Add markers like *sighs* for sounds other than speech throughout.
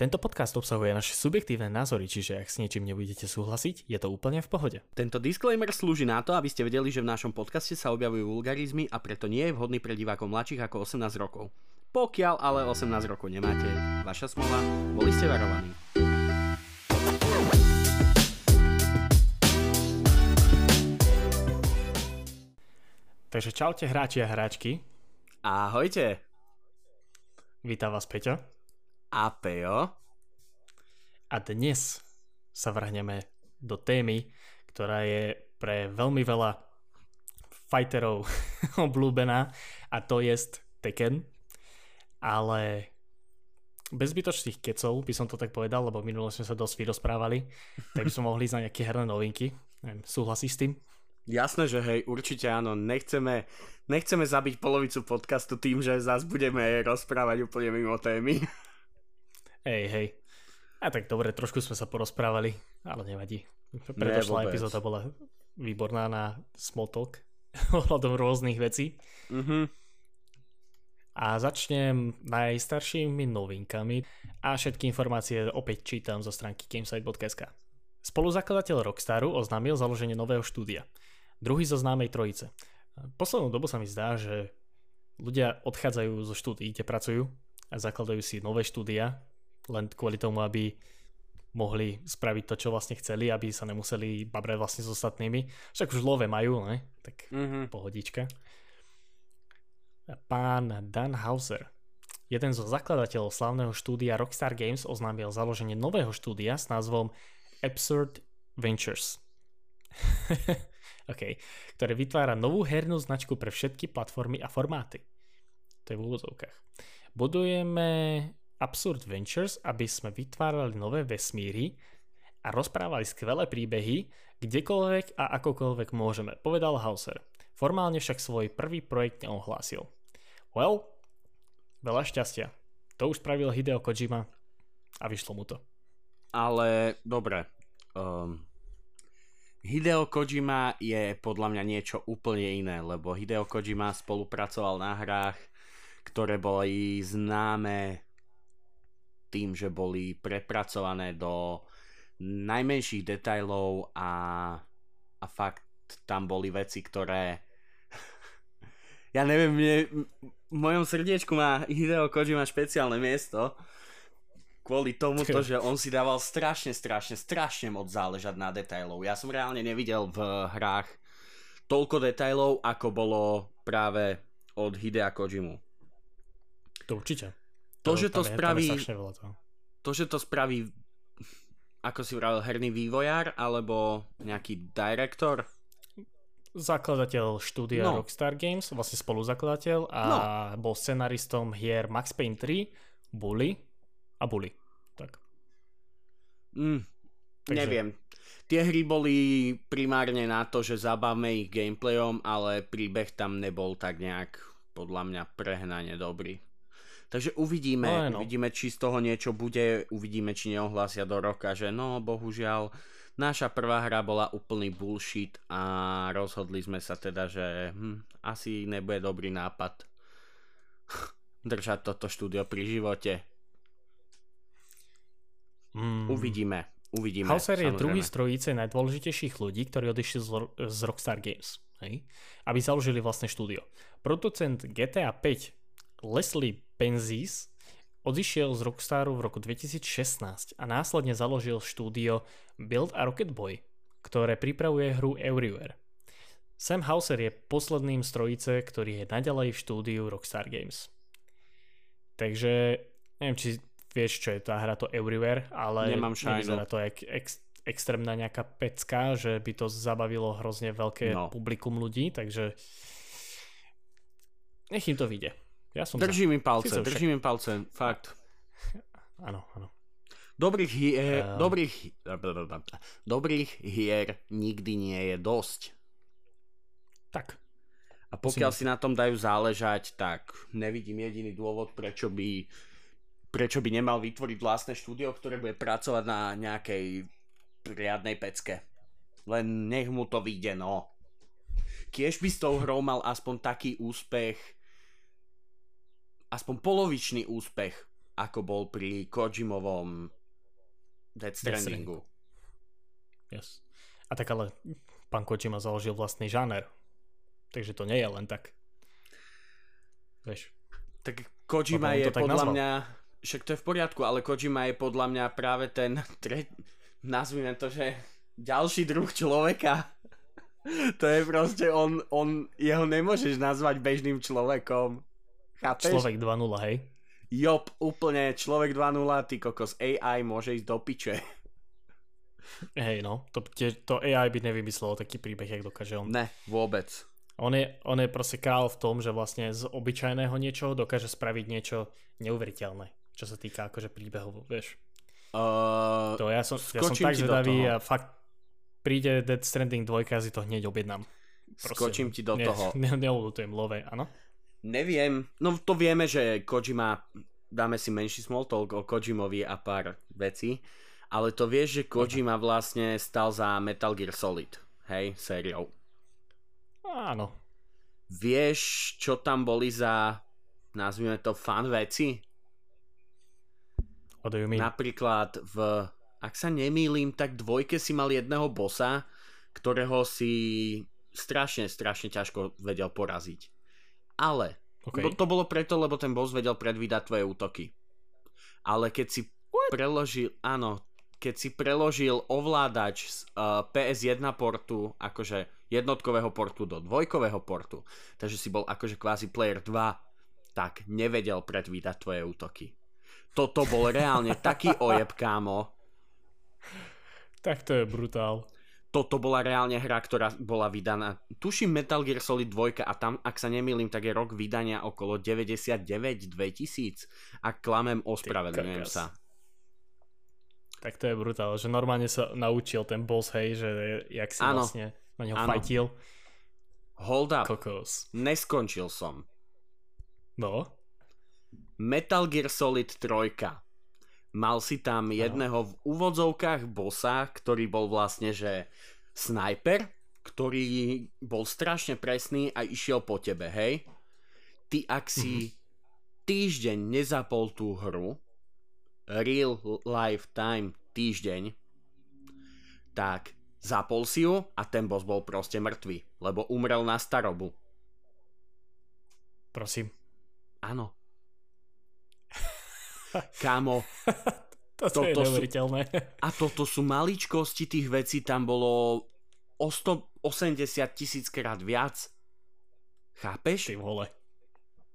Tento podcast obsahuje naše subjektívne názory, čiže ak s niečím nebudete súhlasiť, je to úplne v pohode. Tento disclaimer slúži na to, aby ste vedeli, že v našom podcaste sa objavujú vulgarizmy a preto nie je vhodný pre divákov mladších ako 18 rokov. Pokiaľ ale 18 rokov nemáte, vaša smola, boli ste varovaní. Takže čaute hráči a hráčky, Ahojte, vítam vás Peťo a Pejo. a dnes sa vrhneme do témy, ktorá je pre veľmi veľa fighterov *laughs* obľúbená a to je Tekken. Ale bez zbytočných kecov by som to tak povedal, lebo minulo sme sa dosť vyrozprávali, *laughs* tak by sme mohli ísť na nejaké herné novinky. Neviem, súhlasíš s tým? Jasné, že hej, určite áno, nechceme, nechceme zabiť polovicu podcastu tým, že zás budeme rozprávať úplne mimo témy. *laughs* Hej, hej. A tak dobre, trošku sme sa porozprávali, ale nevadí. Predošlá vôbec. epizóda bola výborná na small talk *laughs* ohľadom rôznych vecí. Mhm. A začnem najstaršími novinkami a všetky informácie opäť čítam zo stránky gamesite.sk. Spoluzakladateľ Rockstaru oznámil založenie nového štúdia. Druhý zo známej trojice. Poslednú dobu sa mi zdá, že ľudia odchádzajú zo štúdií, kde pracujú a zakladajú si nové štúdia, len kvôli tomu, aby mohli spraviť to, čo vlastne chceli, aby sa nemuseli babrať vlastne s ostatnými. Však už love majú, ne? Tak Mhm. pohodička. Pán Dan Hauser, jeden zo zakladateľov slavného štúdia Rockstar Games oznámil založenie nového štúdia s názvom Absurd Ventures. *laughs* okay. ktoré vytvára novú hernú značku pre všetky platformy a formáty. To je v úvodzovkách. Budujeme Absurd Ventures, aby sme vytvárali nové vesmíry a rozprávali skvelé príbehy, kdekoľvek a akokoľvek môžeme, povedal Hauser. Formálne však svoj prvý projekt neohlásil. Well, veľa šťastia. To už spravil Hideo Kojima a vyšlo mu to. Ale dobre. Um, Hideo Kojima je podľa mňa niečo úplne iné, lebo Hideo Kojima spolupracoval na hrách, ktoré boli známe tým, že boli prepracované do najmenších detajlov a, a fakt tam boli veci, ktoré *laughs* ja neviem, mne, v mojom srdiečku má Hideo Kojima špeciálne miesto, kvôli tomuto, *laughs* že on si dával strašne, strašne, strašne moc záležať na detailov. Ja som reálne nevidel v hrách toľko detailov, ako bolo práve od Hidea Kojimu. To určite. To, že to je- spraví, strašne veľa toho. to, že to spraví, ako si vravel, herný vývojár, alebo nejaký director, Zakladateľ štúdia No. Rockstar Games, vlastne spoluzakladateľ a bol scenaristom hier Max Payne 3, Bully a Bully. Tak. Mm, Takže- Neviem. Tie hry boli primárne na to, že zabavme ich gameplayom, ale príbeh tam nebol tak nejak podľa mňa prehnane dobrý. Takže uvidíme, No, no, uvidíme, či z toho niečo bude, uvidíme, či neohlásia do roka, že no, bohužiaľ, naša prvá hra bola úplný bullshit a rozhodli sme sa teda, že hm, asi nebude dobrý nápad *laughs* držať toto štúdio pri živote. Mm. Uvidíme, uvidíme. Hauser je druhý z trojice najdôležitejších ľudí, ktorí odišli z, z Rockstar Games, hej? aby založili vlastné štúdio. Producent GTA 5 Leslie Benzies odišiel z Rockstaru v roku 2016 a následne založil štúdio Build a Rocket Boy, ktoré pripravuje hru Everywhere. Sam Hauser je posledným z trojice, ktorý je naďalej v štúdiu Rockstar Games. Takže neviem, či vieš, čo je tá hra to Everywhere, ale Nemám nevyzerá to jak ex, extrémna nejaká pecka, že by to zabavilo hrozne veľké No. publikum ľudí, takže nech im to vyjde. Ja som za. Držím im palce, Sice však- držím im palce, fakt. *laughs* Áno, áno. Dobrých hier, Ehm. dobrých, dobrých hier nikdy nie je dosť. Tak, A pokiaľ si na tom dajú záležať, tak nevidím jediný dôvod, prečo by, prečo by nemal vytvoriť vlastné štúdio, ktoré bude pracovať na nejakej riadnej pecke. Len nech mu to vyjde, no. Kiež by s tou hrou mal aspoň taký úspech, aspoň polovičný úspech, ako bol pri Kojimovom Death Strandingu. Yes. A tak ale pán Kojima založil vlastný žáner. Takže to nie je len tak. Vieš. Tak Kojima je podľa nazval. mňa, však to je v poriadku, ale Kojima je podľa mňa práve ten, tre, nazvime to, že ďalší druh človeka. *laughs* to je proste, on, on, jeho nemôžeš nazvať bežným človekom. Chápeš? Človek 2.0, hej? Jop, úplne človek 2.0, ty kokos, AI môže ísť do piče. Hej, no, to, to AI by nevymyslelo taký príbeh, jak dokáže on. Ne, vôbec. On je, on je proste král v tom, že vlastne z obyčajného niečoho dokáže spraviť niečo neuveriteľné, čo sa týka akože príbehov, vieš. Uh, to ja som, ja som tak zvedavý a fakt príde Dead Stranding 2 a si to hneď objednám. Proste, Skočím ti do *laughs* ne, toho. Ne, neulutujem love, áno? Neviem, no to vieme, že Kojima, dáme si menší small talk o Kojimovi a pár vecí, ale to vieš, že Kojima vlastne stal za Metal Gear Solid, hej, sériou. Áno. Vieš, čo tam boli za, nazvime to, fan veci? What do you mean? Napríklad v ak sa nemýlim, tak dvojke si mal jedného bossa, ktorého si strašne, strašne ťažko vedel poraziť. Ale okay. to bolo preto, lebo ten boss vedel predvídať tvoje útoky. Ale keď si What? preložil, áno, keď si preložil ovládač z uh, PS1 portu, akože jednotkového portu do dvojkového portu, takže si bol akože kvázi player 2, tak nevedel predvídať tvoje útoky. Toto bol reálne taký ojeb, kámo, tak to je brutál. Toto bola reálne hra, ktorá bola vydaná. Tuším Metal Gear Solid 2 a tam, ak sa nemýlim, tak je rok vydania okolo 99-2000. Ak klamem, ospravedlňujem sa. Tak to je brutál, že normálne sa naučil ten boss, hej, že jak si ano. vlastne na neho ano. fajtil. Hold up. Kokos. Neskončil som. No? Metal Gear Solid 3 Mal si tam jedného v úvodzovkách bossa, ktorý bol vlastne, že snajper, ktorý bol strašne presný a išiel po tebe, hej? Ty ak si mm-hmm. týždeň nezapol tú hru, real lifetime týždeň, tak zapol si ju a ten boss bol proste mŕtvý, lebo umrel na starobu. Prosím. Áno. Kámo. *laughs* toto je neuveriteľné. a toto sú maličkosti tých vecí, tam bolo o 180 tisíc krát viac. Chápeš? Ty vole.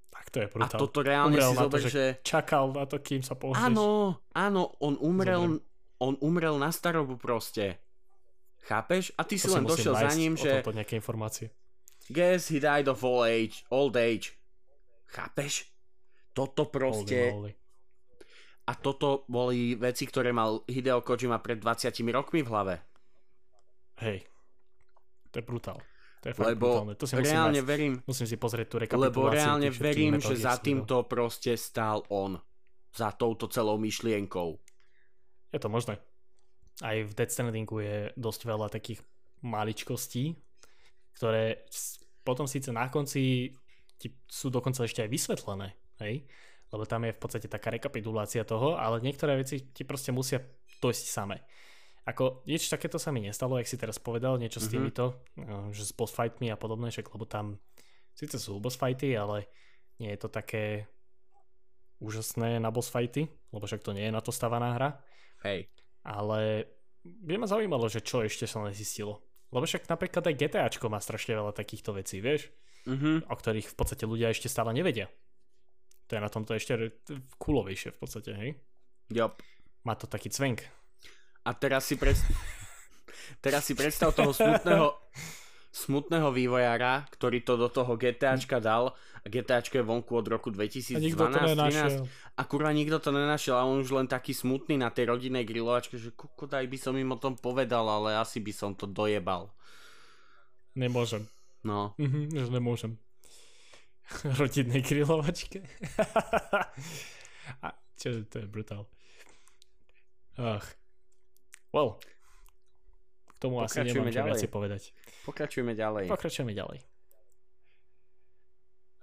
Tak to je brutál. A toto reálne umrel si zober, že... Čakal na to, kým sa pohľadíš. Áno, áno, on umrel, on umrel na starobu proste. Chápeš? A ty to si len došiel za ním, že... O nejaké informácie. Guess he died of old age. Old age. Chápeš? Toto proste... Holy, holy. A toto boli veci, ktoré mal Hideo Kojima pred 20 rokmi v hlave. Hej. To je brutál. To je lebo brutálne. To si reálne musím verím, musím si pozrieť tú. Lebo reálne verím, že za týmto proste stál on. Za touto celou myšlienkou. Je to možné. Aj v Death Strandingu je dosť veľa takých maličkostí, ktoré potom síce na konci ti sú dokonca ešte aj vysvetlené. Hej? Lebo tam je v podstate taká rekapitulácia toho, ale niektoré veci ti proste musia dojsť samé. Ako niečo takéto sa mi nestalo, jak si teraz povedal, niečo mm-hmm. s mhm. týmito, no, že s boss fightmi a podobné, však lebo tam síce sú boss fighty, ale nie je to také úžasné na boss fighty, lebo však to nie je na to stavaná hra. Hej. Ale by ma zaujímalo, že čo ešte sa nezistilo. Lebo však napríklad aj GTAčko má strašne veľa takýchto vecí, vieš? Mm-hmm. O ktorých v podstate ľudia ešte stále nevedia. To je na tomto ešte kulovejšie v podstate, hej? Yep. Má to taký cvenk. A teraz si, pred... *laughs* teraz si predstav toho smutného, smutného vývojára, ktorý to do toho GTAčka dal a GTAčko je vonku od roku 2012-2013 a kurva nikto to nenašiel a on už len taký smutný na tej rodinnej grilovačke, že daj by som im o tom povedal, ale asi by som to dojebal. Nemôžem. No. Mhm, nemôžem. *laughs* rodinnej grilovačke. *laughs* A čo, to je brutál. Ach. Well. K tomu asi nemám čo viac povedať. Pokračujeme ďalej. Pokračujeme ďalej.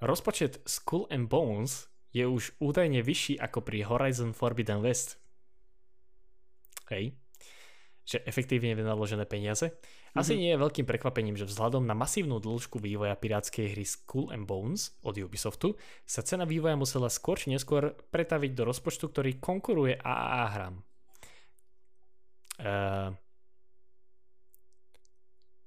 Rozpočet Skull and Bones je už údajne vyšší ako pri Horizon Forbidden West. Hej. Že efektívne vynaložené peniaze. Asi mm-hmm. nie je veľkým prekvapením, že vzhľadom na masívnu dĺžku vývoja pirátskej hry Skull and Bones od Ubisoftu sa cena vývoja musela skôr či neskôr pretaviť do rozpočtu, ktorý konkuruje AAA hram. Uh,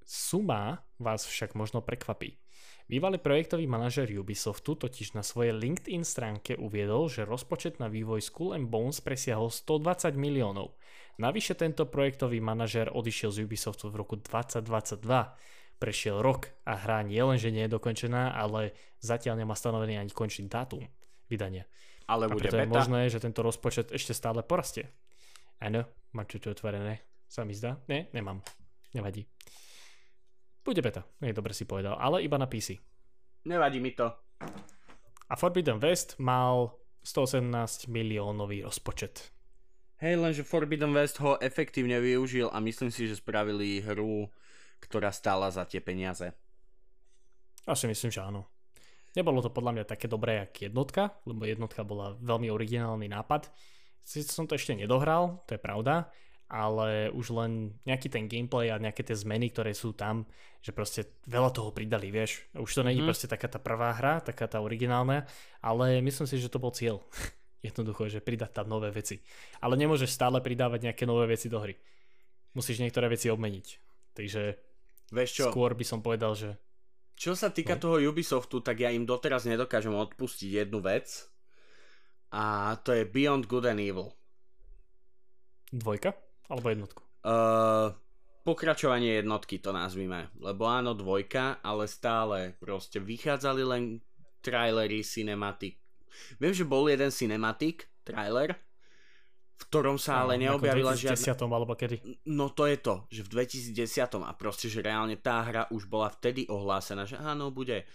suma vás však možno prekvapí. Bývalý projektový manažer Ubisoftu totiž na svojej LinkedIn stránke uviedol, že rozpočet na vývoj Skull and Bones presiahol 120 miliónov. Navyše tento projektový manažer odišiel z Ubisoftu v roku 2022. Prešiel rok a hra nie len, že nie je dokončená, ale zatiaľ nemá stanovený ani končný dátum vydania. Ale bude a preto beta. je možné, že tento rozpočet ešte stále porastie. Áno, máte to otvorené. Sa mi zdá? Nie, nemám. Nevadí. Bude beta, nie dobre si povedal, ale iba na PC. Nevadí mi to. A Forbidden West mal 118 miliónový rozpočet. Hej, lenže Forbidden West ho efektívne využil a myslím si, že spravili hru, ktorá stála za tie peniaze. Asi myslím, že áno. Nebolo to podľa mňa také dobré, jak jednotka, lebo jednotka bola veľmi originálny nápad. Sice som to ešte nedohral, to je pravda, ale už len nejaký ten gameplay a nejaké tie zmeny, ktoré sú tam, že proste veľa toho pridali, vieš. Už to není mm. proste taká tá prvá hra, taká tá originálna, ale myslím si, že to bol cieľ. *laughs* Jednoducho, že pridať tam nové veci. Ale nemôžeš stále pridávať nejaké nové veci do hry. Musíš niektoré veci obmeniť. Takže Vieš čo? skôr by som povedal, že... Čo sa týka no. toho Ubisoftu, tak ja im doteraz nedokážem odpustiť jednu vec. A to je Beyond Good and Evil. Dvojka? Alebo jednotku? Uh, pokračovanie jednotky to nazvime. Lebo áno, dvojka, ale stále proste vychádzali len trailery, cinematic. Viem, že bol jeden cinematic trailer, v ktorom sa ale neobjavila žiadna... V 2010 alebo kedy? No to je to, že v 2010 a proste, že reálne tá hra už bola vtedy ohlásená, že áno, bude.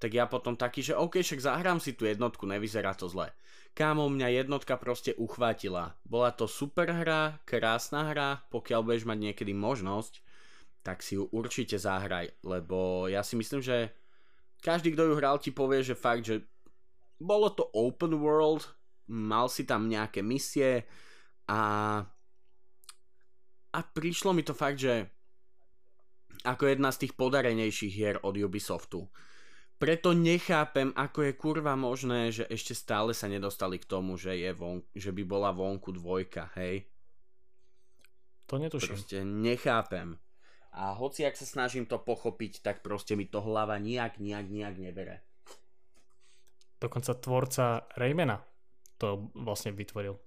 Tak ja potom taký, že OK, však zahrám si tú jednotku, nevyzerá to zle. Kámo, mňa jednotka proste uchvátila. Bola to super hra, krásna hra, pokiaľ budeš mať niekedy možnosť, tak si ju určite zahraj, lebo ja si myslím, že každý, kto ju hral, ti povie, že fakt, že bolo to open world, mal si tam nejaké misie a a prišlo mi to fakt, že ako jedna z tých podarenejších hier od Ubisoftu preto nechápem, ako je kurva možné, že ešte stále sa nedostali k tomu, že, je von, že by bola vonku dvojka, hej? To netuším. Proste nechápem. A hoci ak sa snažím to pochopiť, tak proste mi to hlava nijak, nijak, nijak nebere. Dokonca tvorca Raymana to vlastne vytvoril.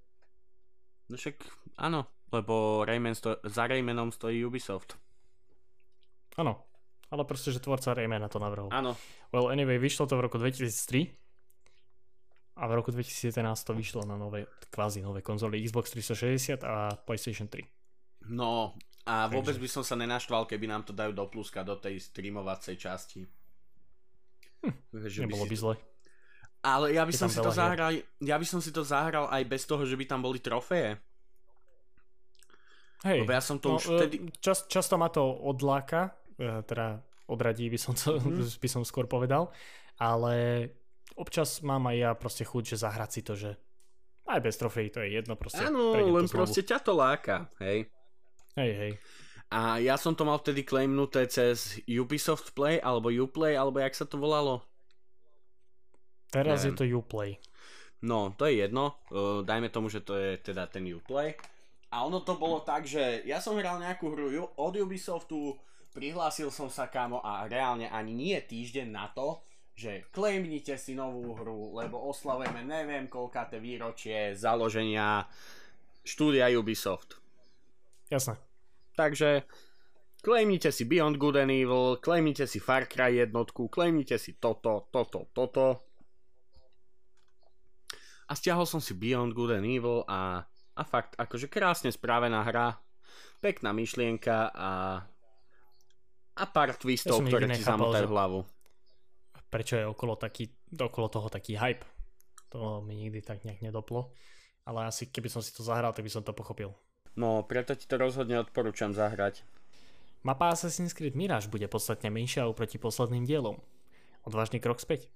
No však áno, lebo Rayman sto- za Raymanom stojí Ubisoft. Áno, ale proste, že tvorca Raymana to navrhol. Áno. Well, anyway, vyšlo to v roku 2003 a v roku 2011 to vyšlo na nové, kvázi nové konzoly Xbox 360 a PlayStation 3. No, a vôbec Takže... by som sa nenaštval, keby nám to dajú do pluska do tej streamovacej časti. Hm, že nebolo by, by zle. Ale ja by som si to zahral, ja by som si to zahral aj bez toho, že by tam boli trofeje. Hej, Lebo ja som to no, už vtedy... Čas, často ma to odláka, E, teda odradí by som, to, mm-hmm. *laughs* by som skôr povedal, ale občas mám aj ja proste chuť, že zahrať si to, že aj bez trofejí to je jedno proste. Áno, len proste ťa to láka, hej. Hej, hej. A ja som to mal vtedy claimnuté cez Ubisoft Play, alebo Uplay, alebo jak sa to volalo? Teraz Neviem. je to Uplay. No, to je jedno. Uh, dajme tomu, že to je teda ten Uplay. A ono to bolo tak, že ja som hral nejakú hru od Ubisoftu, prihlásil som sa kamo a reálne ani nie týždeň na to, že claimnite si novú hru, lebo oslavujeme neviem koľkáte výročie založenia štúdia Ubisoft. Jasné. Takže claimnite si Beyond Good and Evil, claimnite si Far Cry jednotku, claimnite si toto, toto, toto. A stiahol som si Beyond Good and Evil a, a fakt, akože krásne správená hra, pekná myšlienka a a pár twistov, ja ktoré ti zamotajú hlavu. Prečo je okolo, taký, okolo toho taký hype? To mi nikdy tak nejak nedoplo. Ale asi keby som si to zahral, tak by som to pochopil. No, preto ti to rozhodne odporúčam zahrať. Mapa Assassin's Creed Mirage bude podstatne menšia oproti posledným dielom. Odvážny krok späť.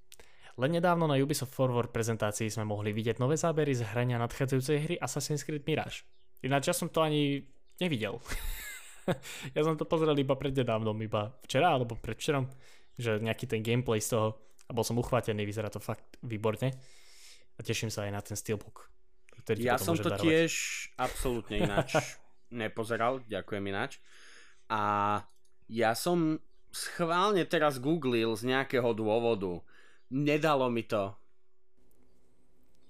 Len nedávno na Ubisoft Forward prezentácii sme mohli vidieť nové zábery z hrania nadchádzajúcej hry Assassin's Creed Mirage. Ináč ja som to ani nevidel. *laughs* ja som to pozrel iba prednedávnom, iba včera alebo predvčerom, že nejaký ten gameplay z toho a bol som uchvátený, vyzerá to fakt výborne a teším sa aj na ten steelbook. Ktorý ja som to darovať. tiež absolútne ináč *laughs* nepozeral, ďakujem ináč. A ja som schválne teraz googlil z nejakého dôvodu. Nedalo mi to.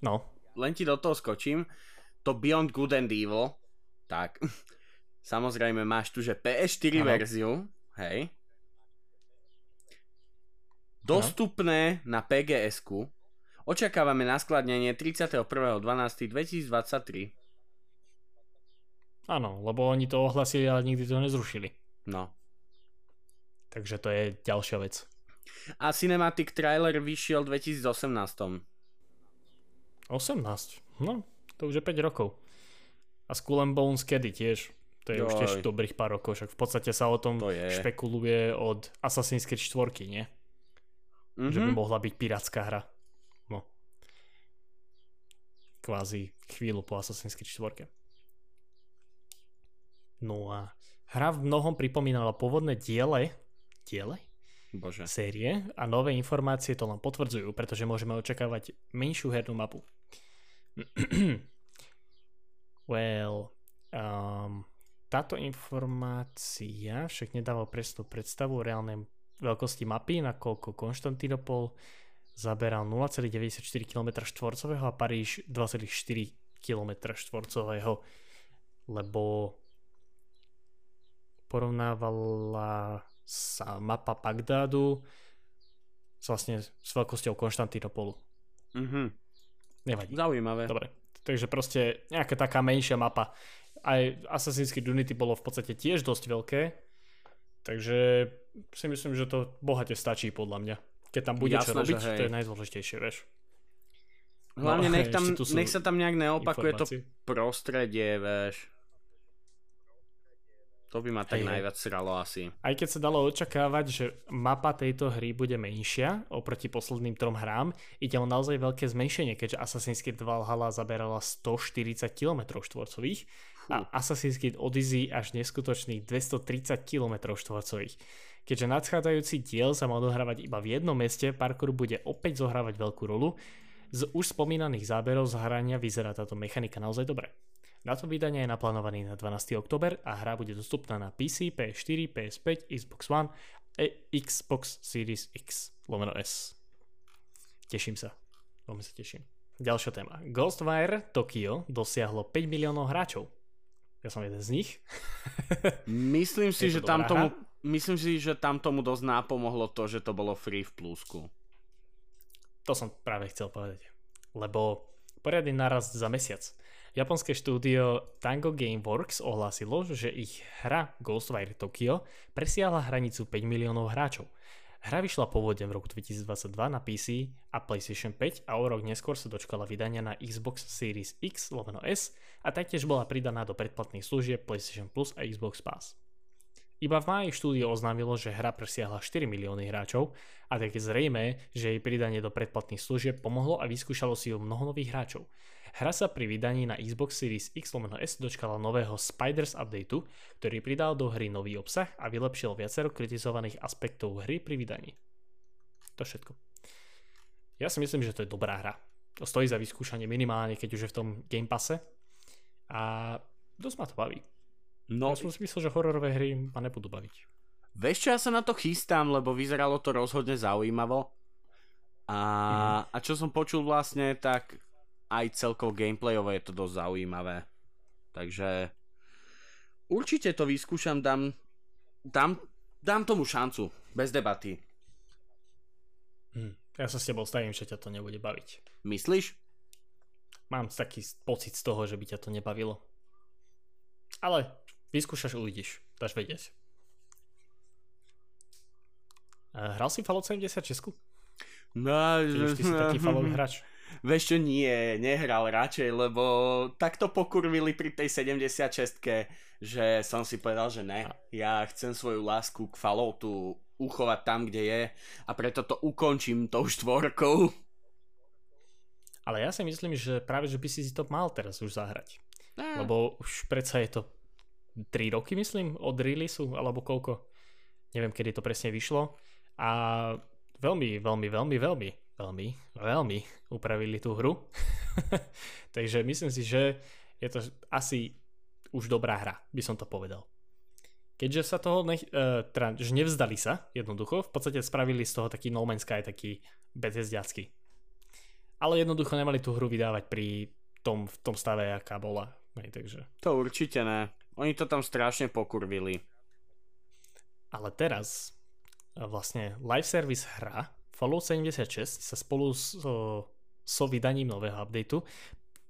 No. Len ti do toho skočím. To Beyond Good and Evil, tak *laughs* samozrejme máš tu, že PS4 ano. verziu, hej. Dostupné ano. na PGS-ku. Očakávame naskladnenie 31.12.2023. Áno, lebo oni to ohlasili, ale nikdy to nezrušili. No. Takže to je ďalšia vec. A cinematic trailer vyšiel v 2018. 18? No, to už je 5 rokov. A Skull and Bones kedy tiež? To je Joj. už tiež dobrých pár rokov, však v podstate sa o tom to špekuluje od Assassin's Creed 4, nie? Mm-hmm. Že by mhm. mohla byť pirátska hra. No. Kvázi chvíľu po Assassin's Creed 4. No a hra v mnohom pripomínala pôvodné diele, diele? Bože. série a nové informácie to len potvrdzujú, pretože môžeme očakávať menšiu hernú mapu. *clears throat* well, um, táto informácia však nedáva presnú predstavu o reálnej veľkosti mapy, nakoľko Konštantinopol zaberal 0,94 km štvorcového a Paríž 2,4 km štvorcového, lebo porovnávala sa mapa Bagdádu s vlastne s veľkosťou Konštantinopolu. Mhm. Nevadí. Zaujímavé. Dobre. Takže proste nejaká taká menšia mapa. Aj Assassin's Creed Unity bolo v podstate tiež dosť veľké, takže si myslím, že to bohate stačí podľa mňa. Keď tam bude Jasné, čo robiť, to je najdôležitejšie, vieš. Hlavne no, nech, tam, nech sa tam nejak neopakuje informácie. to prostredie, vieš. To by ma tak Hej. najviac sralo asi. Aj keď sa dalo očakávať, že mapa tejto hry bude menšia oproti posledným trom hrám, ide o naozaj veľké zmenšenie, keďže Assassin's Creed Valhalla zaberala 140 km štvorcových a Assassin's Creed Odyssey až neskutočných 230 km štvorcových. Keďže nadchádzajúci diel sa má odohrávať iba v jednom meste, parkour bude opäť zohrávať veľkú rolu. Z už spomínaných záberov z hrania vyzerá táto mechanika naozaj dobre. Na to vydanie je naplánovaný na 12. oktober a hra bude dostupná na PC, PS4, PS5, Xbox One a Xbox Series X lomeno S. Teším sa. Veľmi sa teším. Ďalšia téma. Ghostwire Tokyo dosiahlo 5 miliónov hráčov. Ja som jeden z nich. *laughs* Myslím si, že tam tomu, myslím si, že tam tomu dosť nápomohlo to, že to bolo free v plusku. To som práve chcel povedať. Lebo poriadny narast za mesiac. Japonské štúdio Tango Gameworks ohlásilo, že ich hra Ghostwire Tokyo presiahla hranicu 5 miliónov hráčov. Hra vyšla pôvodne v roku 2022 na PC a PlayStation 5 a o rok neskôr sa dočkala vydania na Xbox Series X lomeno S a taktiež bola pridaná do predplatných služieb PlayStation Plus a Xbox Pass. Iba v máji štúdio oznámilo, že hra presiahla 4 milióny hráčov a tak je zrejme, že jej pridanie do predplatných služieb pomohlo a vyskúšalo si ju mnoho nových hráčov. Hra sa pri vydaní na Xbox Series X S dočkala nového Spiders updateu, ktorý pridal do hry nový obsah a vylepšil viacero kritizovaných aspektov hry pri vydaní. To všetko. Ja si myslím, že to je dobrá hra. To stojí za vyskúšanie minimálne, keď už je v tom Game Passe. A dosť ma to baví. No, ja som si myslel, že hororové hry ma nebudú baviť. Vieš čo, ja sa na to chystám, lebo vyzeralo to rozhodne zaujímavo. A, mm. a čo som počul vlastne, tak aj celkovo gameplayovo je to dosť zaujímavé. Takže určite to vyskúšam, dám, dám, dám tomu šancu, bez debaty. Hm. Ja sa s tebou stavím, že ťa to nebude baviť. Myslíš? Mám taký pocit z toho, že by ťa to nebavilo. Ale vyskúšaš, uvidíš. Dáš vedieť. Hral si Fallout 76? No, Čiže ty si taký *laughs* Fallout hráč. Vieš čo, nie, nehral radšej, lebo takto pokurvili pri tej 76 že som si povedal, že ne, ja chcem svoju lásku k Falloutu uchovať tam, kde je a preto to ukončím tou štvorkou. Ale ja si myslím, že práve, že by si to mal teraz už zahrať. Eh. Lebo už predsa je to 3 roky, myslím, od releaseu, alebo koľko. Neviem, kedy to presne vyšlo. A veľmi, veľmi, veľmi, veľmi, veľmi, veľmi upravili tú hru. *laughs* Takže myslím si, že je to asi už dobrá hra, by som to povedal. Keďže sa toho nech, uh, teda, že nevzdali sa jednoducho, v podstate spravili z toho taký No Man's Sky, taký bezjezdiacký. Ale jednoducho nemali tú hru vydávať pri tom, v tom stave, aká bola. Hej, takže. To určite ne. Oni to tam strašne pokurvili. Ale teraz e, vlastne live service hra Fallout 76 sa spolu so, so vydaním nového updateu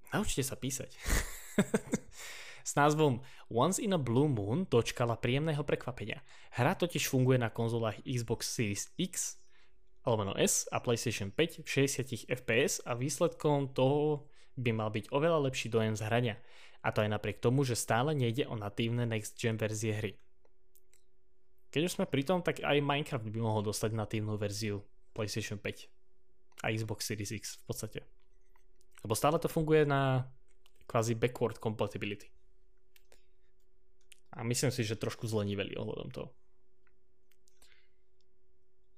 naučte sa písať. *laughs* s názvom Once in a Blue Moon dočkala príjemného prekvapenia. Hra totiž funguje na konzolách Xbox Series X alebo no S a PlayStation 5 v 60 FPS a výsledkom toho by mal byť oveľa lepší dojem z hrania. A to aj napriek tomu, že stále nejde o natívne next gen verzie hry. Keď už sme pri tom, tak aj Minecraft by mohol dostať natívnu verziu PlayStation 5 a Xbox Series X v podstate. Lebo stále to funguje na kvázi backward compatibility. A myslím si, že trošku zleniveli ohľadom toho.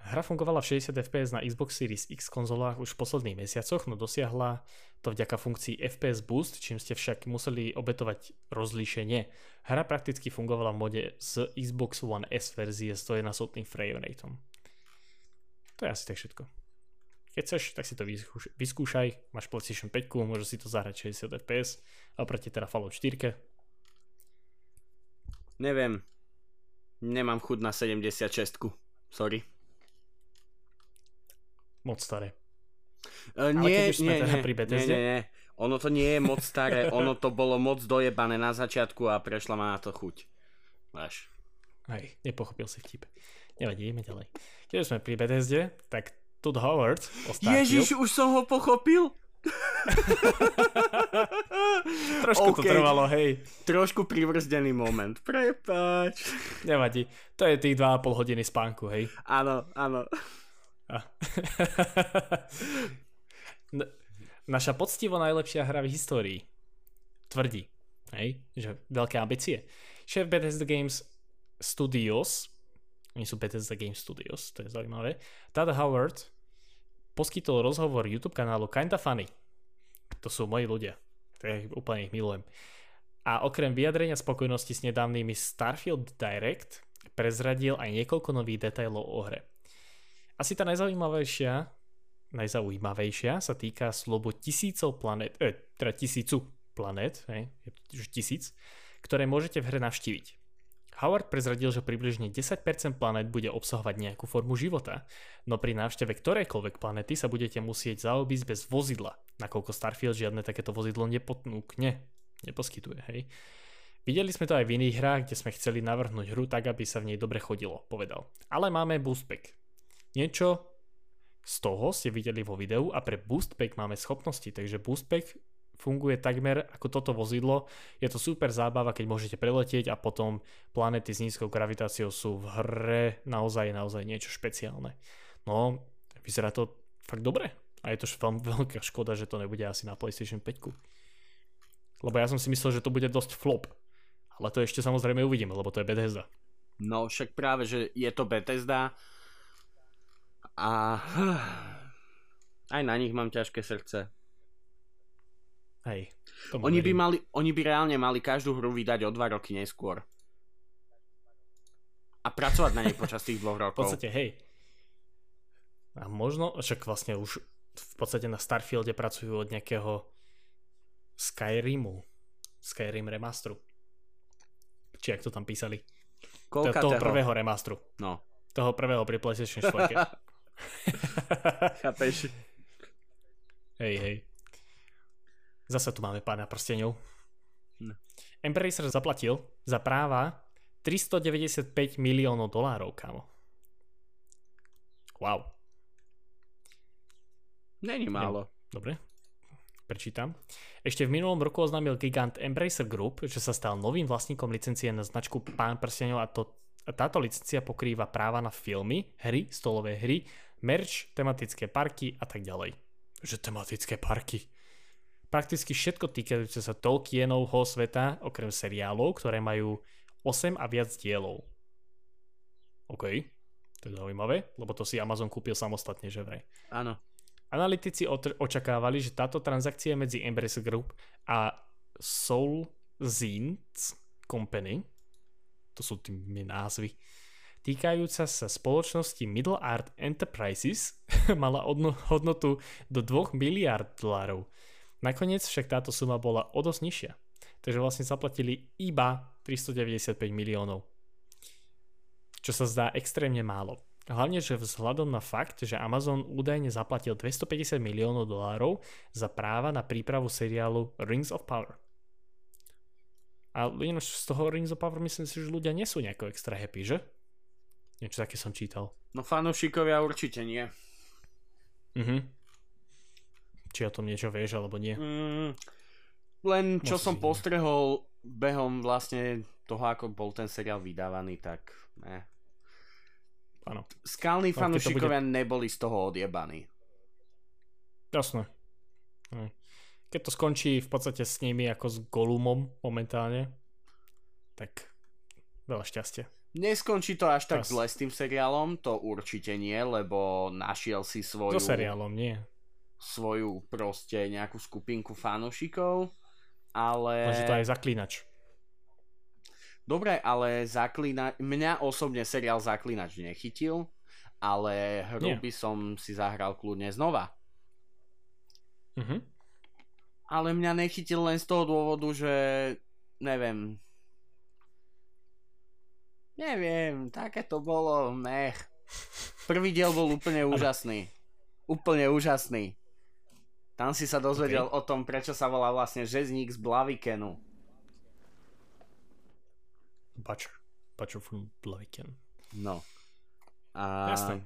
Hra fungovala v 60 fps na Xbox Series X konzolách už v posledných mesiacoch, no dosiahla to vďaka funkcii FPS Boost, čím ste však museli obetovať rozlíšenie. Hra prakticky fungovala v mode z Xbox One S verzie s trojnásobným frame rateom. To je asi tak všetko. Keď chceš, tak si to vyskúš- vyskúšaj, máš PlayStation 5, môžeš si to zahrať 60 fps, a oproti teda Fallout 4. Neviem. Nemám chud na 76. Sorry. Moc staré. Uh, Ale nie, keď už sme nie, teda nie, pri nie, Bethesde? nie, nie. Ono to nie je moc staré, ono to bolo moc dojebané na začiatku a prešla ma na to chuť. Až. Hej, nepochopil si vtip. Nevadí, ideme ďalej. Keď sme pri Bethesde, tak Todd Howard o Starfield... Ježiš, už som ho pochopil? *laughs* Trošku to OK. trvalo, hej. Trošku privrzdený moment. Prepač. Nevadí. To je tých 2,5 hodiny spánku, hej. Áno, áno. *laughs* Naša poctivo najlepšia hra v histórii tvrdí, hej, že veľké ambície. Šéf Bethesda Games Studios, oni sú Bethesda Games Studios, to je zaujímavé, Todd Howard poskytol rozhovor YouTube kanálu Kinda Funny. To sú moji ľudia. To je, úplne ich milujem. A okrem vyjadrenia spokojnosti s nedávnymi Starfield Direct prezradil aj niekoľko nových detailov o hre. Asi tá najzaujímavejšia, najzaujímavejšia sa týka slobo tisícov planet, eh, teda tisícu planet, hej, je to tisíc, ktoré môžete v hre navštíviť. Howard prezradil, že približne 10% planet bude obsahovať nejakú formu života, no pri návšteve ktorejkoľvek planety sa budete musieť zaobísť bez vozidla, nakoľko Starfield žiadne takéto vozidlo nepotnúkne, neposkytuje, hej. Videli sme to aj v iných hrách, kde sme chceli navrhnúť hru tak, aby sa v nej dobre chodilo, povedal. Ale máme boost pack. Niečo z toho ste videli vo videu a pre boost pack máme schopnosti, takže boost pack funguje takmer ako toto vozidlo. Je to super zábava, keď môžete preletieť a potom planety s nízkou gravitáciou sú v hre naozaj, naozaj niečo špeciálne. No, vyzerá to fakt dobre. A je to veľmi veľká škoda, že to nebude asi na PlayStation 5. Lebo ja som si myslel, že to bude dosť flop. Ale to ešte samozrejme uvidíme, lebo to je Bethesda. No však práve, že je to Bethesda a *sighs* aj na nich mám ťažké srdce. Hej. Oni by, mali, oni by reálne mali každú hru vydať o dva roky neskôr. A pracovať na nej počas tých dvoch *laughs* V rokov. podstate, hej. A možno, však vlastne už v podstate na Starfielde pracujú od nejakého Skyrimu. Skyrim remasteru. Či ak to tam písali. Koľka toho toho? prvého remasteru. No. Toho prvého pri PlayStation 4. *laughs* *laughs* Chápeš? hej, hej. Zase tu máme pána prstenov. No. Embracer zaplatil za práva 395 miliónov dolárov, kámo. Wow. Není málo. Dobre, prečítam. Ešte v minulom roku oznámil gigant Embracer Group, že sa stal novým vlastníkom licencie na značku Pán prstenov a to A táto licencia pokrýva práva na filmy, hry, stolové hry, merch, tematické parky a tak ďalej. Že tematické parky. Prakticky všetko týkajúce sa Tolkienovho sveta, okrem seriálov, ktoré majú 8 a viac dielov. OK, to je zaujímavé, lebo to si Amazon kúpil samostatne, že vraj. Áno. Analytici otr- očakávali, že táto transakcia medzi Embrace Group a Soul Zins Company, to sú tými názvy, týkajúca sa spoločnosti Middle Art Enterprises, *laughs* mala odno- hodnotu do 2 miliard dolárov. Nakoniec však táto suma bola o dosť nižšia. Takže vlastne zaplatili iba 395 miliónov. Čo sa zdá extrémne málo. Hlavne, že vzhľadom na fakt, že Amazon údajne zaplatil 250 miliónov dolárov za práva na prípravu seriálu Rings of Power. A z toho Rings of Power myslím si, že ľudia nie sú nejako extra happy, že? Niečo také som čítal. No fanúšikovia určite nie. Mhm. Či o tom niečo vieš, alebo nie? Mm, len čo Moc som nie. postrehol behom vlastne toho, ako bol ten seriál vydávaný, tak ne. Áno. Skalní No, fanúšikovia neboli z toho odjebaní. Jasné. Hej. Keď to skončí v podstate s nimi ako s Golumom momentálne, tak veľa šťastia. Neskončí to až tak Pas. zle s tým seriálom, to určite nie, lebo našiel si svoju, So seriálom, nie. Svoju proste nejakú skupinku fanúšikov, ale... Lenže to aj zaklínač. Dobre, ale zaklína... mňa osobne seriál Zaklínač nechytil, ale hru by som si zahral kľudne znova. Mhm. Ale mňa nechytil len z toho dôvodu, že neviem. Neviem, také to bolo, nech. Prvý diel bol úplne *laughs* úžasný. Úplne úžasný. Tam si sa dozvedel o tom, prečo sa volá vlastne Žezník z Blavikenu. Butcher. Butcher from Blaviken. No. A... Jasné.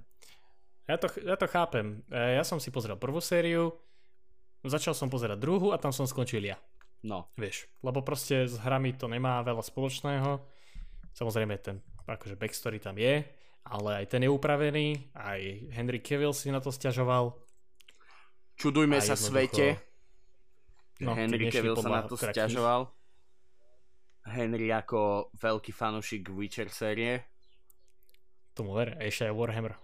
Ja to, ja to chápem. E, Ja som si pozrel prvú sériu, začal som pozerať druhú a tam som skončil ja. No. Vieš, lebo proste s hrami to nemá veľa spoločného. Samozrejme ten akože backstory tam je, ale aj ten je upravený, aj Henry Cavill si na to stiažoval. Čudujme sa svete. No, Henry Cavill sa na to kníh. stiažoval. Henry ako veľký fanúšik Witcher série. Tomu ver, a ešte aj Warhammer.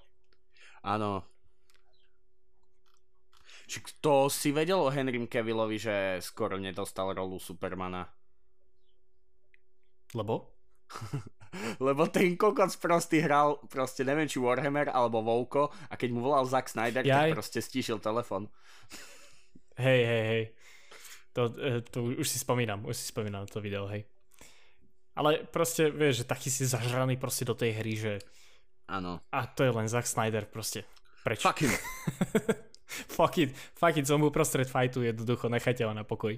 Áno. Či to si vedel o Henrym Cavillovi, že skoro nedostal rolu Supermana? Lebo? *laughs* *laughs* Lebo ten kokos prostý hral proste neviem či Warhammer alebo Vouko a keď mu volal Zack Snyder, Jaj. tak proste stíšil telefon. Hej, hej, hej. To, e, to už si spomínam, už si spomínam to video, hej. Ale proste, vieš, že taký si zažraný proste do tej hry, že Áno. a to je len Zack Snyder proste. Preč? Fuck him. *laughs* fuck it, fuck it, som uprostred fightu, jednoducho, nechajte ho na pokoj.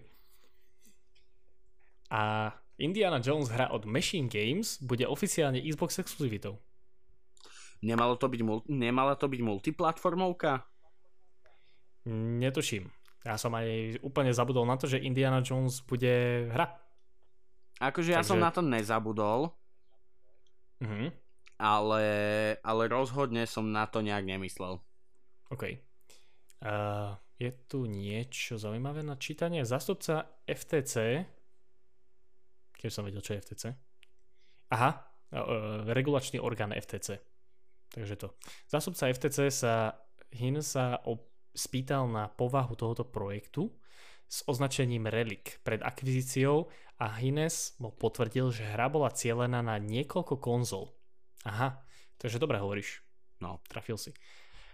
A Indiana Jones hra od Machine Games bude oficiálne Xbox exkluzivitou. Nemalo to byť, nemala to byť multiplatformovka? Netuším. Ja som aj úplne zabudol na to, že Indiana Jones bude hra. Akože ja Takže- som na to nezabudol, Mhm. ale, ale rozhodne som na to nejak nemyslel. OK. Uh, je tu niečo zaujímavé na čítanie. Zastupca FTC, keď som vedel, čo je FTC. Aha, uh, regulačný orgán FTC. Takže to. Zastupca FTC sa Hin sa op- spýtal na povahu tohoto projektu s označením Relic pred akvizíciou a Hines mu potvrdil, že hra bola cielená na niekoľko konzol. Aha, takže dobre hovoríš. No. Trafil si.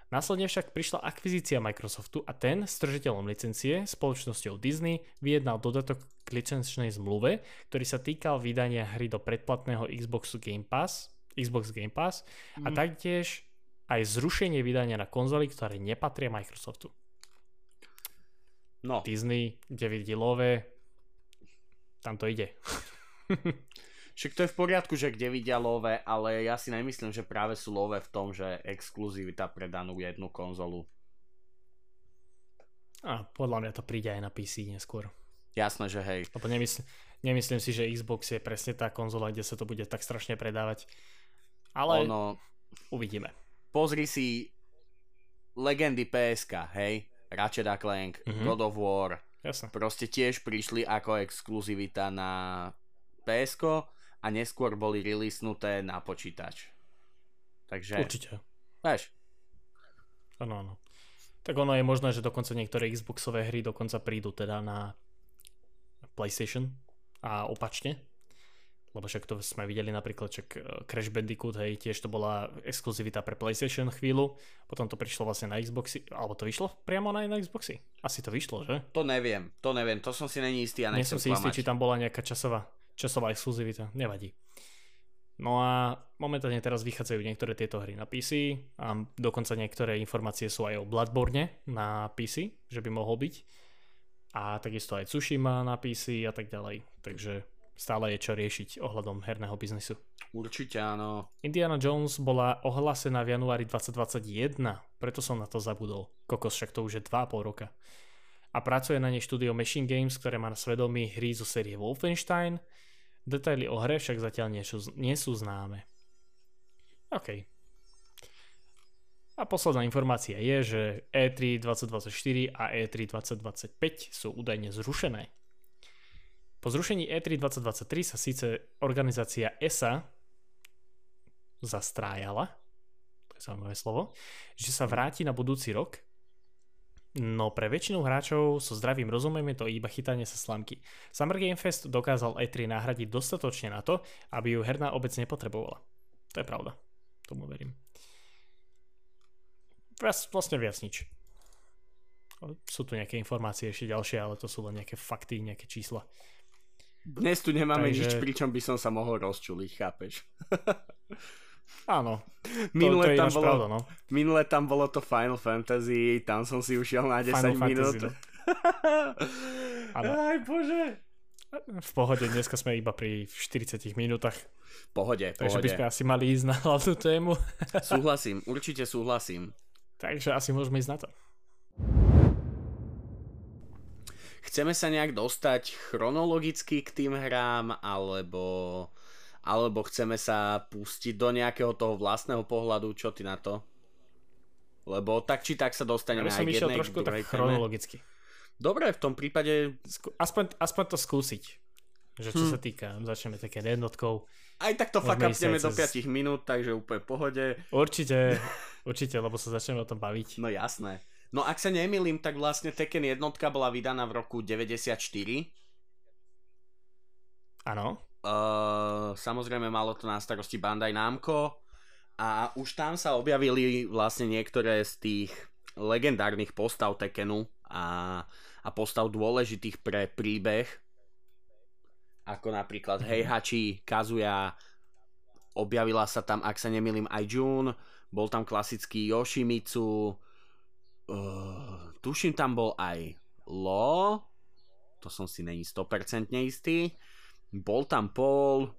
Následne však prišla akvizícia Microsoftu a ten s držiteľom licencie, spoločnosťou Disney, vyjednal dodatok k licenčnej zmluve, ktorý sa týkal vydania hry do predplatného Xboxu Game Pass, Xbox Game Pass a Mhm. taktiež aj zrušenie vydania na konzoly, ktoré nepatria Microsoftu. No, Disney, kde vidí love, tam to ide. *laughs* však to je v poriadku, že kde vidia love, ale ja si nemyslím, že práve sú love v tom, že exkluzivita pre danú jednu konzolu. A podľa mňa to príde aj na PC neskôr. Jasné, že hej. Lebo nemysl- nemyslím si, že Xbox je presne tá konzola, kde sa to bude tak strašne predávať. Ale Ono, uvidíme. pozri si legendy PSK, hej? Ratchet a Clank, Mhm. God of War, Jasne. proste tiež prišli ako exkluzivita na PSK a neskôr boli releasnuté na počítač. Takže, Určite. vieš, Áno, áno. Tak ono je možné, že dokonca niektoré Xboxové hry dokonca prídu teda na PlayStation a opačne. Lebo však to sme videli napríklad, čak eh, Crash Bandicoot, hej, tiež to bola exkluzivita pre PlayStation chvíľu, potom to prišlo vlastne na Xboxy, alebo to vyšlo priamo na, na Xboxy? Asi to vyšlo, že? to neviem, to neviem, to som si není istý a Nie nechcem som si istý, klamať. či tam bola nejaká časová, časová exkluzivita, nevadí. No a momentálne teraz vychádzajú niektoré tieto hry na PC a dokonca niektoré informácie sú aj o Bloodborne na PC, že by mohol byť. A takisto aj Tsushima na PC a tak ďalej. Takže stále je čo riešiť ohľadom herného biznisu. Určite áno. Indiana Jones bola ohlásená v januári 2021, preto som na to zabudol. Kokos, však to už je 2,5 roka. A pracuje na nej štúdio Machine Games, ktoré má na svedomí hry zo série Wolfenstein. Detaily o hre však zatiaľ nie sú, nie sú známe. OK. A posledná informácia je, že E E3 2024 a E E3 2025 sú údajne zrušené. Po zrušení E E3 2023 sa síce organizácia ESA zastrájala, to je zaujímavé slovo, že sa vráti na budúci rok, no pre väčšinu hráčov so zdravým rozumom je to iba chytanie sa slamky. Summer Game Fest dokázal E3 nahradiť dostatočne na to, aby ju herná obec nepotrebovala. To je pravda. Tomu verím. Vlastne viac nič. Sú tu nejaké informácie ešte ďalšie, ale to sú len nejaké fakty, nejaké čísla. Dnes tu nemáme Takže- nič, pričom by som sa mohol rozčuliť, chápeš? *laughs* Áno, to, Minule, to je tam bolo, pravda, no. minule tam bolo to Final Fantasy, tam som si ušiel na 10 Final minút. Fantasy, no. *laughs* Aj bože. V pohode, dneska sme iba pri 40 minútach, Pohode, takže by pohode. sme asi mali ísť na hlavnú tému. Súhlasím, určite súhlasím. takže asi môžeme ísť na to. Chceme sa nejak dostať chronologicky k tým hrám, alebo, alebo chceme sa pustiť do nejakého toho vlastného pohľadu, čo ty na to? Lebo tak či tak sa Ja dostaneme som aj k jednej, trošku tak chronologicky. Dobre, v tom prípade Aspoň, aspoň to skúsiť. Že čo Hm. sa týka, začneme také jednotkou. aj tak to upneme aj do cez- 5 minút, takže úplne v pohode. Určite, *laughs* určite, lebo sa začneme o tom baviť. No jasné. No ak sa nemýlim, tak vlastne Tekken jednotka bola vydaná v roku 94. Áno, Uh, samozrejme malo to na starosti Bandai Namco a už tam sa objavili vlastne niektoré z tých legendárnych postav Tekkenu a, a postav dôležitých pre príbeh ako napríklad Heihachi, Kazuya objavila sa tam, ak sa nemýlim, aj Jun bol tam klasický Yoshimitsu uh, tuším tam bol aj Lo to som si není 100% istý bol tam Paul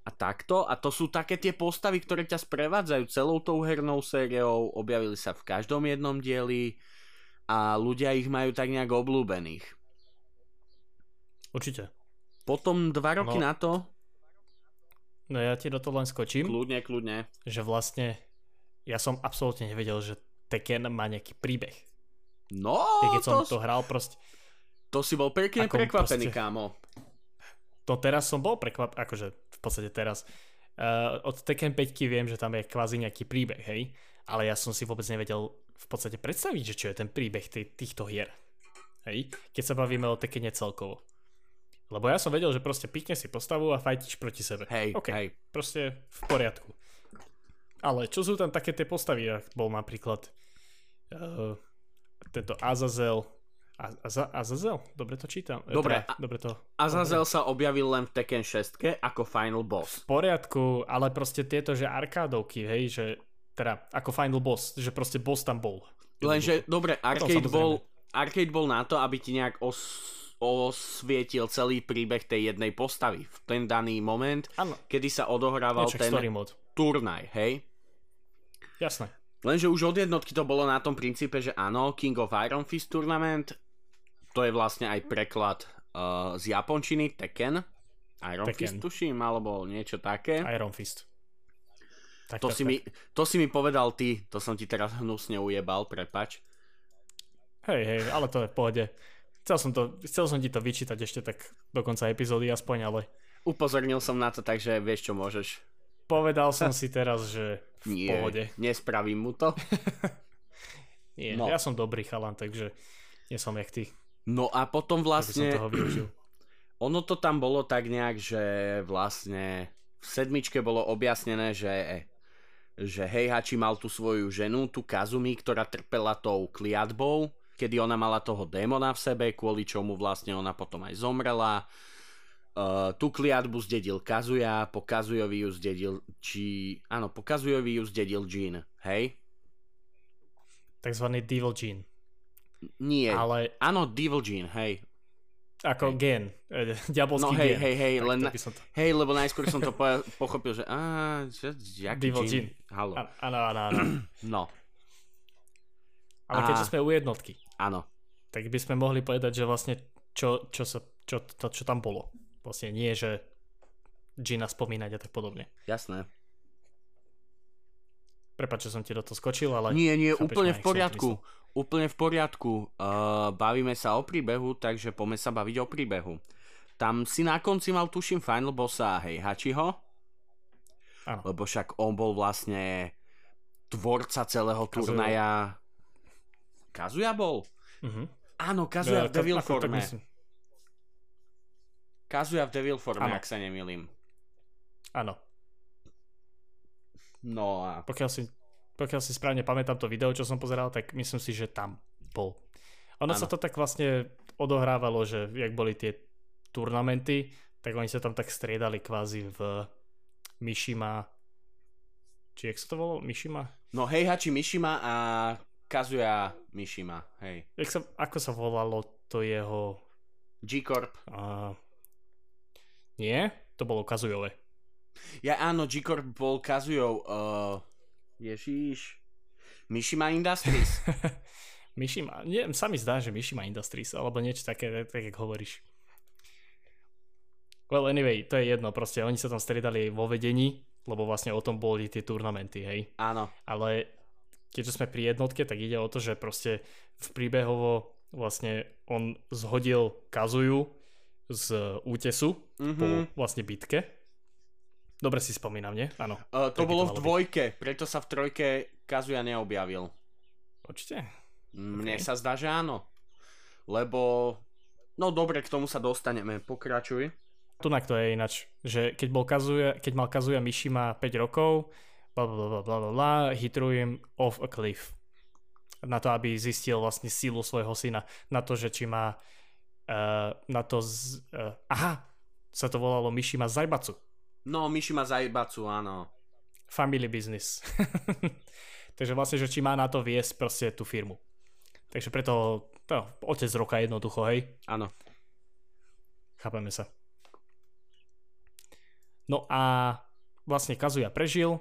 a takto. A to sú také tie postavy, ktoré ťa sprevádzajú celou tou hernou sériou, objavili sa v každom jednom dieli a ľudia ich majú tak nejak obľúbených. určite. Potom dva roky No. na to, No ja ti do toho len skočím, kľudne, kľudne, že vlastne ja som absolútne nevedel, že Tekken má nejaký príbeh. no, Ja keď som to, to hral proste, to si bol pekne prekvapený, proste- kámo. To teraz som bol prekvap, akože v podstate teraz. Uh, od Tekken 5 viem, že tam je kvázi nejaký príbeh, hej, ale ja som si vôbec nevedel v podstate predstaviť, že čo je ten príbeh tý, týchto hier. Hej, keď sa bavíme o Tekkene celkovo. Lebo ja som vedel, že proste pikne si postavu a fajtíš proti sebe. Hej, OK, hej. proste v poriadku. Ale čo sú tam také tie postavy, ak bol napríklad uh, tento Azazel, Az- Aza- Azazel? Dobre to čítam. E, Dobre, Teda, dobre to. Azazel sa objavil len v Tekken 6 ako final boss. V poriadku, ale proste tieto, že arkádovky, hej, že teda ako final boss, že proste boss tam bol. Lenže, dobre, arcade bol, arcade bol na to, aby ti nejak os, osvietil celý príbeh tej jednej postavy v ten daný moment, Áno, kedy sa odohrával niečo ten turnaj, hej? Jasné. Lenže už od jednotky to bolo na tom princípe, že áno, King of Iron Fist Tournament, to je vlastne aj preklad uh, z japončiny Tekken, Iron Tekken. Fist tuším, alebo niečo také. Iron Fist. Tak, To tak, si, tak. mi, to si mi povedal ty, to som ti teraz hnusne ujebal, prepač. Hej, hej, ale to je v pohode. Chcel som, to, chcel som ti to vyčítať ešte tak do konca epizódy aspoň, ale Upozornil som na to, takže vieš čo môžeš. povedal som *laughs* si teraz, že v Nie, pohode. nespravím mu to. *laughs* Nie, No. ja som dobrý chalan, takže nie som jak ty, No a potom že by som vlastne, toho využil. *clears throat* ono to tam bolo tak nejak, že vlastne v sedmičke bolo objasnené, že že Heihachi mal tú svoju ženu, tú Kazumi, ktorá trpela tou kliatbou, kedy ona mala toho démona v sebe, kvôli čomu vlastne ona potom aj zomrela. Uh, tú kliatbu zdedil Kazuya, po Kazuyovi ju zdedil či... Áno, po Kazuyovi ju zdedil Jin, hej? Takzvaný Devil Gene. Nie, Ale áno, Devil Jin, hej. ako gen, eh, *laughs* diabolský No hej, gen. hej, hej, Tak len to. Hej, lebo najskôr som to po- *laughs* pochopil, že á, že, jaký Devil? Jin. Halo. Áno, áno, áno. *clears throat* No, Ale A- keďže sme u jednotky, áno. tak by sme mohli povedať, že vlastne čo, čo, sa, čo, to, čo tam bolo. Vlastne nie, že Gina spomínať a tak podobne. Jasné. Prepač, že som ti do toho skočil, ale... Nie, nie, úplne v poriadku. Úplne v poriadku. Uh, bavíme sa o príbehu, takže poďme sa baviť o príbehu. Tam si na konci mal, tuším, final bossa Heihachiho, Áno. lebo však on bol vlastne tvorca celého Kazuya. turnaja. Kazuya bol? Mhm. Áno, Kazuya v Ja, Devil ako- tak forme. Kazuya v Devil forme, ak sa nemýlim. Áno. No a Pokiaľ si, pokiaľ si správne pamätám to video, čo som pozeral, tak myslím si, že tam bol. Ono Áno. sa to tak vlastne odohrávalo, že jak boli tie turnamenty, tak oni sa tam tak striedali kvázi v Mishima či jak sa to volalo? Mishima? No Heihachi Mishima a Kazuya Mishima, hej. Jak sa, ako sa volalo to jeho... G-Corp. Uh, nie? To bolo Kazujové. Ja áno, G-Corp bol Kazuyou. Uh, ježiš. Mishima Industries. *laughs* Mishima, nie, sa mi zdá, že Mishima Industries, alebo niečo také, tak jak hovoríš. Well, anyway, to je jedno, proste oni sa tam striedali vo vedení, lebo vlastne o tom boli tie turnamenty, hej. áno. Ale keďže sme pri jednotke, tak ide o to, že proste v príbehovo vlastne on zhodil Kazuju z útesu Mhm. po vlastne bitke. Dobre si spomínam, nie? Áno. Uh, to bolo v malo byť. dvojke, preto sa v trojke Kazuya neobjavil. Určite. Mne Ok. sa zdá, že áno. Lebo... No dobre, k tomu sa dostaneme. Pokračuj. Tunak to je ináč, že keď, bol Kazuya, keď mal Kazuya Mishima 5 rokov, bla bla bla off a cliff. Na to, aby zistil vlastne sílu svojho syna. Na to, že či má uh, na to z, uh, aha, sa to volalo Mishima Zaibatsu. No, Mishima Zaibatsu, áno. Family business. *laughs* Takže vlastne, že či má na to viesť proste tú firmu. Takže preto no, otec roka jednoducho, hej. Áno. Chápeme sa. No a vlastne Kazuya prežil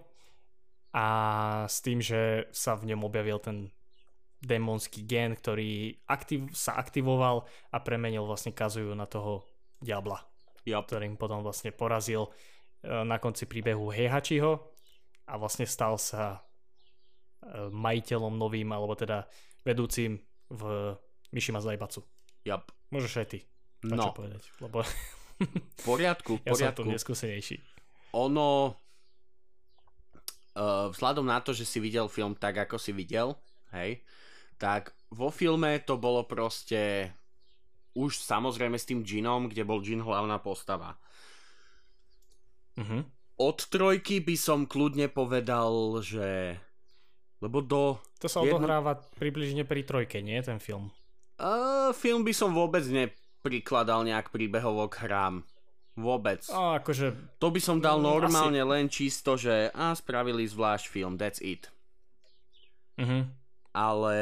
a s tým, že sa v ňom objavil ten démonský gen, ktorý aktiv, sa aktivoval a premenil vlastne Kazuyu na toho diabla, Yep. ktorým potom vlastne porazil na konci príbehu Heihachiho a vlastne stal sa e, majiteľom novým, alebo teda vedúcim v Mishima Zaibatsu. Yep. Môžeš aj ty no. Povedať, lebo v poriadku, v *laughs* ja som tu poriadku. neskúsenejší. ono uh, vzhľadom na to, že si videl film tak, ako si videl, hej, tak vo filme to bolo proste už samozrejme s tým Ginom, kde bol Gin hlavná postava. Uh-huh. Od trojky by som kľudne povedal, že... Lebo do... To sa Jedno- odohráva približne pri trojke, nie ten film? Uh, film by som vôbec neprikladal nejak príbehovo k hrám. Vôbec. A akože, To by som dal normálne len čisto, že a spravili zvlášť film, that's it. uh-huh. ale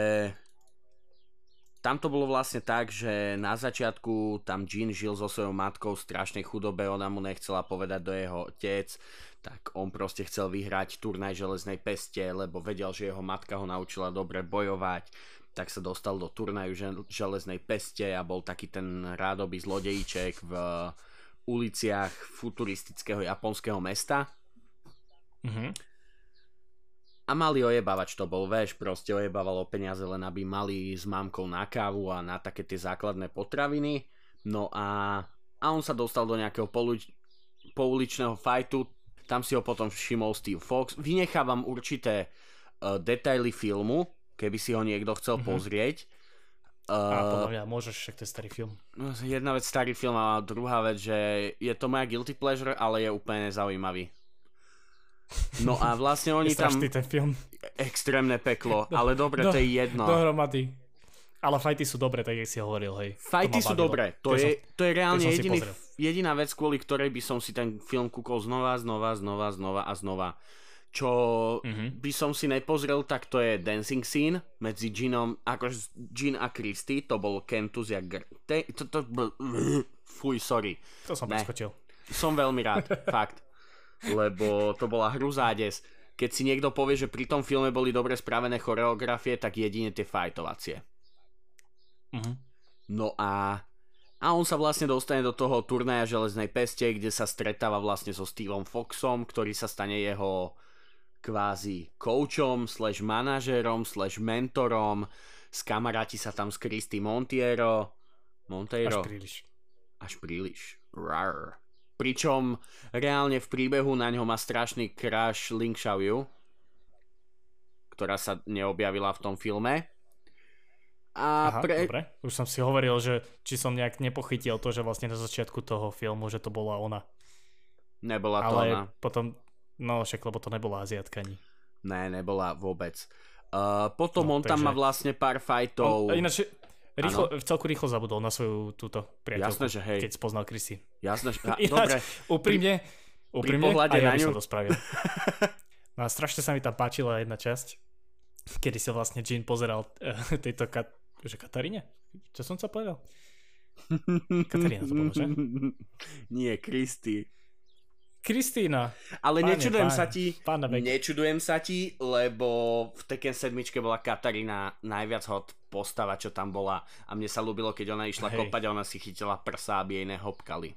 tam to bolo vlastne tak, že na začiatku tam Jean žil so svojou matkou v strašnej chudobe, ona mu nechcela povedať do jeho otec, tak on proste chcel vyhrať turnaj železnej peste, lebo vedel, že jeho matka ho naučila dobre bojovať, tak sa dostal do turnaju žel- železnej peste a bol taký ten rádoby zlodejíček v uliciach futuristického japonského mesta. Uh-huh. A malý ojebavač to bol, vieš, proste ojebával o peniaze len aby mali s mámkou na kávu a na také tie základné potraviny. No a, a on sa dostal do nejakého poluč, pouličného fajtu, tam si ho potom všimol Steve Fox. Vynechávam určité uh, detaily filmu, keby si ho niekto chcel mm-hmm. pozrieť. Uh, a podľa mňa môžeš, však to je starý film. No, jedna vec starý film a druhá vec, že je to moja guilty pleasure, ale je úplne zaujímavý. No a vlastne *laughs* oni tam... ten film. Extrémne peklo, *laughs* ale dobre, do, to je jedno. Dohromady. Ale fajty sú dobré, tak jak si hovoril, hej. Fajty sú dobré, to, je, som, to je reálne jediný, jediná vec, kvôli ktorej by som si ten film kúkol znova, znova, znova, znova a znova. Čo mm-hmm. by som si nepozrel, tak to je dancing scene medzi Ginom, akože Gin a Christy, to bol Kentus jak... Te, to, to, bl, *clears throat* fuj, sorry. To som preskočil. Som veľmi rád, *laughs* fakt lebo to bola hru zádes. Keď si niekto povie, že pri tom filme boli dobre spravené choreografie, tak jedine tie fajtovacie. Uh-huh. No a, a on sa vlastne dostane do toho turnaja železnej peste, kde sa stretáva vlastne so Steveom Foxom, ktorý sa stane jeho kvázi coachom, slash manažérom, slash mentorom. Skamaráti sa tam s Christy Montiero. Monteiro. Až príliš. Až príliš. Rar. Pričom reálne v príbehu na ňo má strašný crush Ling Xiaoyu, ktorá sa neobjavila v tom filme. A Aha, pre... dobre. Už som si hovoril, že či som nejak nepochytil to, že vlastne na začiatku toho filmu, že to bola ona. Nebola to Ale ona. potom, no však, lebo to nebola Aziatka ani. Ne, nebola vôbec. Uh, potom no, on takže... tam má vlastne pár fajtov. On, ináč, Rýchlo, v celku rýchlo zabudol na svoju túto priateľku, Jasné, že hej. keď spoznal Chrissy. Jasné, že... *laughs* A, dobre. Úprimne, úprimne, aj ja by som to spravil. *laughs* No a strašne sa mi tam páčila jedna časť, kedy sa vlastne Jean pozeral uh, tejto kat... že Kataríne? Čo som sa povedal? *laughs* Katarína to bolo, že? Nie, Kristy. Kristýna. Ale páne, nečudujem páne, sa ti, nečudujem sa ti, lebo v Tekken 7 bola Katarína najviac hot postava, čo tam bola a mne sa ľúbilo, keď ona išla hej. kopať a ona si chytila prsa, aby jej nehopkali.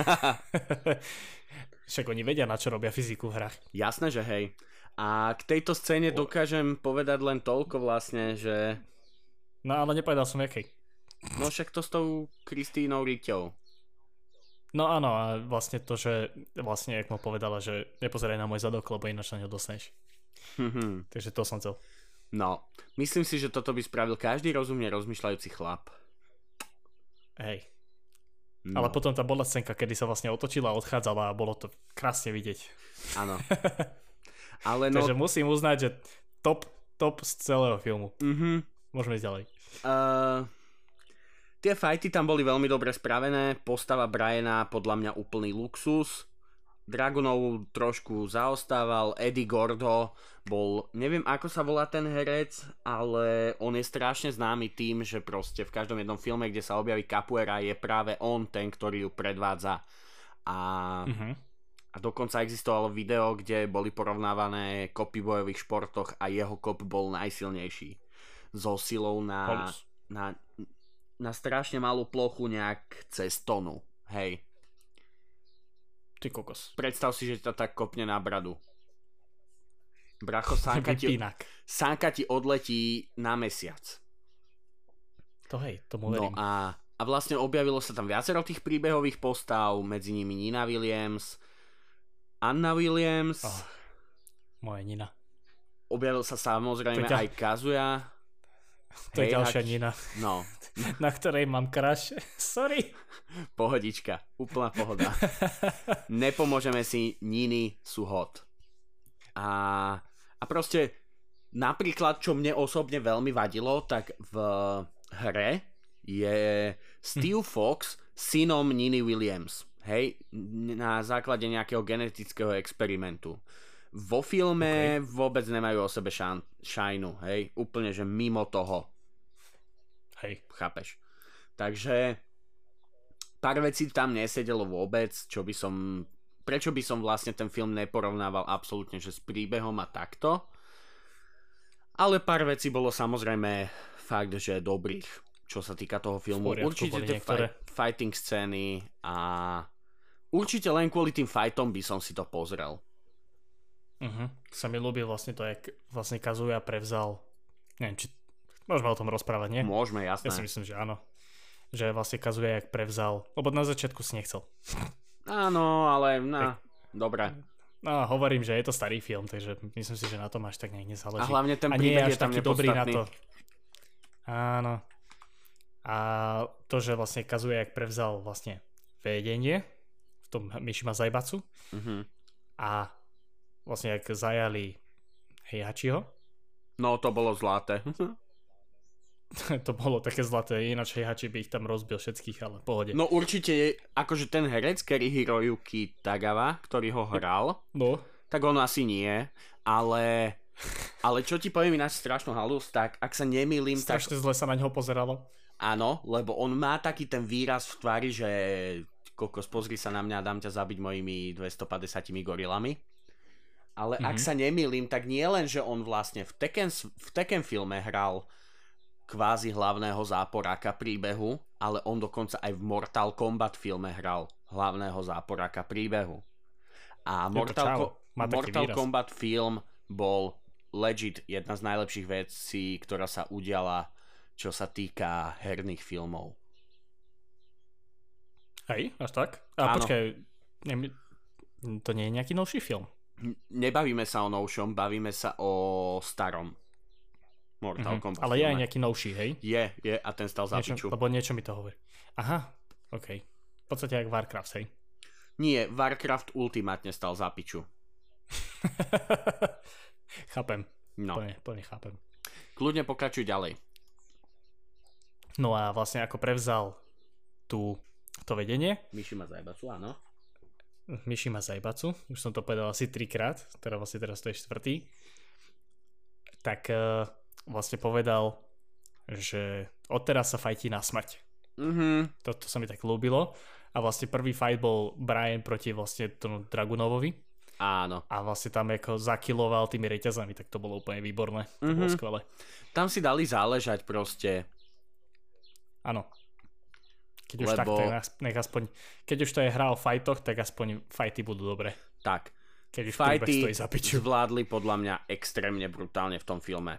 *laughs* Však oni vedia, na čo robia fyziku v hrách. Jasné, že hej. A k tejto scéne dokážem povedať len toľko vlastne, že... No ale nepovedal som jakej. No však to s tou Kristínou Riťou. No áno, a vlastne to, že vlastne, jak mu povedala, že nepozeraj na môj zadok, lebo ináč na ňo dostaneš. Takže to som chcel. No, myslím si, že toto by spravil každý rozumne rozmýšľajúci chlap. Hej. No. Ale potom tam bola scénka, kedy sa vlastne otočila a odchádzala a bolo to krásne vidieť. Áno. *laughs* Ale no... Takže musím uznať, že top, top z celého filmu. Mm-hmm. Môžeme ísť ďalej. Uh, Tie fajty tam boli veľmi dobre spravené, postava Briana podľa mňa úplný luxus. Dragunov trošku zaostával, Eddie Gordo bol, neviem ako sa volá ten herec, ale on je strašne známy tým, že proste v každom jednom filme, kde sa objaví Capoeira, je práve on ten, ktorý ju predvádza. A, uh-huh. a dokonca existovalo video, kde boli porovnávané kopy v bojových športoch a jeho kop bol najsilnejší. So silou na, na na strašne malú plochu nejak cez tonu. Hej. Ty kokos. Predstav si, že ťa tak kopne na bradu. Bracho, sánka ti, sánka ti odletí na mesiac. To hej, tomu verím. No a, a vlastne objavilo sa tam viacero tých príbehových postav, medzi nimi Nina Williams, Anna Williams. Oh, moja Nina. Objavil sa samozrejme ťa... aj Kazuya. To je ďalšia Nina. No, *laughs* na ktorej mám crush. *laughs* Sorry. Pohodička, úplná pohoda. Nepomôžeme si, Nini sú hot. A, a proste napríklad, čo mne osobne veľmi vadilo, tak v hre je Steve hm. Fox synom Nini Williams. Hej, na základe nejakého genetického experimentu. Vo filme okay. vôbec nemajú o sebe šan, šajnu, hej, úplne, že mimo toho Hej, chápeš. Takže pár vecí tam nesedelo vôbec, čo by som... Prečo by som vlastne ten film neporovnával absolútne, že s príbehom a takto. Ale pár vecí bolo samozrejme fakt, že dobrých, čo sa týka toho filmu. Sporiadku určite tie fi- fighting scény a určite len kvôli tým fightom by som si to pozrel. Uh-huh. Sa mi ľúbi vlastne to, jak vlastne Kazuya prevzal, neviem, či môžeme o tom rozprávať, nie? Môžeme, jasné. Ja si myslím, že áno. Že vlastne Kazuya jak prevzal, lebo na začiatku si nechcel. Áno, ale na, dobre. No, hovorím, že je to starý film, takže myslím si, že na tom až tak nejak nezáleží. A hlavne ten je príbeh až je tam taký dobrý na to. Áno. A to, že vlastne Kazuya jak prevzal vlastne vedenie v tom Mishima Zaibatsu Mhm. a vlastne jak zajali Heihachiho, No, to bolo zlaté. *laughs* *laughs* to bolo také zlaté, ináč Heihachi by ich tam rozbil všetkých, ale pohode. No určite, akože ten herec Kerihiro Yuki Tagawa, ktorý ho hral, no. tak on asi nie, ale... Ale čo ti poviem ináč strašnú halus, tak ak sa nemýlim, tak Strašne zle sa na ňo pozeralo. áno, lebo on má taký ten výraz v tvári, že kokos, pozri sa na mňa a dám ťa zabiť mojimi 250 gorilami. Ale mm-hmm. ak sa nemýlim, tak nie len, že on vlastne v Tekken, v Tekken filme hral kvázi hlavného záporáka príbehu, ale on dokonca aj v Mortal Kombat filme hral hlavného záporáka príbehu. A Mortal, čau. Ko- Mortal. Kombat film bol legit jedna z najlepších vecí, ktorá sa udiala, čo sa týka herných filmov. Hej, až tak? A Áno. počkaj, to nie je nejaký novší film. Nebavíme sa o novšom, bavíme sa o starom Mortal Mhm. Kombat Ale je aj nejaký novší, hej? Je, je a ten stal za Niečo, lebo niečo mi to hovorí. Aha, OK. V podstate jak Warcraft, hej? Nie, Warcraft ultimátne stal za piču. *laughs* chápem, No, plne, plne chápem. kľudne pokračuj ďalej. No a vlastne ako prevzal tú, to vedenie, Myši ma zajebacu, áno. Mishima Zaibatsu, už som to povedal asi trikrát, teda vlastne teraz to je štvrtý, tak uh, vlastne povedal, že odteraz sa fajtí na smrť. Mhm, Toto sa mi tak ľúbilo. A vlastne prvý fight bol Brian proti vlastne tomu Dragunovovi. áno. A vlastne tam ako zakiloval tými reťazami, tak to bolo úplne výborné. To bolo Mhm. skvelé. Tam si dali záležať proste. Áno. Keď už Lebo- tak, nech- aspoň, keď už to je hra o fightoch, tak aspoň fighty budú dobré. Tak, Keď už fighty stojí za piču. zvládli podľa mňa extrémne brutálne v tom filme.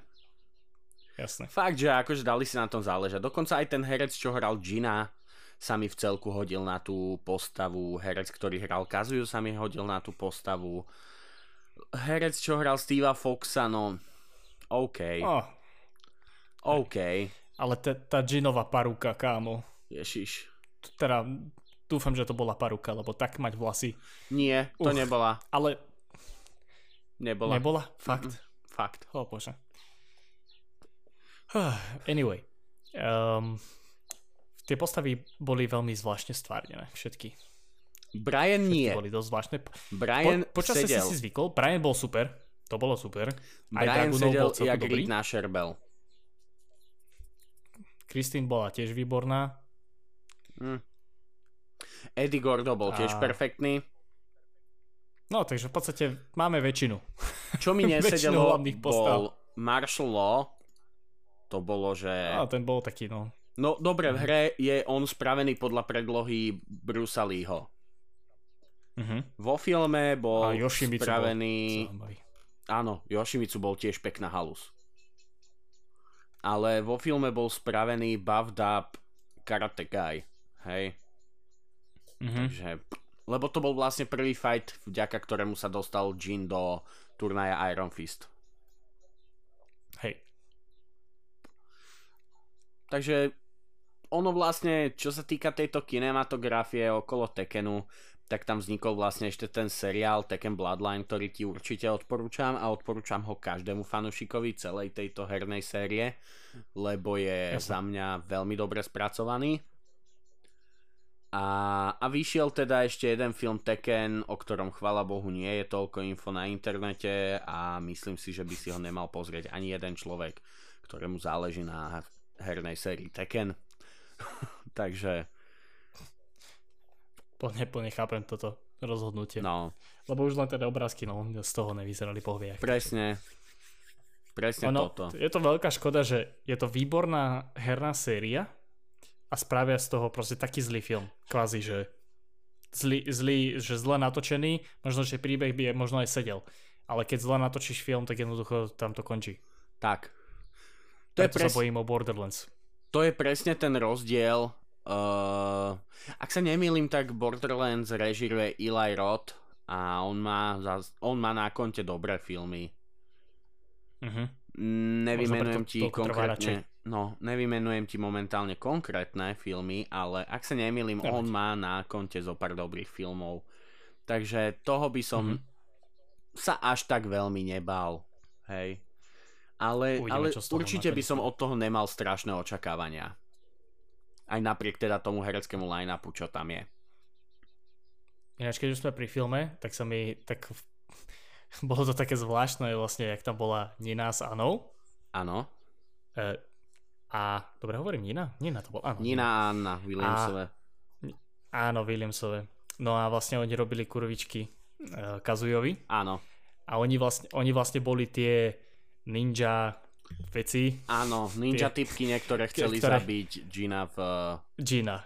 Jasné. Fakt, že akože dali si na tom záležať. Dokonca aj ten herec, čo hral Gina, sa mi v celku hodil na tú postavu. Herec, ktorý hral Kazuyu, sa mi hodil na tú postavu. Herec, čo hral Steva Foxa, no... OK, Oh, OK. ale tá džinová paruka, kámo. Ježiš. Teda dúfam, že to bola paruka, lebo tak mať vlasy. Nie, to Uch. nebola. Ale Nebola. nebola? Fakt? Fakt. O bože. Anyway. Um, tie postavy boli veľmi zvláštne stvárnené, všetky. Brian nie. Boli dosť zvláštne. Po, Brian počasie si si zvykol, Brian bol super, to bolo super. Aj Brian Dragunov sedel bol jak dobrý. Na Sherbel. Christine bola tiež výborná. Hm. Eddie Gordo bol tiež A- perfektný. No, takže v podstate máme väčšinu. Čo mi *laughs* nesedelo, bol Martial Law. To bolo, že... A ten bol taký, no. No dobre, v hre je on spravený podľa predlohy Brusa Leeho. Uh-huh. Vo filme bol A Yoshimitsu bol spravený... Zaujímavý. Áno, Yoshimitsu bol tiež pekná halus. Ale vo filme bol spravený buffed up karate guy. Hej. Uh-huh. Takže, lebo to bol vlastne prvý fight, vďaka ktorému sa dostal Jin do turnaja Iron Fist. Hej. Takže ono vlastne, čo sa týka tejto kinematografie okolo Tekenu, tak tam vznikol vlastne ešte ten seriál Tekken Bloodline, ktorý ti určite odporúčam a odporúčam ho každému fanúšikovi celej tejto hernej série, lebo je Jasne. za mňa veľmi dobre spracovaný. A, a vyšiel teda ešte jeden film Tekken, o ktorom chvala Bohu nie je toľko info na internete a myslím si, že by si ho nemal pozrieť ani jeden človek, ktorému záleží na hernej sérii Tekken. *laughs* Takže, Plne, plne chápem toto rozhodnutie. no, Lebo už len teda obrázky, no, z toho nevyzerali pohvie. presne, presne Ono, toto. je to veľká škoda, že je to výborná herná séria a spravia z toho proste taký zlý film. Kvázi, že zlý, zlý, že zle natočený, možno, že príbeh by je možno aj sedel. ale keď zle natočíš film, tak jednoducho tam to končí. Tak. To je Preto pres... sa bojím o Borderlands. to je presne ten rozdiel. Uh, ak sa nemýlim, tak Borderlands režiruje Eli Roth a on má, on má na konte dobré filmy. Mhm. Nevymenujem ti trvá radšej. No, nevymenujem ti momentálne konkrétne filmy, ale ak sa nemýlim, Nevadí. on má na konte zo pár dobrých filmov. Takže toho by som Mhm. sa až tak veľmi nebal. Hej. Ale, Uvidíme, ale určite by som od toho nemal strašné očakávania. Aj napriek teda tomu hereckému line-upu, čo tam je. Ináč, keď už sme pri filme, tak sa mi tak *laughs* bolo to také zvláštne vlastne, jak tam bola Nina s Anou. Áno. E, a, dobre hovorím, Nina? Nina to bola, áno. Nina a Anna Williamsové. Áno, Williamsové. No a vlastne oni robili kurvičky e, Kazujovi. Áno. A oni vlastne, oni vlastne boli tie ninja veci Áno, ninja typky niektoré *laughs* chceli ktoré- zabiť Gina v... Gina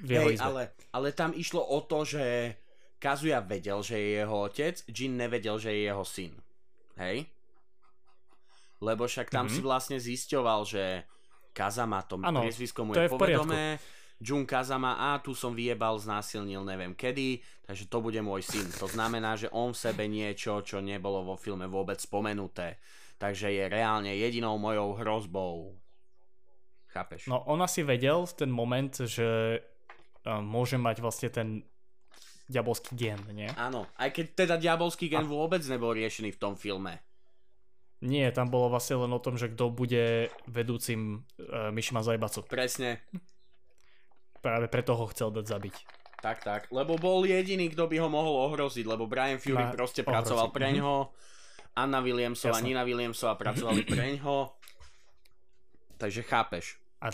v jeho Hej, izbe. ale, ale tam išlo o to, že Kazuya vedel, že je jeho otec, Jin nevedel, že je jeho syn. Hej? Lebo však tam Mhm. si vlastne zisťoval, že Kazama, to Áno, priezvisko mu to je, je povedomé, Jun Kazama, a tu som vyjebal, znásilnil, neviem kedy, takže to bude môj syn. To znamená, že on v sebe niečo, čo nebolo vo filme vôbec spomenuté. Takže je reálne jedinou mojou hrozbou. Chápeš? No on asi vedel v ten moment, že môže mať vlastne ten diabolský gen, nie? Áno, aj keď teda diabolský gen vôbec nebol riešený v tom filme. Nie, tam bolo vlastne len o tom, že kto bude vedúcim uh, Mishima Zaibatsu. Presne, Práve preto ho chcel dať zabiť. tak, tak. Lebo bol jediný, kto by ho mohol ohroziť, lebo Brian Fury Ma- proste ohroziť, pracoval mhm. preňho, Anna Williamsová, Jasné. Nina Williamsová pracovali *clears throat* preňho. Takže chápeš. A,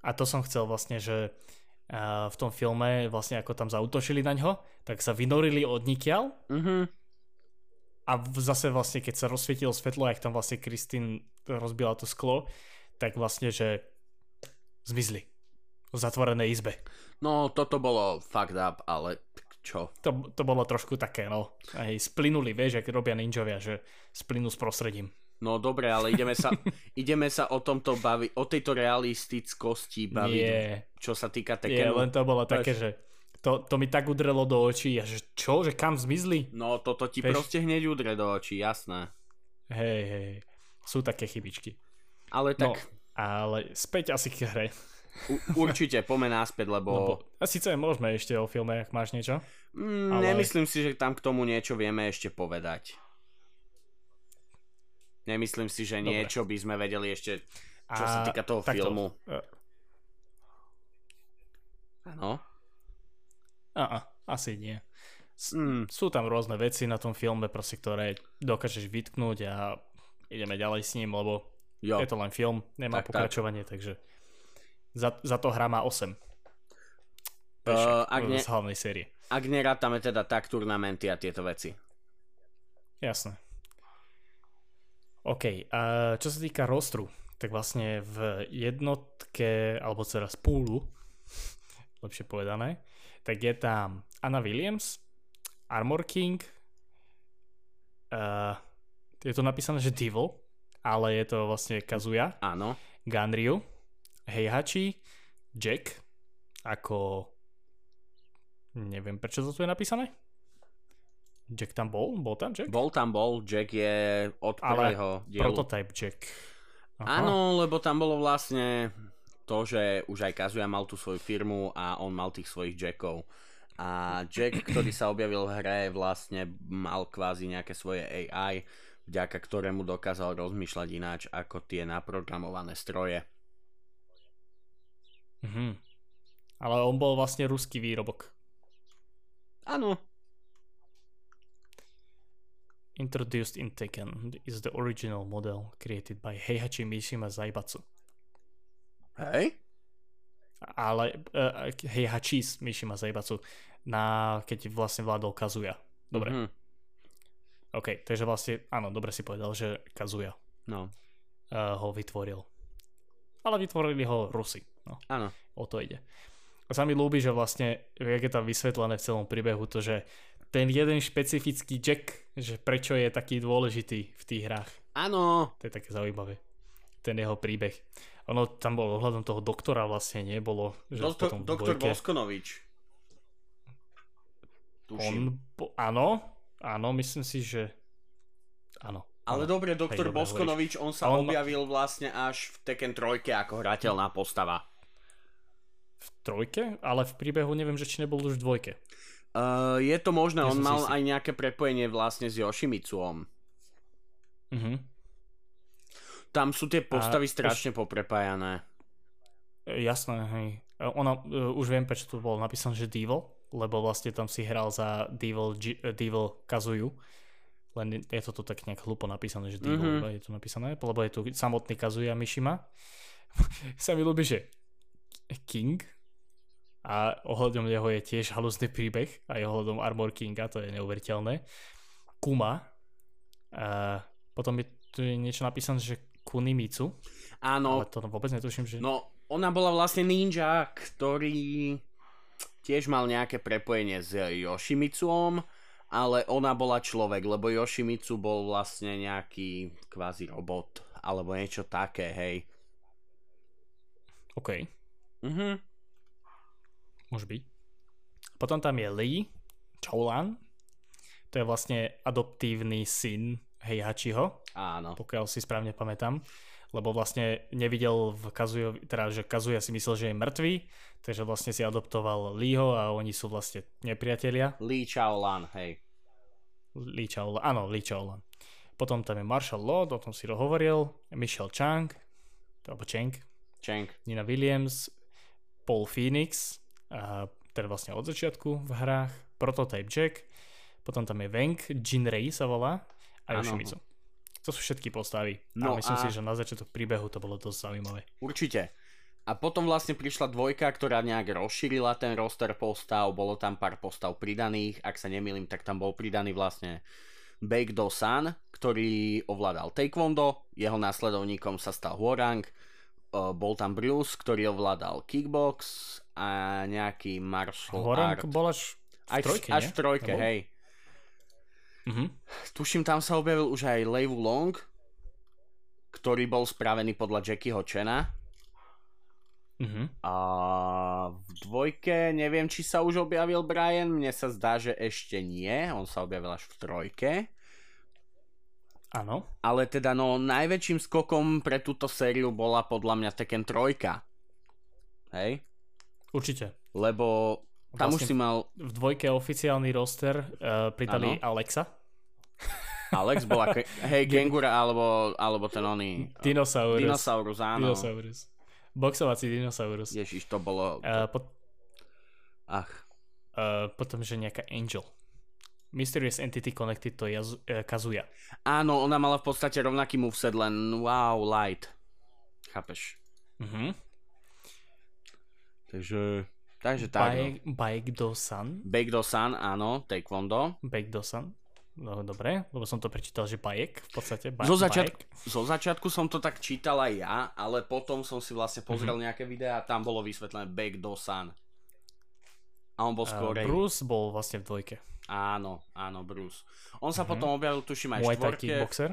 a to som chcel vlastne, že uh, v tom filme vlastne ako tam zautočili na ňo, tak sa vynorili od nikiaľ Mhm. A zase vlastne keď sa rozsvietilo svetlo, jak tam vlastne Kristín rozbila to sklo, tak vlastne, že zmizli v zatvorenej izbe. No, toto bolo fucked up, ale čo? To, to bolo trošku také, no. Aj splynuli, vieš, ak robia ninjovia, že splynú s prostredím. No dobre, ale ideme sa, *laughs* ideme sa o tomto baviť, o tejto realistickosti baviť, Nie, čo sa týka nie, Tekenu. len to bolo také, že to, to mi tak udrelo do očí a že čo, že kam zmizli? No, toto ti Vieš. proste hneď udre do očí, jasné. Hej, hej, sú také chybičky. Ale No, tak ale späť asi k hre. u, určite poďme naspäť, lebo... Lebo, a síce môžeme ešte o filme, ak máš niečo. Mm, Ale- Nemyslím si, že tam k tomu niečo vieme ešte povedať. Nemyslím si, že Dobre. niečo by sme vedeli ešte, čo sa A týka toho takto, filmu. e, Áno. A, a, asi nie. S- Mm, Sú tam rôzne veci na tom filme, proste, ktoré dokážeš vytknúť a ideme ďalej s ním, lebo jo. je to len film, nemá Tak, tak. pokračovanie, takže za, za to hra má 8. Uh, ak, ne, z hlavnej série. ak nerátame teda tak turnamenty a tieto veci. Jasné. OK, a čo sa týka rostru, tak vlastne v jednotke, alebo teraz púlu, *laughs* lepšie povedané, tak je tam Anna Williams, Armor King, uh, je to napísané, že Devil, ale je to vlastne Kazuya, Áno. Ganryu, Heihachi, Jack, ako... Neviem, prečo to tu je napísané? Jack tam bol? Bol tam Jack? Bol tam bol, Jack je od Ale prvého dielu. Prototype Jack. Aha. Áno, lebo tam bolo vlastne to, že už aj Kazuya mal tú svoju firmu a on mal tých svojich Jackov. A Jack, ktorý sa objavil v hre, vlastne mal kvázi nejaké svoje AI, vďaka ktorému dokázal rozmýšľať ináč ako tie naprogramované stroje. Mhm. Ale on bol vlastne ruský výrobok. Áno, Introduced in Tekken is the original model created by Heihachi Mishima Zaibatsu. Hej? Ale uh, Heihachi Mishima Zaibatsu na, keď vlastne vládol Kazuya. Dobre, Mhm. OK, takže vlastne, áno, dobre si povedal, že Kazuya No, uh, ho vytvoril. Ale vytvorili ho Rusi. No, áno. o to ide. A sa mi ľúbi, že vlastne, jak je tam vysvetlené v celom príbehu to, že ten jeden špecifický Jack, že prečo je taký dôležitý v tých hrách. Áno. To je také zaujímavé. Ten jeho príbeh. Ono tam bolo ohľadom toho doktora vlastne, nie? Bolo, že Doktor, potom doktor dvojke- Voskonovič. On, Tuším. po, áno, áno, myslím si, že áno. Ale áno. dobre, doktor dobre Boskonovič, on sa on objavil vlastne až v Tekken 3 ako hrateľná postava. V trojke, ale v príbehu neviem, že či nebol už v dvojke. Uh, je to možné, on si mal istý. aj nejaké prepojenie vlastne s Yoshimitsuom. Mhm. Tam sú tie postavy už- strašne poprepájané. E, Jasné, hej. E, Ona, uh, už viem, prečo tu bolo napísané, že Devil, lebo vlastne tam si hral za Devil, G- Devil Kazuyu. Len je to tu tak nejak hlúpo napísané, že Devil, Mhm. mm-hmm. je tu napísané, lebo je tu samotný Kazuya Mishima. *laughs* Sa mi ľúbi, že King a ohľadom neho je tiež halúzny príbeh aj ohľadom Armor Kinga, to je neuveriteľné. Kuma. A potom je tu niečo napísané, že Kunimitsu, Áno, ale to vôbec netuším, že... no ona bola vlastne ninja, ktorý tiež mal nejaké prepojenie s Yoshimitsuom, ale ona bola človek, lebo Yoshimitsu bol vlastne nejaký kvázi robot, alebo niečo také, hej. OK. Mhm. Môže byť. Potom tam je Lee Choulan. To je vlastne adoptívny syn Heihachiho, Áno. pokiaľ si správne pamätám. Lebo vlastne nevidel v Kazuyo, teda že Kazuya si myslel, že je mŕtvý, takže vlastne si adoptoval Leeho a oni sú vlastne nepriatelia. Lee Chaolan, hej. Lee Choulan, áno, Lee Choulan. Potom tam je Marshall Law, o tom si hovoril, Michelle Chang, alebo Chang, Čenk. Nina Williams, Paul Phoenix, a teda vlastne od začiatku v hrách, Prototype Jack, potom tam je Weng, Jinrei sa volá a Áno. Yoshimitsu. To sú všetky postavy. No a myslím a- si, že na začiatok príbehu to bolo dosť zaujímavé. Určite. A potom vlastne prišla dvojka, ktorá nejak rozšírila ten roster postav, bolo tam pár postav pridaných, ak sa nemýlim, tak tam bol pridaný vlastne Baekdo San, ktorý ovládal Taekwondo, jeho následovníkom sa stal Hwarang, uh, bol tam Bruce, ktorý ovládal Kickbox a nejaký martial Horang art. bol až v trojke, až nie? v trojke, hej. Mhm. Tuším, tam sa objavil už aj Lei Long, ktorý bol spravený podľa Jackieho Chena. Mhm. A v dvojke neviem, či sa už objavil Brian, mne sa zdá, že ešte nie, on sa objavil až v trojke. Áno. Ale teda no, najväčším skokom pre túto sériu bola podľa mňa Tekken 3. Hej? Určite. Lebo tam už Vlastne si mal... V dvojke oficiálny roster uh, pridali Áno. Alexa. Alex bola... Ke- hej, *laughs* Gengura alebo, alebo ten oný... Dinosaurus. Dinosaurus, áno. Dinosaurus. Boxovací dinosaurus. Ježiš, to bolo... Uh, pot, Ach, uh, potom, že nejaká Angel. Mysterious Entity Connected to je uh, Kazuya. áno, ona mala v podstate rovnaký moveset, len wow, light. Chápeš? Mhm. Takže... Takže tak, no. Baek, Baekdo-san. Baekdo-san, áno, taekwondo. Baekdo-san. No dobre, lebo som to prečítal, že Baek v podstate. Ba- Zo, začiat- Baek. zo začiatku som to tak čítal aj ja, ale potom som si vlastne pozrel Mhm. nejaké videá a tam bolo vysvetlené Baekdo-san. A on bol Uh, skôr... Bruce bol vlastne v dvojke. Áno, áno, Bruce. On sa Mhm. potom objavil, tuším, aj v štvorke. kickboxer.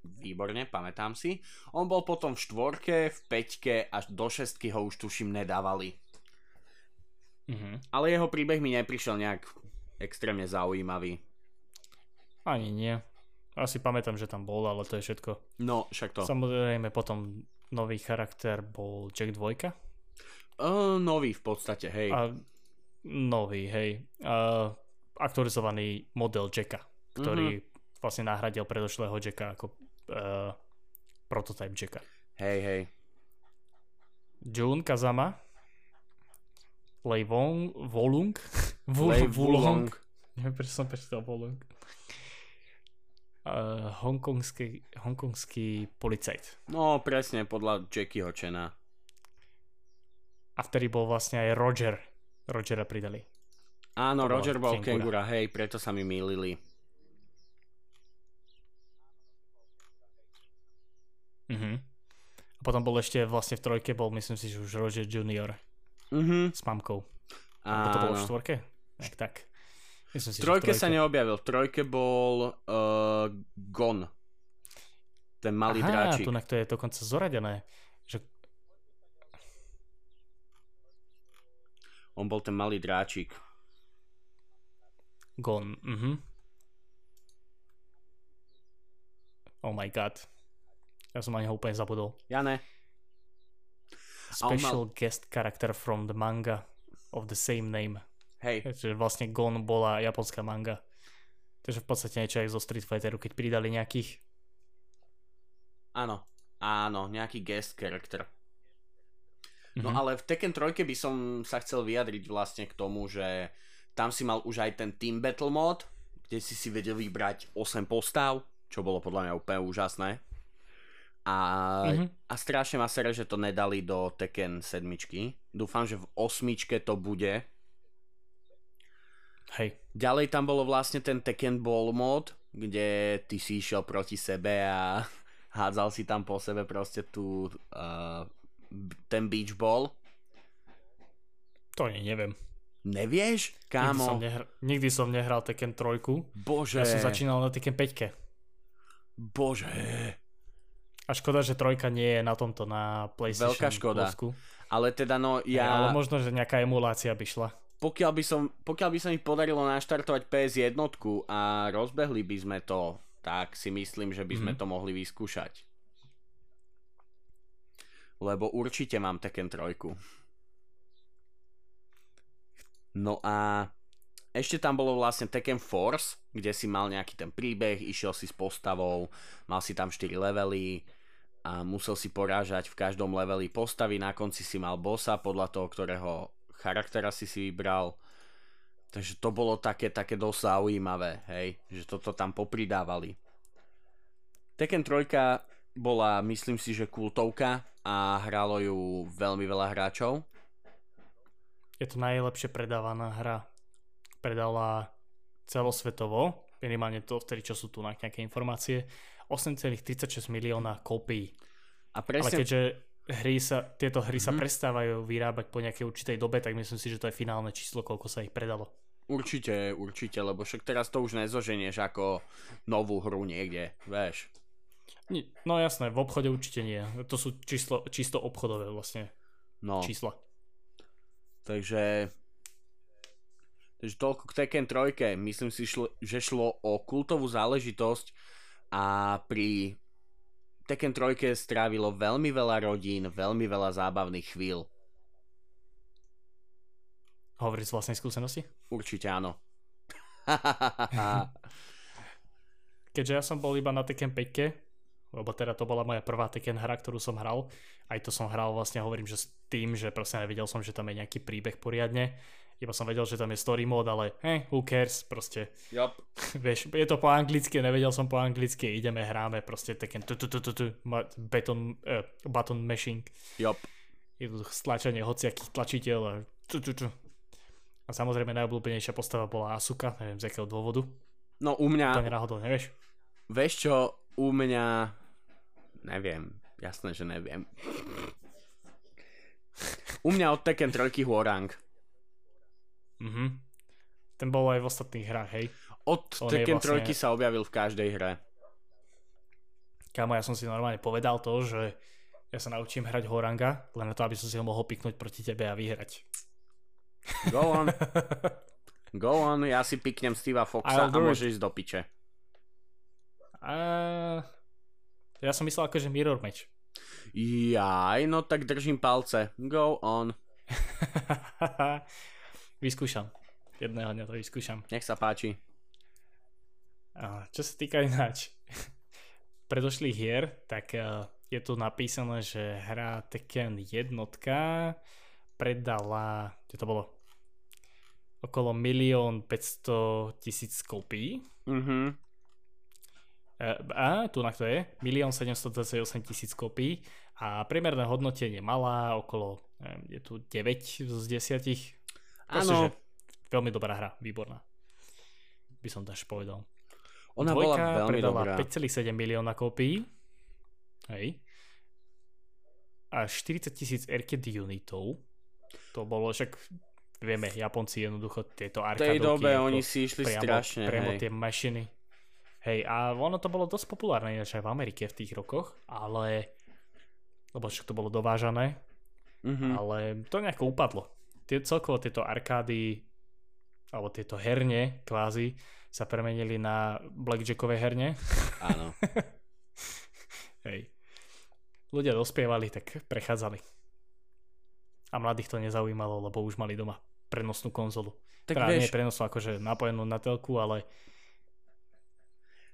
Výborne, pamätám si. On bol potom v štvorke, v peťke až do šestky ho už tuším nedávali. Mhm. Ale jeho príbeh mi neprišiel nejak extrémne zaujímavý. Ani nie. Asi pamätám, že tam bol, ale to je všetko. No, však to. Samozrejme potom nový charakter bol Jack 2. Uh, nový v podstate, hej. A nový, hej. A aktualizovaný model Jacka, ktorý Mhm. vlastne nahradil predošlého Jacka ako uh, prototyp Jacka. Hej, hej. Jun Kazama, Lei Wong, Volung. Wulong, neviem prečo som prečítal Volung. Uh, hongkongský, hongkongský policajt. No, presne, podľa Jackieho Chena. A vtedy bol vlastne aj Roger. Rogera pridali. Áno, To Roger bol Kengura. Kengura, hej, preto sa mi mýlili. Mhm. A potom bol ešte vlastne v trojke, bol myslím si, že už Roger Junior Mhm. s mamkou. Alebo to bolo v štvorke? Tak, tak. Myslím si, trojke v sa neobjavil. V trojke bol uh, Gon. Ten malý Aha, dráčik. tu to je dokonca zoradené. Že... On bol ten malý dráčik. Gone. Mhm. Oh my god. Ja som ani ho úplne zabudol. Ja ne. On mal- Special guest character from the manga of the same name. Hej, Čiže vlastne Gon bola japonská manga. Takže v podstate niečo aj zo Street Fighteru, keď pridali nejakých. áno. Áno, nejaký guest character. No Mhm. ale v Tekken 3 by som sa chcel vyjadriť vlastne k tomu, že tam si mal už aj ten Team Battle mod, kde si si vedel vybrať 8 postav, čo bolo podľa mňa úplne úžasné. A, Mhm. a strašne ma sere, že to nedali do Tekken 7. Dúfam, že v 8 to bude. Hej. Ďalej tam bolo vlastne ten Tekken Ball mod, kde ty si išiel proti sebe a *laughs* hádzal si tam po sebe proste tú, uh, ten beach ball. To ani neviem. Nevieš? Nikdy som, Kámo, nehr- nikdy som nehral Tekken 3. bože, Ja som začínal na Tekken 5. bože. A škoda, že trojka nie je na tomto, na PlayStation Veľká škoda. Plusku. Ale teda no, Ja... Ale ja, možno, že nejaká emulácia by šla. pokiaľ by som, pokiaľ by sa mi podarilo naštartovať PS1 a rozbehli by sme to, tak si myslím, že by sme Mhm. to mohli vyskúšať. Lebo určite mám Tekken 3. No a ešte tam bolo vlastne Tekken Force, kde si mal nejaký ten príbeh, išiel si s postavou, mal si tam 4 levely a musel si porážať v každom leveli postavy, na konci si mal bossa podľa toho, ktorého charaktera si si vybral. Takže to bolo také, také dosť zaujímavé, hej, že toto tam popridávali. Tekken 3 bola, myslím si, že kultovka a hralo ju veľmi veľa hráčov. Je to najlepšie predávaná hra. Predala celosvetovo, minimálne to vtedy, čo sú tu na nejaké informácie, 8,36 milióna kópií. A Ale presne, keďže hry sa, tieto hry sa Mhm. prestávajú vyrábať po nejakej určitej dobe, tak myslím si, že to je finálne číslo, koľko sa ich predalo. určite, určite, lebo však teraz to už nezoženieš ako novú hru niekde, vieš. No jasné, v obchode určite nie. To sú číslo, čisto obchodové vlastne No. čísla. Takže, takže toľko k Tekken 3. Myslím si, že šlo o kultovú záležitosť a pri Tekken 3 strávilo veľmi veľa rodín, veľmi veľa zábavných chvíľ. Hovoríš z vlastnej skúsenosti? Určite áno. *laughs* *laughs* Keďže ja som bol iba na Tekken 5, lebo teda to bola moja prvá Tekken hra, ktorú som hral, aj to som hral vlastne, hovorím, že s tým, že proste nevedel som, že tam je nejaký príbeh poriadne, iba som vedel, že tam je story mode, ale hey, who cares, proste, Jop. *laughs* vieš, je to po anglicky, nevedel som po anglicky, ideme, hráme, proste Tekken, tu, tu, tu, tu, tu, beton, uh, button mashing, Jop. jednoducho stlačenie hociakých tlačiteľ a tu, tu, tu. A samozrejme najobľúbenejšia postava bola Asuka, neviem z akého dôvodu, No u to mňa, náhodou nevieš. vieš čo, u mňa, neviem, jasné, že neviem. U mňa od Tekken 3 Huorang. Mhm. Ten bol aj v ostatných hrách, hej. Od Tekken vlastne- 3 sa objavil v každej hre. Kámo, ja som si normálne povedal to, že ja sa naučím hrať Horanga, len na to, aby som si ho mohol piknúť proti tebe a vyhrať. Go on. *laughs* Go on, ja si piknem Steve'a Foxa a môže ísť do piče. A... Ja som myslel akože mirror match. Jaj, no tak držím palce. Go on. *laughs* vyskúšam. Jedného dňa to vyskúšam. Nech sa páči. A čo sa týka ináč predošlých hier, tak eh, je tu napísané, že hra Tekken jednotka predala, čo to bolo, okolo 1 500 tisíc kopií. Mhm. E, A tu na to je 1 728 tisíc kopií a priemerné hodnotenie malá, okolo je tu 9 z 10. Áno, veľmi dobrá hra, výborná. By som až povedal. ona bola Dvojka veľmi predala dobrá. 5,7 milióna kópií. Hej. A 40 tisíc arcade unitov. To bolo však vieme, Japonci jednoducho tieto V arkádovky. tej dobe oni si išli priamo, strašne, priamo hej. tie mašiny. Hej, a ono to bolo dosť populárne ináč aj v Amerike v tých rokoch, ale lebo však to bolo dovážané, Mhm. ale to nejako upadlo. Tie, celkovo tieto arkády alebo tieto herne kvázi sa premenili na blackjackové herne. Áno. *laughs* Hej. Ľudia dospievali, tak prechádzali. A mladých to nezaujímalo, lebo už mali doma prenosnú konzolu. Tak teda vieš, nie prenosnú akože napojenú na telku, ale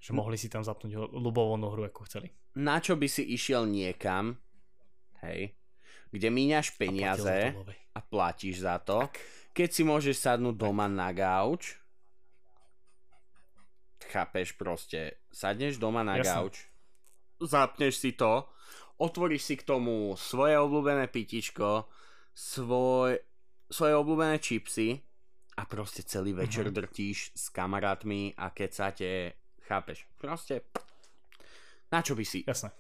že mohli si tam zapnúť ľubovolnú hru, ako chceli. na čo by si išiel niekam, hej, kde míňaš A peniaze love. a platíš za to, Tak. keď si môžeš sadnúť doma na gauč, chápeš proste, sadneš doma na Jasné. gauč, zapneš si to, otvoríš si k tomu svoje obľúbené pitičko, svoj, svoje obľúbené čipsy a proste celý večer Mhm. drtíš s kamarátmi a kecate, chápeš, proste na čo by si, Jasné.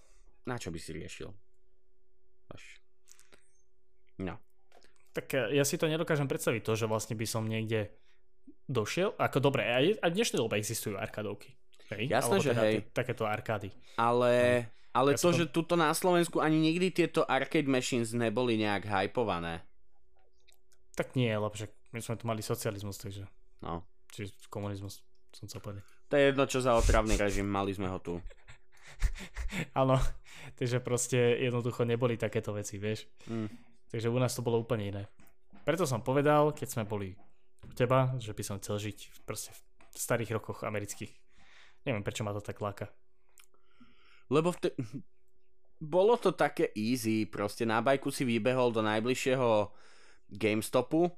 na čo by si riešil? No. Tak e, ja si to nedokážem predstaviť to, že vlastne by som niekde došiel. Ako dobre, aj, aj v dnešnej dobe existujú arkádovky. Hej? Jasné, Alebo že teda hej. tie- Takéto arkády. Ale, ale Ja to, som- že tuto na Slovensku ani nikdy tieto arcade machines neboli nejak hypované. Tak nie, lebo však my sme tu mali socializmus, takže... No. Čiže komunizmus, som chcel povedať. To je jedno, čo za otravný režim, mali sme ho tu. *laughs* Áno, takže proste jednoducho neboli takéto veci, vieš. Mm. Takže u nás to bolo úplne iné. Preto som povedal, keď sme boli u teba, že by som chcel žiť v- proste v starých rokoch amerických. Neviem, prečo ma to tak láka. Lebo v te... *laughs* bolo to také easy, proste na bajku si vybehol do najbližšieho GameStopu,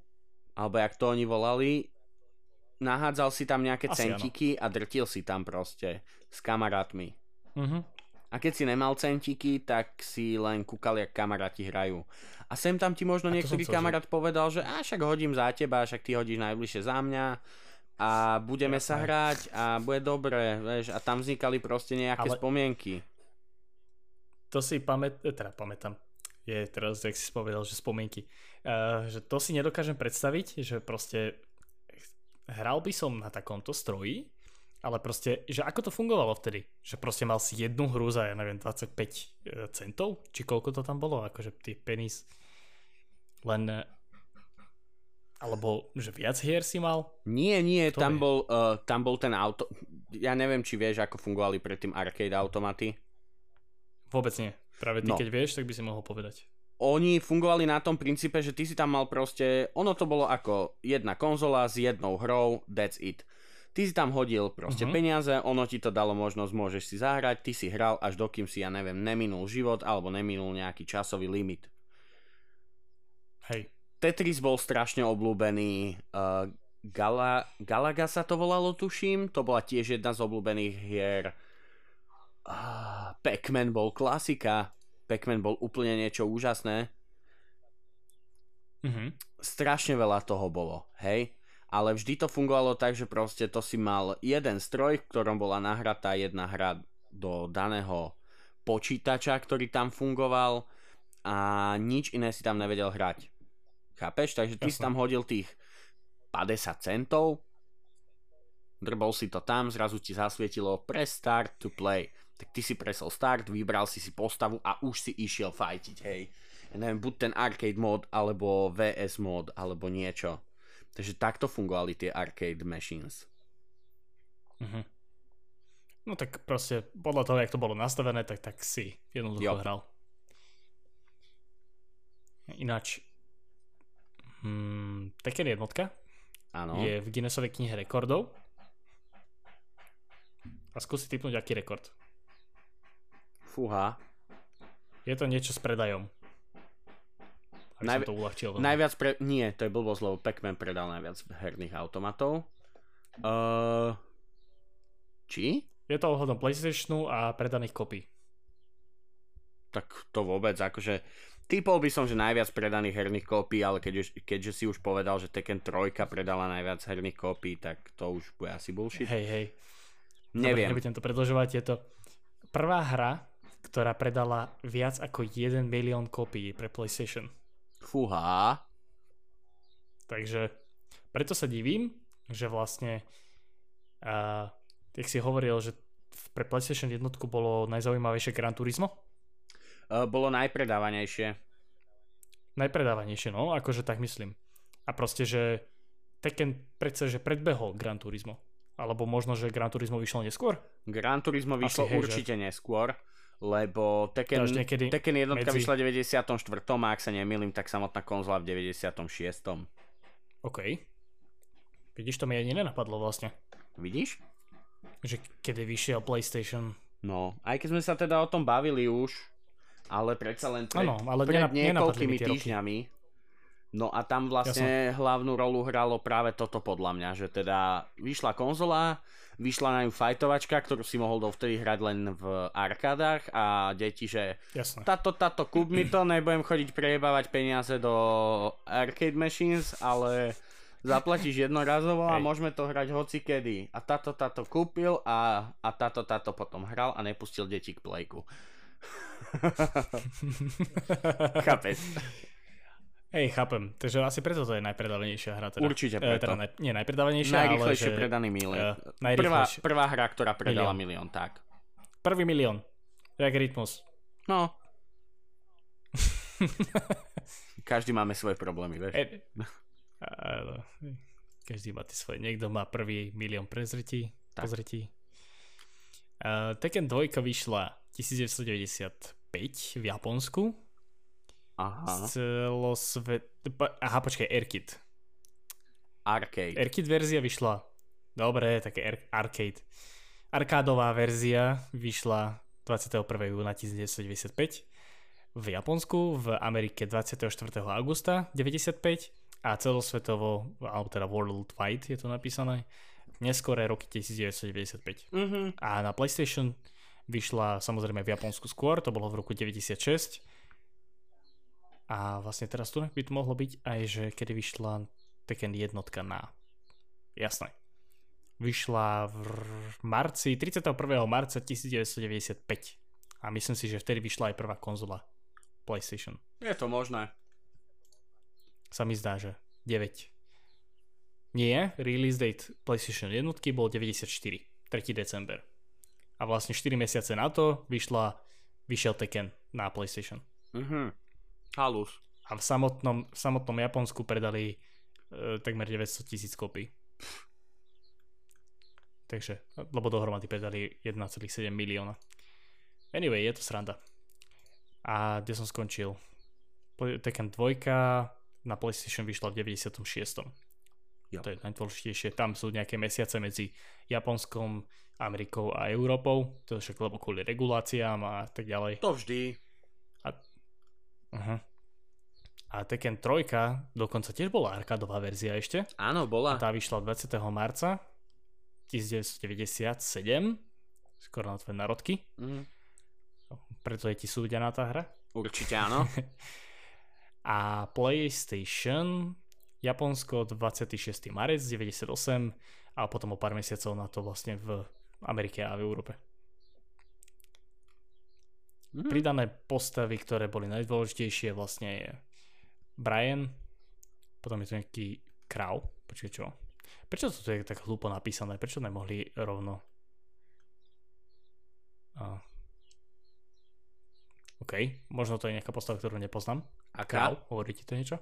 alebo jak to oni volali, nahádzal si tam nejaké Asi centiky a drtil si tam proste s kamarátmi. Mhm. A keď si nemal centiky, tak si len kúkal, jak kamaráti hrajú. A sem tam ti možno niektorý chcel, že- kamarát povedal, že a však hodím za teba, však ty hodíš najbližšie za mňa a budeme sa hrať a bude dobre, vieš, a tam vznikali proste nejaké Ale- spomienky. To si pamät, eh, teda pamätám. Je teraz, jak si povedal, že spomienky. Uh, že to si nedokážem predstaviť, že proste hral by som na takomto stroji, ale proste, že ako to fungovalo vtedy? Že proste mal si jednu hru za, ja neviem, 25 eh, centov? Či koľko to tam bolo? Akože tie penis. Len eh, alebo že viac hier si mal? Nie, nie, tam bol, uh, tam bol ten auto... Ja neviem, či vieš, ako fungovali predtým arcade automaty. Vôbec nie. Práve ty No. keď vieš, tak by si mohol povedať. Oni fungovali na tom princípe, že ty si tam mal proste... Ono to bolo ako jedna konzola s jednou hrou, that's it. Ty si tam hodil proste Mhm. peniaze, ono ti to dalo možnosť, môžeš si zahrať, ty si hral až dokým si, ja neviem, neminul život alebo neminul nejaký časový limit. Hej. Tetris bol strašne obľúbený. Uh, Gala, Galaga sa to volalo, tuším. To bola tiež jedna z obľúbených hier. Uh, Pac-Man bol klasika. Pac-Man bol úplne niečo úžasné. Mhm. Strašne veľa toho bolo, hej? Ale vždy to fungovalo tak, že proste to si mal jeden stroj, v ktorom bola nahratá jedna hra do daného počítača, ktorý tam fungoval a nič iné si tam nevedel hrať. Chápeš? Takže ty si Jasné. tam hodil tých 50 centov, drbol si to tam, zrazu ti zasvietilo press start to play. Tak ty si presol start, vybral si si postavu a už si išiel fajtiť, hej. Ja neviem, buď ten arcade mod, alebo VS mod, alebo niečo. Takže takto fungovali tie arcade machines. Mhm. No tak proste podľa toho, jak to bolo nastavené, tak, tak si jednoducho Jo. hral. Ináč, hmm, Tekken jednotka Áno. je v Guinnessovej knihe rekordov. A skúsi typnúť, aký rekord. Fúha. Je to niečo s predajom. Aby Najvi- som to uľahčil. veľmi. Najviac pre... Nie, to je blbosť, lebo Pac-Man predal najviac herných automatov. Uh... Či? Je to ohľadom PlayStationu a predaných kopí. Tak to vôbec, akože... Typol by som, že najviac predaných herných kópií, ale keď už, keďže si už povedal, že Tekken 3 predala najviac herných kópií, tak to už bude asi bullshit. Hej, hej. Neviem. Dobre, nebudem to predlžovať. Je to prvá hra, ktorá predala viac ako 1 milión kópií pre PlayStation. Fúha. Takže preto sa divím, že vlastne uh, jak si hovoril, že pre PlayStation jednotku bolo najzaujímavejšie Gran Turismo? Uh, bolo najpredávanejšie. Najpredávanejšie, no, akože tak myslím. A proste, že Tekken predsa, že predbehol Gran Turismo. Alebo možno, že Gran Turismo vyšlo neskôr? Gran Turismo vyšlo Asi, hej, určite že? neskôr, lebo Tekken, Tekken jednotka medzi... vyšla v 94. a ak sa nemýlim, tak samotná konzola v 96. OK. Vidíš, to mi ani nenapadlo vlastne. Vidíš? Že kedy vyšiel PlayStation. No, aj keď sme sa teda o tom bavili už, ale predsa len pred, ano, ale pred niekoľkými týždňami. No a tam vlastne Jasne. hlavnú rolu hralo práve toto podľa mňa, že teda vyšla konzola, vyšla na ňu fajtovačka, ktorú si mohol dovtedy hrať len v arkádach a deti, že Jasne. táto, táto, kúp mi to, nebudem chodiť prejebávať peniaze do arcade machines, ale zaplatíš jednorazovo a môžeme to hrať hoci kedy. A táto, táto kúpil a, a táto, táto potom hral a nepustil deti k plejku. *laughs* Chápeš? *laughs* Hej, chápem. Takže asi preto to je najpredávanejšia hra. Teda. Určite preto. E, teda ne, nie najpredávanejšia, Najrychlejšie ale že, predaný milión. Uh, prvá, prvá hra, ktorá predala milión, tak. Prvý milión. Jak Rytmus. No. *laughs* Každý máme svoje problémy, vieš. E, Áno. Každý má tie svoje. Niekto má prvý milión prezretí, pozretí. Uh, Tekken 2 vyšla 1995 v Japonsku. Aha. Celosvet... Aha, počkaj, Airkit. Arcade. Airkit verzia vyšla. Dobre, také ar- arcade. Arkádová verzia vyšla 21. júna 1995 v Japonsku, v Amerike 24. augusta 95 a celosvetovo, alebo teda worldwide je to napísané, neskoré roky 1995. Mm-hmm. A na PlayStation vyšla samozrejme v Japonsku skôr, to bolo v roku 96. A vlastne teraz tu by to mohlo byť aj, že kedy vyšla Tekken jednotka na... Jasné. Vyšla v marci, 31. marca 1995. A myslím si, že vtedy vyšla aj prvá konzola PlayStation. Je to možné sa mi zdá, že 9. Nie, release date PlayStation jednotky bol 94, 3. december. A vlastne 4 mesiace na to vyšla, vyšiel Tekken na PlayStation. Mhm. Halus. A v samotnom, v samotnom Japonsku predali e, takmer 900 tisíc kopí. Takže, lebo dohromady predali 1,7 milióna. Anyway, je to sranda. A kde som skončil? Tekken 2 na PlayStation vyšla v 96. Jo. To je najdôležitejšie. Tam sú nejaké mesiace medzi Japonskom, Amerikou a Európou. To je však lebo kvôli reguláciám a tak ďalej. To vždy. A, uh-huh. a Tekken 3 dokonca tiež bola arkádová verzia ešte. Áno, bola. A tá vyšla 20. marca 1997. Skoro na tvoje narodky. Mm. Preto je ti súdená tá hra. Určite áno. *laughs* a PlayStation Japonsko 26. marec 98 a potom o pár mesiacov na to vlastne v Amerike a v Európe. Mm. Pridané postavy, ktoré boli najdôležitejšie vlastne je Brian, potom je tu nejaký Krau, počkaj čo? Prečo to je tak hlúpo napísané? Prečo nemohli rovno a... OK, možno to je nejaká postava, ktorú nepoznám. Aká? Crow, hovorí ti to niečo?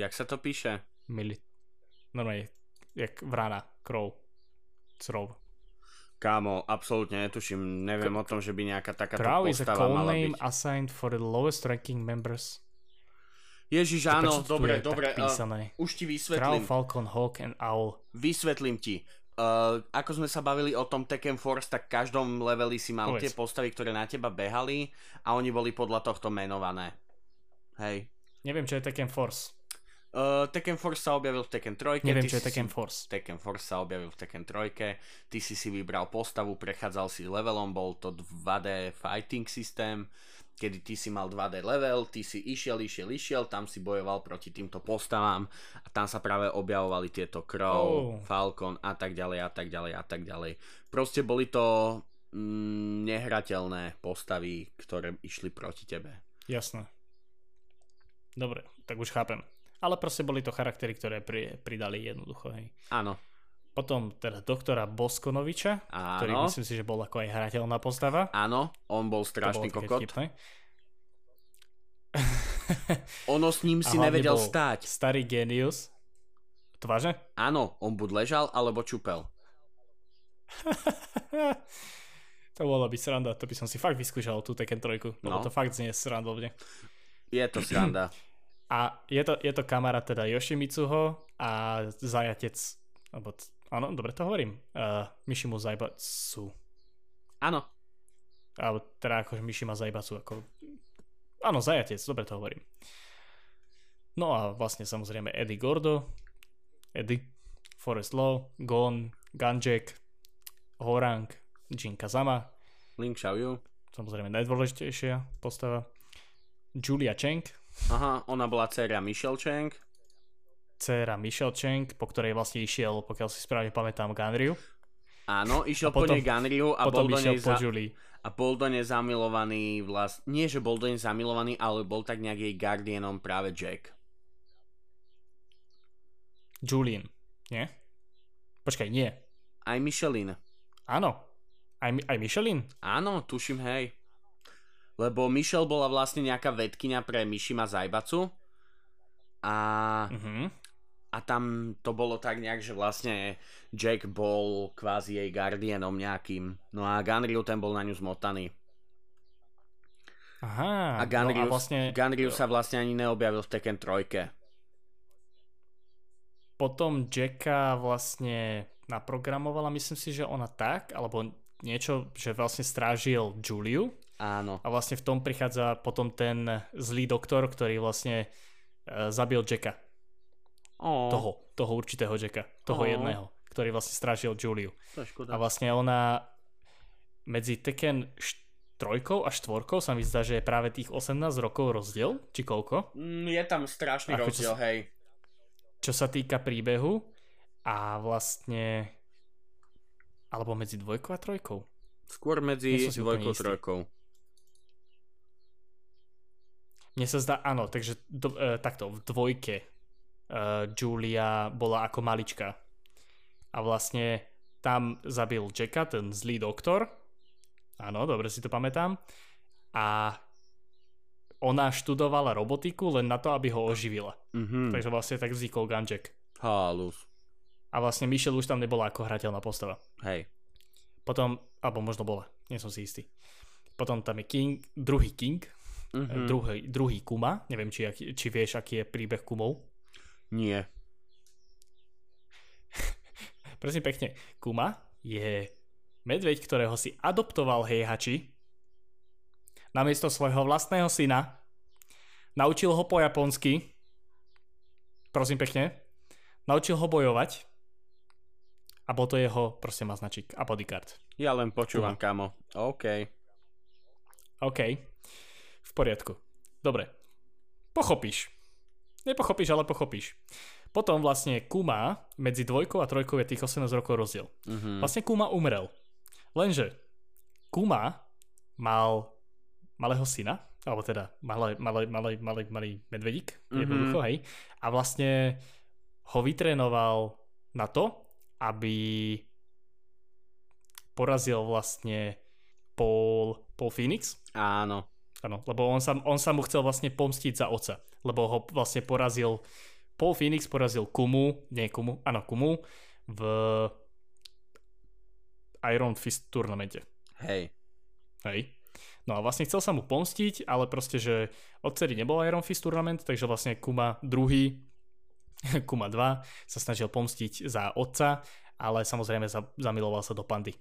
Jak sa to píše? Mili. Normálne, jak vrana, crow. Crov. Kámo, absolútne netuším, neviem K- o tom, že by nejaká takáto Crow postava is a call mala name byť. assigned for the lowest ranking members. Ježiš, áno, dobre, dobre. Uh, už ti vysvetlím. Crow, Falcon, Hawk and Owl. Vysvetlím ti. Uh, ako sme sa bavili o tom Tekken Force, tak v každom leveli si mal Povedz. tie postavy, ktoré na teba behali a oni boli podľa tohto menované. Hej. Neviem, čo je Tekken Force. Uh, Tekken Force sa objavil v Tekken 3. Neviem, čo je Tekken si... Force. Tekken Force sa objavil v Tekken 3. Ty si si vybral postavu, prechádzal si levelom, bol to 2D fighting systém, kedy ty si mal 2D level, ty si išiel, išiel, išiel, tam si bojoval proti týmto postavám a tam sa práve objavovali tieto Crow, oh. Falcon a tak ďalej a tak ďalej a tak ďalej. Proste boli to mm, nehrateľné postavy, ktoré išli proti tebe. Jasné. Dobre, tak už chápem. Ale proste boli to charaktery, ktoré pri, pridali jednoducho, hej. Áno. Potom teda doktora Boskonoviča, Áno. ktorý myslím si, že bol ako aj hrateľná postava. Áno, on bol strašný bolo také kokot. Ono s ním si nevedel bol stáť. Starý genius. To? Áno, on buď ležal, alebo čupel. *laughs* to bolo by sranda, to by som si fakt vyskúšal tú Tekken 3, lebo No. to fakt znie srandovne. Je to sranda. *clears throat* A je to, je to kamarát teda Yoshimitsuho a zajatec, alebo, áno, dobre to hovorím, uh, Mishimu Zaibatsu. Áno, Alebo teda akože Mishima Zaibatsu, ako... Áno, zajatec, dobre to hovorím. No a vlastne samozrejme Eddie Gordo, Eddie, Forest Law, Gon, Ganjek, Horang, Jin Kazama, Link Xiaoyu. samozrejme najdôležitejšia postava, Julia Cheng, Aha, ona bola dcera Michelle Cheng. dcera Michelle Cheng, po ktorej vlastne išiel, pokiaľ si správne pamätám, Ganryu. Áno, A išiel potom- po nej Ganryu a Potom bol, do nej po za... Julie. a bol do nej zamilovaný vlast... Nie, že bol do nej zamilovaný, ale bol tak nejak jej guardianom práve Jack. Julian, nie? Počkaj, nie. Aj Michelin. Áno. Aj, aj Michelin? Áno, tuším, hej. Lebo Michelle bola vlastne nejaká vedkynia pre Mishima Zaibatsu a, Mhm. a tam to bolo tak nejak, že vlastne Jack bol kvázi jej guardianom nejakým. No a Ganryu ten bol na ňu zmotaný. Aha. A Ganryu, no a vlastne Ganryu sa vlastne ani neobjavil v Tekken 3. potom Jacka vlastne naprogramovala, myslím si, že ona tak, alebo niečo, že vlastne strážil Juliu Áno. a vlastne v tom prichádza potom ten zlý doktor, ktorý vlastne e, zabil Jacka. Ó, Toho, toho určitého Jacka. Toho Ó. jedného, ktorý vlastne strážil Juliu. To je A vlastne ona medzi Tekken št- trojkou a štvorkou sa mi zdá, že je práve tých 18 rokov rozdiel, či koľko, Mm, Je tam strašný Ako čo rozdiel, sa- hej. čo sa týka príbehu a vlastne alebo medzi dvojkou a trojkou. Skôr medzi dvojkou, istý. trojkou. Mne sa zdá, áno, takže do, e, takto, v dvojke e, Julia bola ako malička a vlastne tam zabil Jacka, ten zlý doktor, áno, dobre si to pamätám, a ona študovala robotiku len na to, aby ho oživila. Mhm. Takže vlastne tak vznikol Gunjack. Halus. A vlastne Michelle už tam nebola ako hrateľná postava. Hej. Potom, alebo možno bola, nie som si istý. Potom tam je King, druhý King, Mhm. mm. druhý, druhý Kuma, neviem, či, či vieš, aký je príbeh Kumov. Nie. *laughs* Prosím pekne, Kuma je medveď, ktorého si adoptoval Heihachi namiesto svojho vlastného syna. Naučil ho po japonsky. Prosím pekne. Naučil ho bojovať. A bol to jeho, proste má značík a bodyguard. Ja len počúvam, kamo. OK. OK. Poriadku. Dobre. Pochopíš. Nepochopíš, ale pochopíš. Potom vlastne Kuma medzi dvojkou a trojkou je tých 18 rokov rozdiel. Mhm. Vlastne Kuma umrel. Lenže Kuma mal malého syna, alebo teda malý, malý, malý, malý, malý medvedík, Mhm. jednoducho, hej. A vlastne ho vytrénoval na to, aby porazil vlastne Paul, Paul Phoenix, Áno. Áno, lebo on sa, on sa mu chcel vlastne pomstiť za oca, lebo ho vlastne porazil, Paul Phoenix porazil Kumu, nie Kumu, áno Kumu, v Iron Fist turnamente. Hej. Hej. No a vlastne chcel sa mu pomstiť, ale proste, že odtedy nebol Iron Fist turnament, takže vlastne Kuma druhý, *laughs* Kuma 2 sa snažil pomstiť za otca, ale samozrejme za, zamiloval sa do pandy,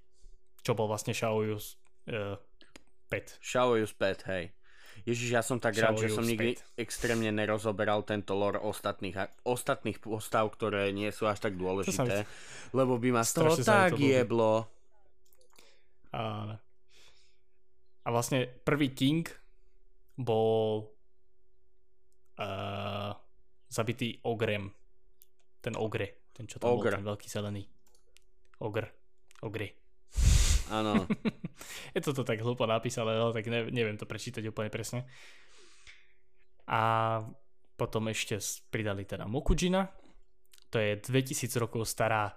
čo bol vlastne Shaoyus uh, pet. Xiaoyu späť, hej. Ježiš, ja som tak rád, že som nikdy späť. extrémne nerozoberal tento lore ostatných, ostatných postav, ktoré nie sú až tak dôležité, lebo by ma z toho mi tak to jeblo. A, a vlastne prvý King bol uh, zabitý Ogrem. Ten Ogre. Ten, čo tam Ogre. bol, ten veľký zelený. Ogr. Ogre. Áno. *laughs* Je to to tak hlúpo napísané, no, tak ne, neviem to prečítať úplne presne. A Potom ešte pridali teda Mokujina, to je 2000 rokov stará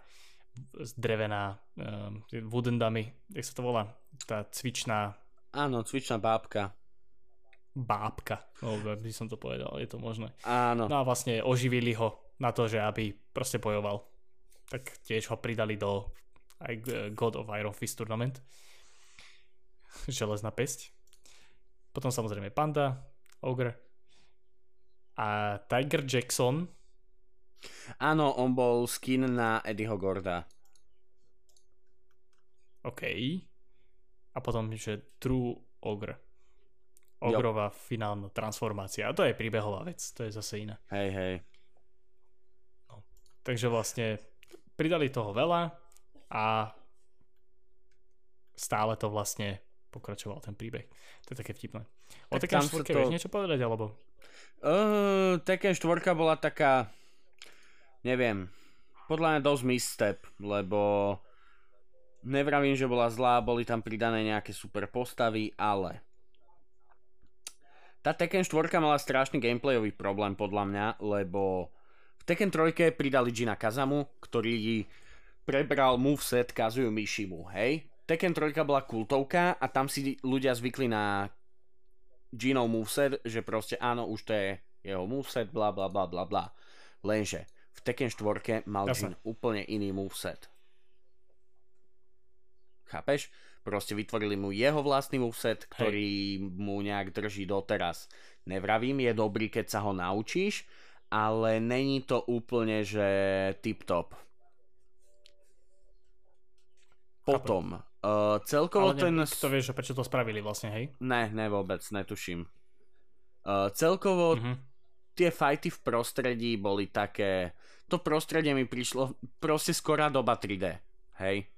drevená um, wooden dummy, jak sa to volá? Tá cvičná... Áno, cvičná bábka. Bábka, no, by som to povedal, je to možné. Áno. No a vlastne oživili ho na to, že aby proste bojoval. Tak tiež ho pridali do aj God of Iron Fist Tournament. Železná pesť. Potom samozrejme Panda, Ogre a Tiger Jackson. Áno, on bol skin na Eddieho Gorda. OK. A potom, že True Ogre. Ogrová jo. finálna transformácia. A to je príbehová vec, to je zase iné. Hej, hej. No. Takže vlastne pridali toho veľa a stále to vlastne pokračoval ten príbeh. To je také vtipné. O tak Tekken 4 to... vieš niečo povedať, alebo? Uh, Tekken 4 bola taká neviem, podľa mňa dosť misstep, lebo nevravím, že bola zlá, boli tam pridané nejaké super postavy, ale tá Tekken 4 mala strašný gameplayový problém podľa mňa, lebo v Tekken 3 pridali Gina Kazamu, ktorý prebral moveset Kazuyu Mishimu, hej? Tekken 3 bola kultovka a tam si ľudia zvykli na Ginov moveset, že proste áno, už to je jeho moveset, bla bla bla bla bla. Lenže v Tekken 4 mal Jasne. Jin úplne iný moveset. Chápeš? Proste vytvorili mu jeho vlastný moveset, ktorý Hej. mu nejak drží doteraz. Nevravím, je dobrý, keď sa ho naučíš, ale není to úplne, že tip-top. Potom, uh, celkovo ale ten... To vieš, prečo to spravili vlastne, hej? Ne, ne vôbec, netuším. Uh, celkovo uh-huh. tie fighty v prostredí boli také... To prostredie mi prišlo proste skorá doba 3D, hej?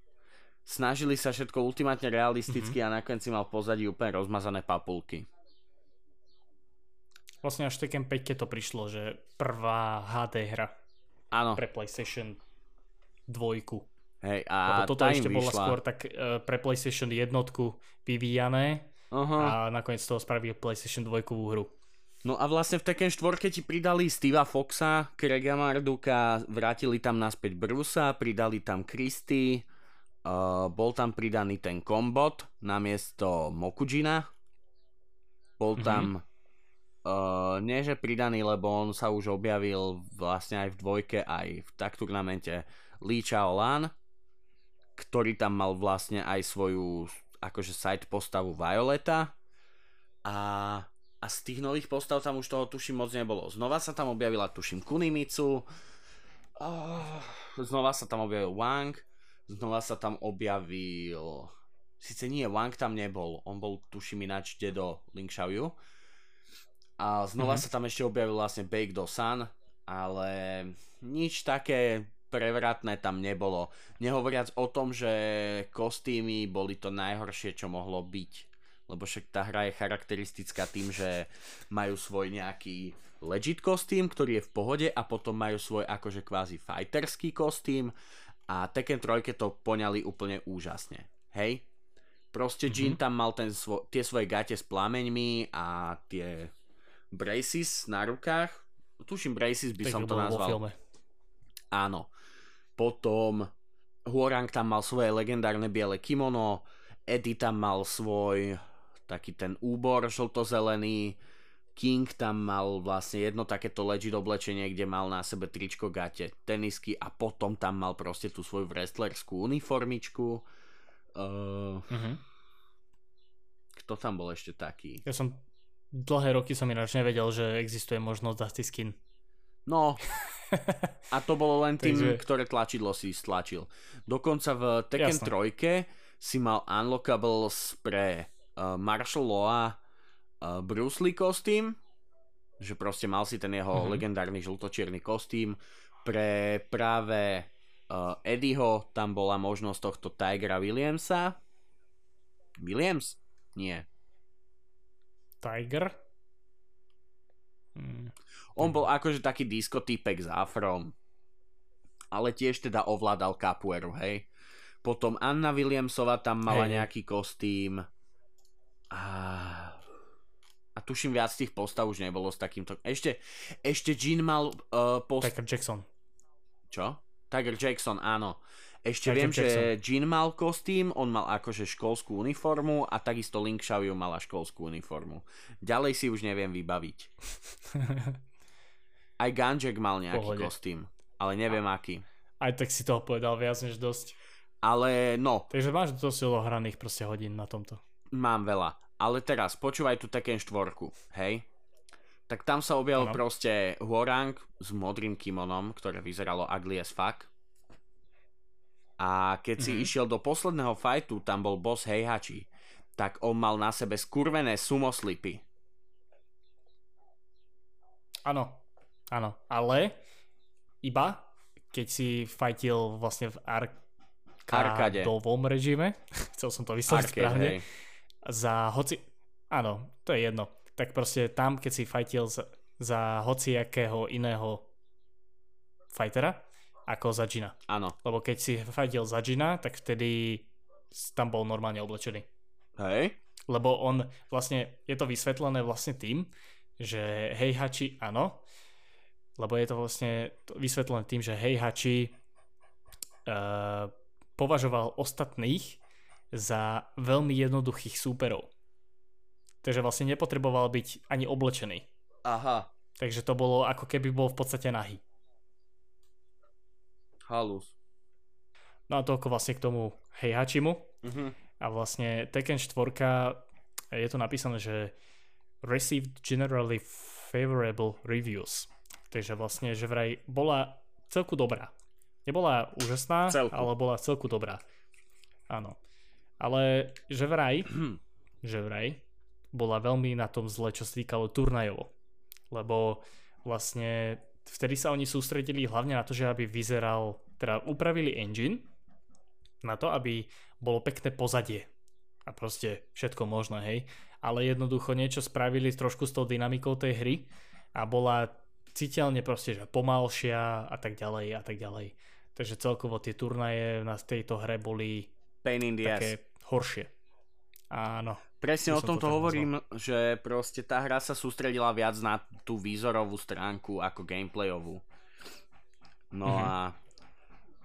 snažili sa všetko ultimátne realisticky mm-hmm. a nakoniec si mal pozadí úplne rozmazané papulky. Vlastne až Tekken 5 keď to prišlo, že prvá HD hra Áno. pre PlayStation 2. Hej, a Lebo toto ešte bola skôr tak uh, pre PlayStation jednotku vyvíjané uh-huh. a nakoniec toho spravili PlayStation 2 hru. No a vlastne v Tekken 4 ti pridali Steva Foxa, Craiga Marduka, vrátili tam naspäť Brusa, pridali tam Christy, Uh, bol tam pridaný ten kombot namiesto Mokujina. Bol mm-hmm. tam uh, nie že pridaný, lebo on sa už objavil vlastne aj v dvojke, aj v tak turnamente Lee Chaolan, ktorý tam mal vlastne aj svoju akože side postavu Violeta a, a z tých nových postav tam už toho tuším moc nebolo. Znova sa tam objavila tuším Kunimitsu, uh, znova sa tam objavil Wang, Znova sa tam objavil... Sice nie, Wang tam nebol. On bol, tuším ináč, dedo Ling Xiaoyu. A znova mm-hmm. sa tam ešte objavil vlastne Bake Do Sun, ale nič také prevratné tam nebolo. Nehovoriac o tom, že kostýmy boli to najhoršie, čo mohlo byť. Lebo však tá hra je charakteristická tým, že majú svoj nejaký legit kostým, ktorý je v pohode a potom majú svoj akože kvázi fighterský kostým a Tekken 3 to poňali úplne úžasne. Hej? Proste mm-hmm. Jin tam mal ten svo- tie svoje gate s plameňmi a tie braces na rukách. Tuším braces by tak som to nazval. Áno. Potom Huorang tam mal svoje legendárne biele kimono, Eddie tam mal svoj taký ten úbor žltozelený, King tam mal vlastne jedno takéto legit oblečenie, kde mal na sebe tričko, gate, tenisky a potom tam mal proste tú svoju wrestlerskú uniformičku. Uh, uh-huh. Kto tam bol ešte taký? Ja som dlhé roky som ináč nevedel, že existuje možnosť Dusty Skin. No, *laughs* a to bolo len tým, Takže... ktoré tlačidlo si stlačil. Dokonca v Tekken Jasne. 3 si mal unlockables pre uh, Martial Law uh, Bruce Lee kostým, že proste mal si ten jeho mm-hmm. legendárny žltočierny kostým. Pre práve uh, Eddieho tam bola možnosť tohto Tigera Williamsa. Williams? Nie. Tiger? Hmm. On bol akože taký diskotýpek s afrom. Ale tiež teda ovládal kapueru, hej. Potom Anna Williamsova tam mala hey. nejaký kostým. A A tuším viac tých postav už nebolo s takýmto... Ešte, ešte Jean mal uh, post... Tiger Jackson. Čo? Tiger Jackson, áno. Ešte Tiger viem, Jackson. že Jean mal kostým, on mal akože školskú uniformu a takisto Link Xiaoyu mala školskú uniformu. Ďalej si už neviem vybaviť. *laughs* Aj Ganjek mal nejaký Pohode. kostým, ale neviem aký. Aj tak si toho povedal viac než dosť. Ale no, Takže máš dosť odohraných proste hodín na tomto. mám veľa. Ale teraz, počúvaj tu Tekken 4, hej? Tak tam sa objavil Áno. proste Huorang s modrým kimonom, ktoré vyzeralo ugly as fuck. A keď si Mhm. išiel do posledného fightu, tam bol boss Heihachi, tak on mal na sebe skurvené sumo slipy. Áno, áno, ale iba keď si fajtil vlastne v arkadovom režime, *laughs* chcel som to vysloviť Arcade, správne, hej. za hoci... Áno, to je jedno. Tak proste tam, keď si fajtil za, za hociakého iného fightera, ako za Gina. Áno, Lebo keď si fajtil za Gina, tak vtedy tam bol normálne oblečený. hej? Lebo on vlastne, je to vysvetlené vlastne tým, že Heihachi, áno, lebo je to vlastne vysvetlené tým, že Heihachi uh, považoval ostatných za veľmi jednoduchých súperov. Takže vlastne nepotreboval byť ani oblečený. Aha, Takže to bolo ako keby bol v podstate nahý. halus. No a toľko vlastne k tomu Heihachimu. Mhm. A vlastne Tekken 4 je to napísané, že received generally favorable reviews. Takže vlastne, že vraj bola celku dobrá. Nebola úžasná, Celku. ale bola celku dobrá. Áno. Ale že vraj, *clears throat* že vraj, bola veľmi na tom zle, čo sa týkalo turnajov. Lebo vlastne vtedy sa oni sústredili hlavne na to, že aby vyzeral, teda upravili engine na to, aby bolo pekné pozadie a proste všetko možné, hej. Ale jednoducho niečo spravili trošku s tou dynamikou tej hry a bola citeľne proste, že pomalšia a tak ďalej a tak ďalej. Takže celkovo tie turnaje na tejto hre boli Pain in the ass. také horšie. Áno. Presne o som to hovorím, že proste tá hra sa sústredila viac na tú výzorovú stránku ako gameplayovú. No Mhm. a,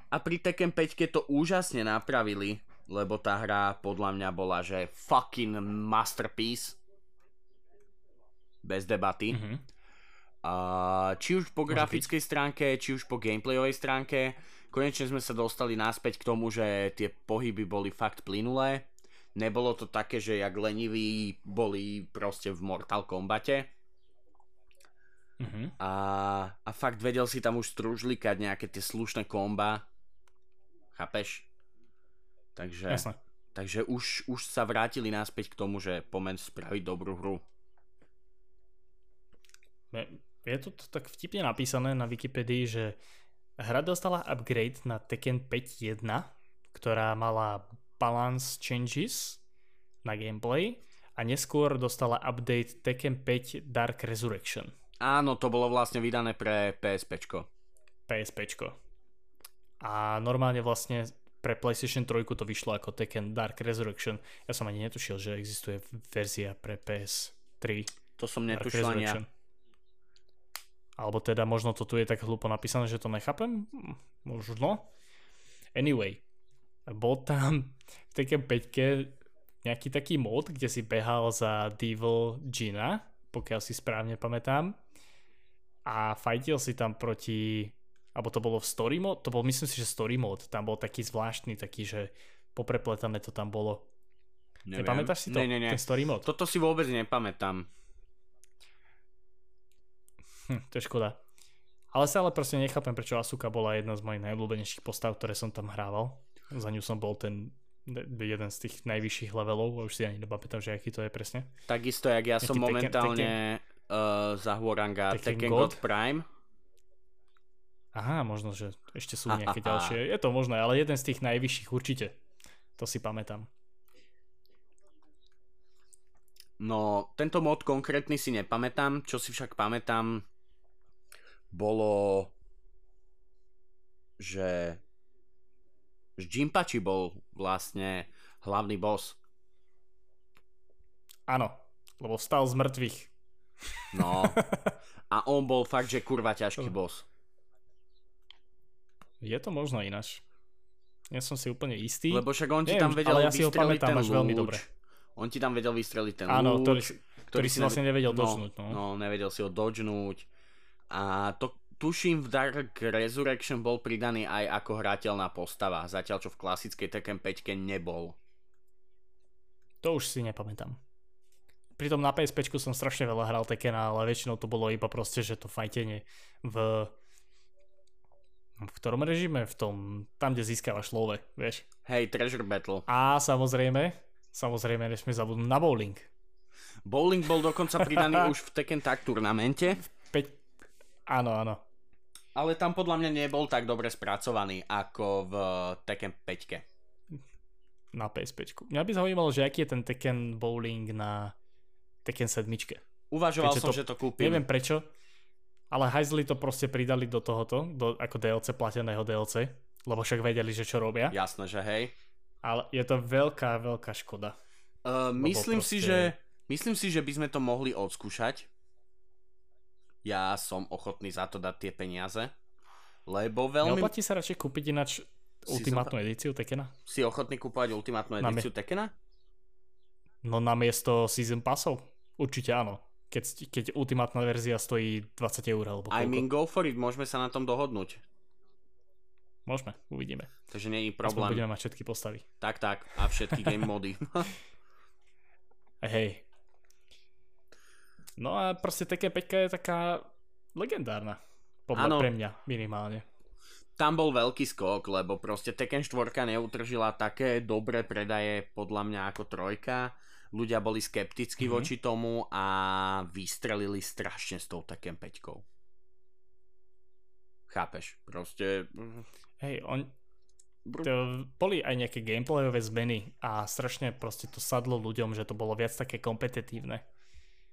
a pri Tekken 5 to úžasne napravili, lebo tá hra podľa mňa bola, že fucking masterpiece. Bez debaty. Mhm. A či už po grafickej stránke, či už po gameplayovej stránke, konečne sme sa dostali naspäť k tomu, že tie pohyby boli fakt plynulé. Nebolo to také, že jak leniví boli proste v Mortal Kombate. Mhm. A, a fakt vedel si tam už stružlikať nejaké tie slušné komba. Chápeš? Takže, Jasné. takže už, už sa vrátili naspäť k tomu, že pomen spraviť dobrú hru. Je- to tak vtipne napísané na Wikipedii, že hra dostala upgrade na Tekken 5.1, ktorá mala balance changes na gameplay a neskôr dostala update Tekken 5 Dark Resurrection, Áno, to bolo vlastne vydané pre PSPčko. PSPčko. A normálne vlastne pre PlayStation 3 to vyšlo ako Tekken Dark Resurrection. Ja som ani netušil, že existuje verzia pre PS3 To som netušil ani ja. Alebo teda možno to tu je tak hlúpo napísané, že to nechápem? Hm, Možno. Anyway, bol tam v Tekken 5 nejaký taký mod, kde si behal za Devil Gina, pokiaľ si správne pamätám. A fajtil si tam proti, alebo to bolo v story mod, to bol myslím si, že story mod, tam bol taký zvláštny, taký, že poprepletané to tam bolo. Neviem. Nepamätáš si to? Nie, nie, nie. Ten story mod? Toto si vôbec nepamätám. Hm, to je škoda. Ale sa ale proste nechápem, prečo Asuka bola jedna z mojich najobľúbenejších postav, ktoré som tam hrával. Za ňu som bol ten jeden z tých najvyšších levelov, a už si ani nepamätám, že aký to je presne. Takisto, jak ja Nejaký som Tekken- momentálne uh, za Huoranga Tekken Tekken God? God Prime. Aha, možno, že ešte sú nejaké ha, ha. ďalšie. Je to možné, ale jeden z tých najvyšších určite. To si pamätám. No, tento mod konkrétny si nepamätám, čo si však pamätám, bolo, že Jinpachi bol vlastne hlavný boss. Áno, lebo vstal z mŕtvych. No. *laughs* A on bol fakt, že kurva ťažký boss. Je to možno ináč. Ja som si úplne istý. Lebo však on ti Neviem, tam vedel ale ja si ho pamätám až veľmi lúč. dobre. On ti tam vedel vystreliť ten Áno, ktorý, lúč, ktorý si vlastne nevedel no, dočnúť. No. No, nevedel si ho dodžnúť. A to tuším v Dark Resurrection bol pridaný aj ako hrateľná postava, zatiaľ čo v klasickej Tekken 5 nebol. To už si nepamätám. Pritom na PSP som strašne veľa hral Tekkena, ale väčšinou to bolo iba proste, že to fajtenie v v ktorom režime? V tom, tam, kde získavaš love, vieš. Hej, Treasure Battle. A samozrejme, samozrejme, nesmie zabudnúť na bowling. Bowling bol dokonca pridaný už v Tekken Tag turnamente, Peť... Áno, áno. ale tam podľa mňa nebol tak dobre spracovaný ako v Tekken 5. Na PSP. Mňa by zaujímalo, že aký je ten Tekken bowling na Tekken 7. Uvažoval Keďže som, to- že to kúpim. Neviem prečo, ale hajzli to proste pridali do tohoto, do, ako DLC, plateného DLC, lebo však vedeli, že čo robia. Jasné, že hej. Ale je to veľká, veľká škoda. Uh, myslím, si, proste- že, myslím si, že by sme to mohli odskúšať. Ja som ochotný za to dať tie peniaze. Lebo veľmi... Neoplatí sa radšej kúpiť ináč ultimátnu edíciu Tekena? Si ochotný kúpovať ultimátnu edíciu Tekena? No namiesto Season Passov? Určite áno. Keď, keď ultimátna verzia stojí 20 eur alebo I koľko. mean go for it, môžeme sa na tom dohodnúť. Môžeme, uvidíme. Takže nie je Aspoň problém. budeme mať všetky postavy. Tak, tak. A všetky game mody. *laughs* *laughs* Hej. No a proste Tekken 5 je taká legendárna. Podľa Áno. pre mňa minimálne. Tam bol veľký skok, lebo proste Tekken 4 neutržila také dobré predaje podľa mňa ako trojka. Ľudia boli skeptickí Mhm. voči tomu a vystrelili strašne s tou Tekken 5. Chápeš? Proste... Hej, on, to, boli aj nejaké gameplayové zmeny a strašne proste to sadlo ľuďom, že to bolo viac také kompetitívne.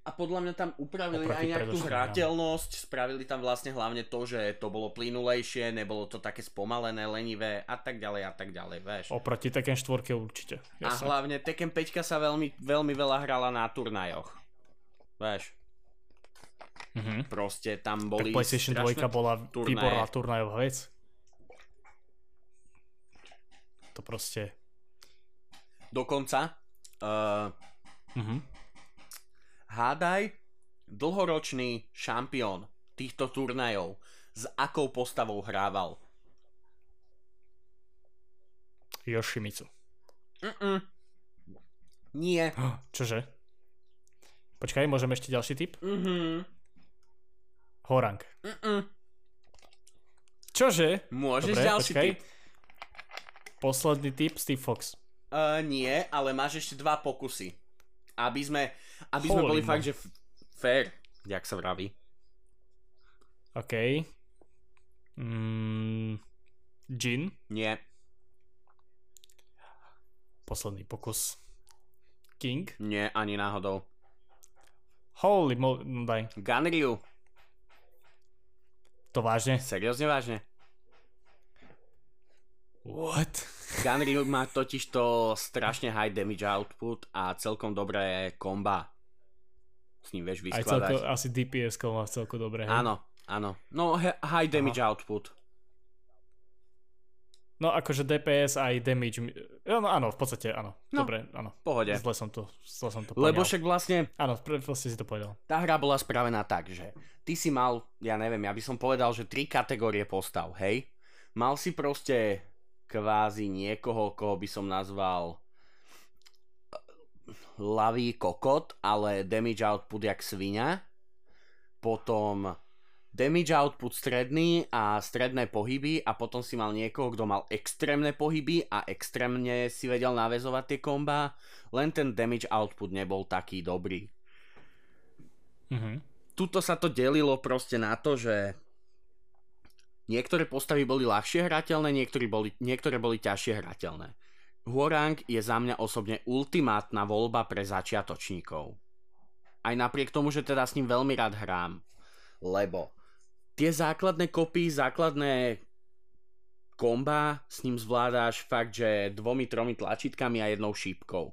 A podľa mňa tam upravili Oproti aj nejakú predošlým hrateľnosť, spravili tam vlastne hlavne to, že to bolo plynulejšie, nebolo to také spomalené, lenivé a tak ďalej a tak ďalej, vieš. Oproti Tekken 4 určite. A Jasne. hlavne Tekken 5 sa veľmi, veľmi veľa hrala na turnajoch. Vieš, Mhm. proste tam Tak boli PlayStation 2 strašné... bola turnaje. výborná turnajová vec. To proste... Dokonca, uh, Mhm. Hádaj, dlhoročný šampión týchto turnajov s akou postavou hrával. Yoshimitsu. Mm-mm. Nie. *gasps* Čože? Počkaj, môžem ešte ďalší tip? Mhm. Horang. Mm-mm. Čože? Môžeš Dobre, ďalší počkaj. tip? Posledný tip, Steve Fox. Uh, nie, ale máš ešte dva pokusy. Aby sme, aby sme Holy boli mo- fakt, že f- fair, jak sa vraví. OK. Mm. Nie, Posledný pokus. King. nie, ani náhodou. Holy mo... No daj. Ganryu, To vážne? seriózne vážne? What? *laughs* Ganryu má totiž to strašne high damage output a celkom dobré komba. S ním vieš Aj vyskladať. celko, asi DPS má celko dobre. hej? Áno, áno. No, high damage output. No akože DPS aj damage. mi- Áno, v podstate áno. No. Dobre, áno. Pohode. Zle som to, zle som to Lebo poňal. však vlastne Áno, proste si to povedal. tá hra bola spravená tak, že ty si mal, ja neviem, ja by som povedal, že tri kategórie postav, hej? Mal si proste kvázi niekoho, koho by som nazval lavý kokot, ale damage output jak svinia. Potom damage output stredný a stredné pohyby a potom si mal niekoho, kto mal extrémne pohyby a extrémne si vedel navezovať tie komba, len ten damage output nebol taký dobrý Mhm. tuto sa to delilo proste na to, že niektoré postavy boli ľahšie hrateľné, niektoré boli, niektoré boli ťažšie hrateľné. Huorang je za mňa osobne ultimátna voľba pre začiatočníkov. Aj napriek tomu, že teda s ním veľmi rád hrám. Lebo tie základné kopy, základné komba s ním zvládáš fakt, že dvomi, tromi tlačítkami a jednou šípkou.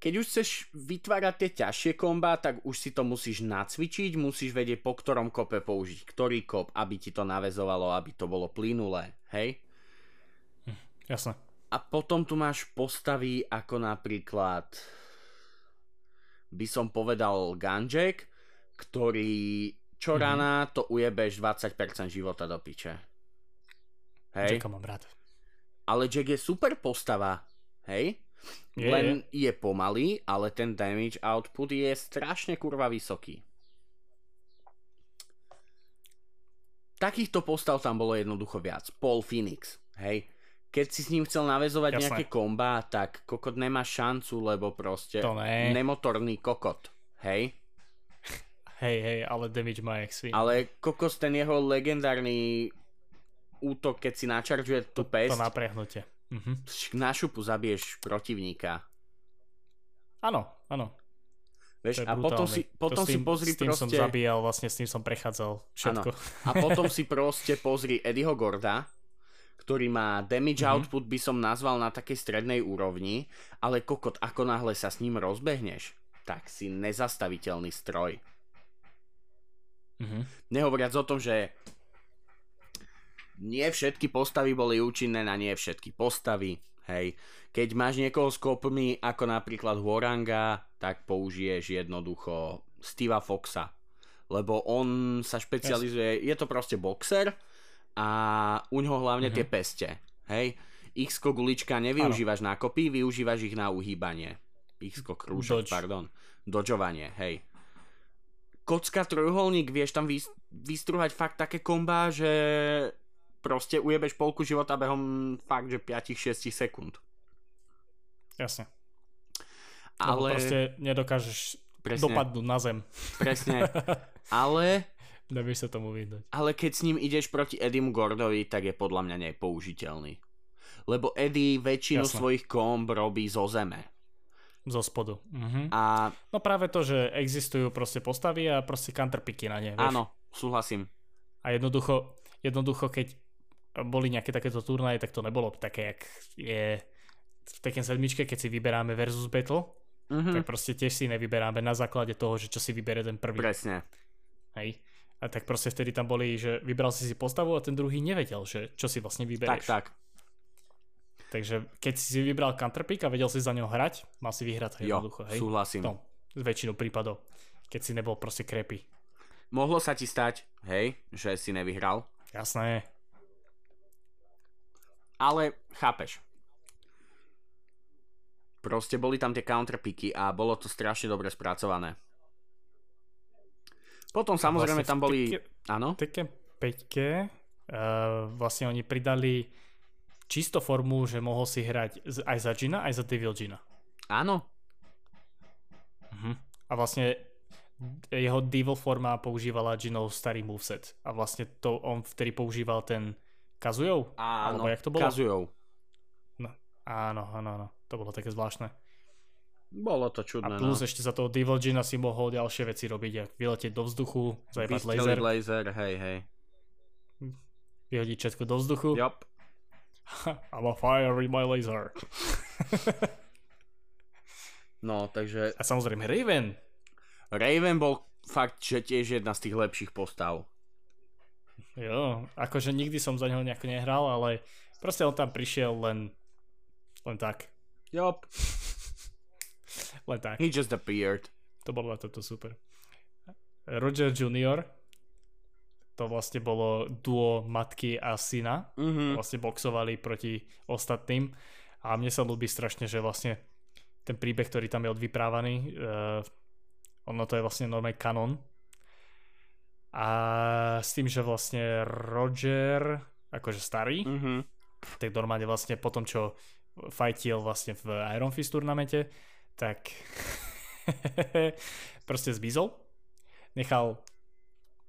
keď už chceš vytvárať tie ťažšie komba, tak už si to musíš nacvičiť, musíš vedieť po ktorom kope použiť, ktorý kop, aby ti to navezovalo, aby to bolo plynulé, hej? Jasné. A potom tu máš postavy ako napríklad by som povedal Ganjek, ktorý čo Mhm. rána to ujebeš 20% života do piče. Hej? Jacka mám rád. Ale Jack je super postava, hej? Je, Len je pomalý, ale ten damage output je strašne kurva vysoký. Takýchto postav tam bolo jednoducho viac. Paul Phoenix, hej? Keď si s ním chcel navezovať Jasné. nejaké komba, tak kokot nemá šancu, lebo proste To ne. nemotorný kokot, hej? Hej, hej, ale damage má jak svin. Ale kokos ten jeho legendárny útok, keď si načaržuje tú to pesť, naprehnutie. Mhm. na šupu zabiješ protivníka. Áno, áno. Vieš, To a potom si, potom to s si tým, pozri s tým som proste... zabíjal, vlastne s tým som prechádzal všetko. A potom *laughs* si proste pozri Eddieho Gorda, ktorý má damage Mhm. output by som nazval na takej strednej úrovni, ale kokot, ako náhle sa s ním rozbehneš, tak si nezastaviteľný stroj. Mhm. Nehovoriac o tom, že nie všetky postavy boli účinné na nie všetky postavy. Hej. Keď máš niekoho s kopmi, ako napríklad Waranga, tak použiješ jednoducho Steva Foxa. Lebo on sa špecializuje, je to proste boxer a u ňoho hlavne Mhm. tie peste. Hej. x gulička nevyužívaš na kopy, využívaš ich na uhýbanie. x krúžok, Dodge. pardon. Dodžovanie, hej kocka trojuholník, vieš tam vys- vystruhať fakt také komba, že proste ujebeš polku života behom fakt, že 5-6 sekúnd. Jasne. Lebo Ale... proste nedokážeš presne, dopadnúť na zem. presne. *laughs* Ale, Nevieš sa tomu vyhnúť. ale keď s ním ideš proti Edimu Gordovi, tak je podľa mňa nepoužiteľný. Lebo Eddie väčšinu Jasné. svojich komb robí zo zeme. Zo spodu. Mhm. A No práve to, že existujú proste postavy a proste counterpicky na ne. Vieš? áno, súhlasím. A jednoducho, jednoducho, keď boli nejaké takéto turnaje, tak to nebolo také, jak je v Tekken 7, keď si vyberáme versus battle, Mhm. tak proste tiež si nevyberáme na základe toho, že čo si vybere ten prvý. Presne. Hej. A tak proste vtedy tam boli, že vybral si si postavu a ten druhý nevedel, že čo si vlastne Tak, vybereš. tak. Takže keď si si vybral counterpick a vedel si za ňo hrať, mal si vyhrať Jo, jednoducho. Hej. súhlasím. No, z väčšinu prípadov. Keď si nebol proste krepy. Mohlo sa ti stať, hej, že si nevyhral, Jasné. ale chápeš. Proste boli tam tie counterpicky a bolo to strašne dobre spracované. Potom samozrejme Vlastne tam boli... Áno? Tekken 5 uh, vlastne oni pridali čisto formu, že mohol si hrať aj za Gina, aj za Devil Gina. Áno. Uh-huh. A vlastne jeho Devil forma používala Ginov starý moveset. A vlastne to on vtedy používal ten Kazujov? Áno, Alebo jak to bolo? Kazujov. No, áno, áno, áno. To bolo také zvláštne. Bolo to A čudné, plus no. ešte za toho Devil Gina si mohol ďalšie veci robiť, ako vyletieť do vzduchu, zajebať laser, laser, hej, hej. vyhodiť všetko do vzduchu. Jop. *laughs* I'm a fire with my laser. *laughs* No, takže A samozrejme Raven. Raven bol fakt, že tiež jedna z tých lepších postav. Jo, akože nikdy som za neho nejako nehral, ale proste on tam prišiel len len tak. Jop. Len *laughs* tak. He just appeared. To bolo na toto super. Roger Jr. To vlastne bolo duo matky a syna. Mhm. Vlastne boxovali proti ostatným. A mne sa ľúbi strašne, že vlastne ten príbeh, ktorý tam je odvyprávaný, uh, ono to je vlastne normálny kanon. A s tým, že vlastne Roger, akože starý, Mhm. tak normálne vlastne po tom, čo fajtil vlastne v Iron Fist turnamente, tak *laughs* proste zmizol. Nechal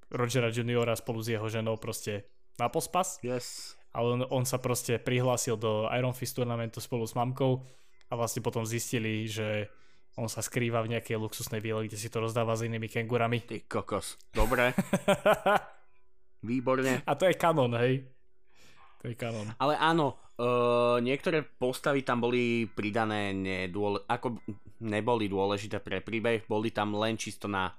Rogera Juniora spolu s jeho ženou proste na pospas Yes. a on, on sa proste prihlásil do Iron Fist turnamentu spolu s mamkou a vlastne potom zistili, že on sa skrýva v nejakej luxusnej víle, kde si to rozdáva s inými kengurami. Ty kokos. Dobre, *laughs* výborne. a to je kanon, hej? To je kanon. Ale áno, Uh, niektoré postavy tam boli pridané nedôle- ako neboli dôležité pre príbeh, boli tam len čisto na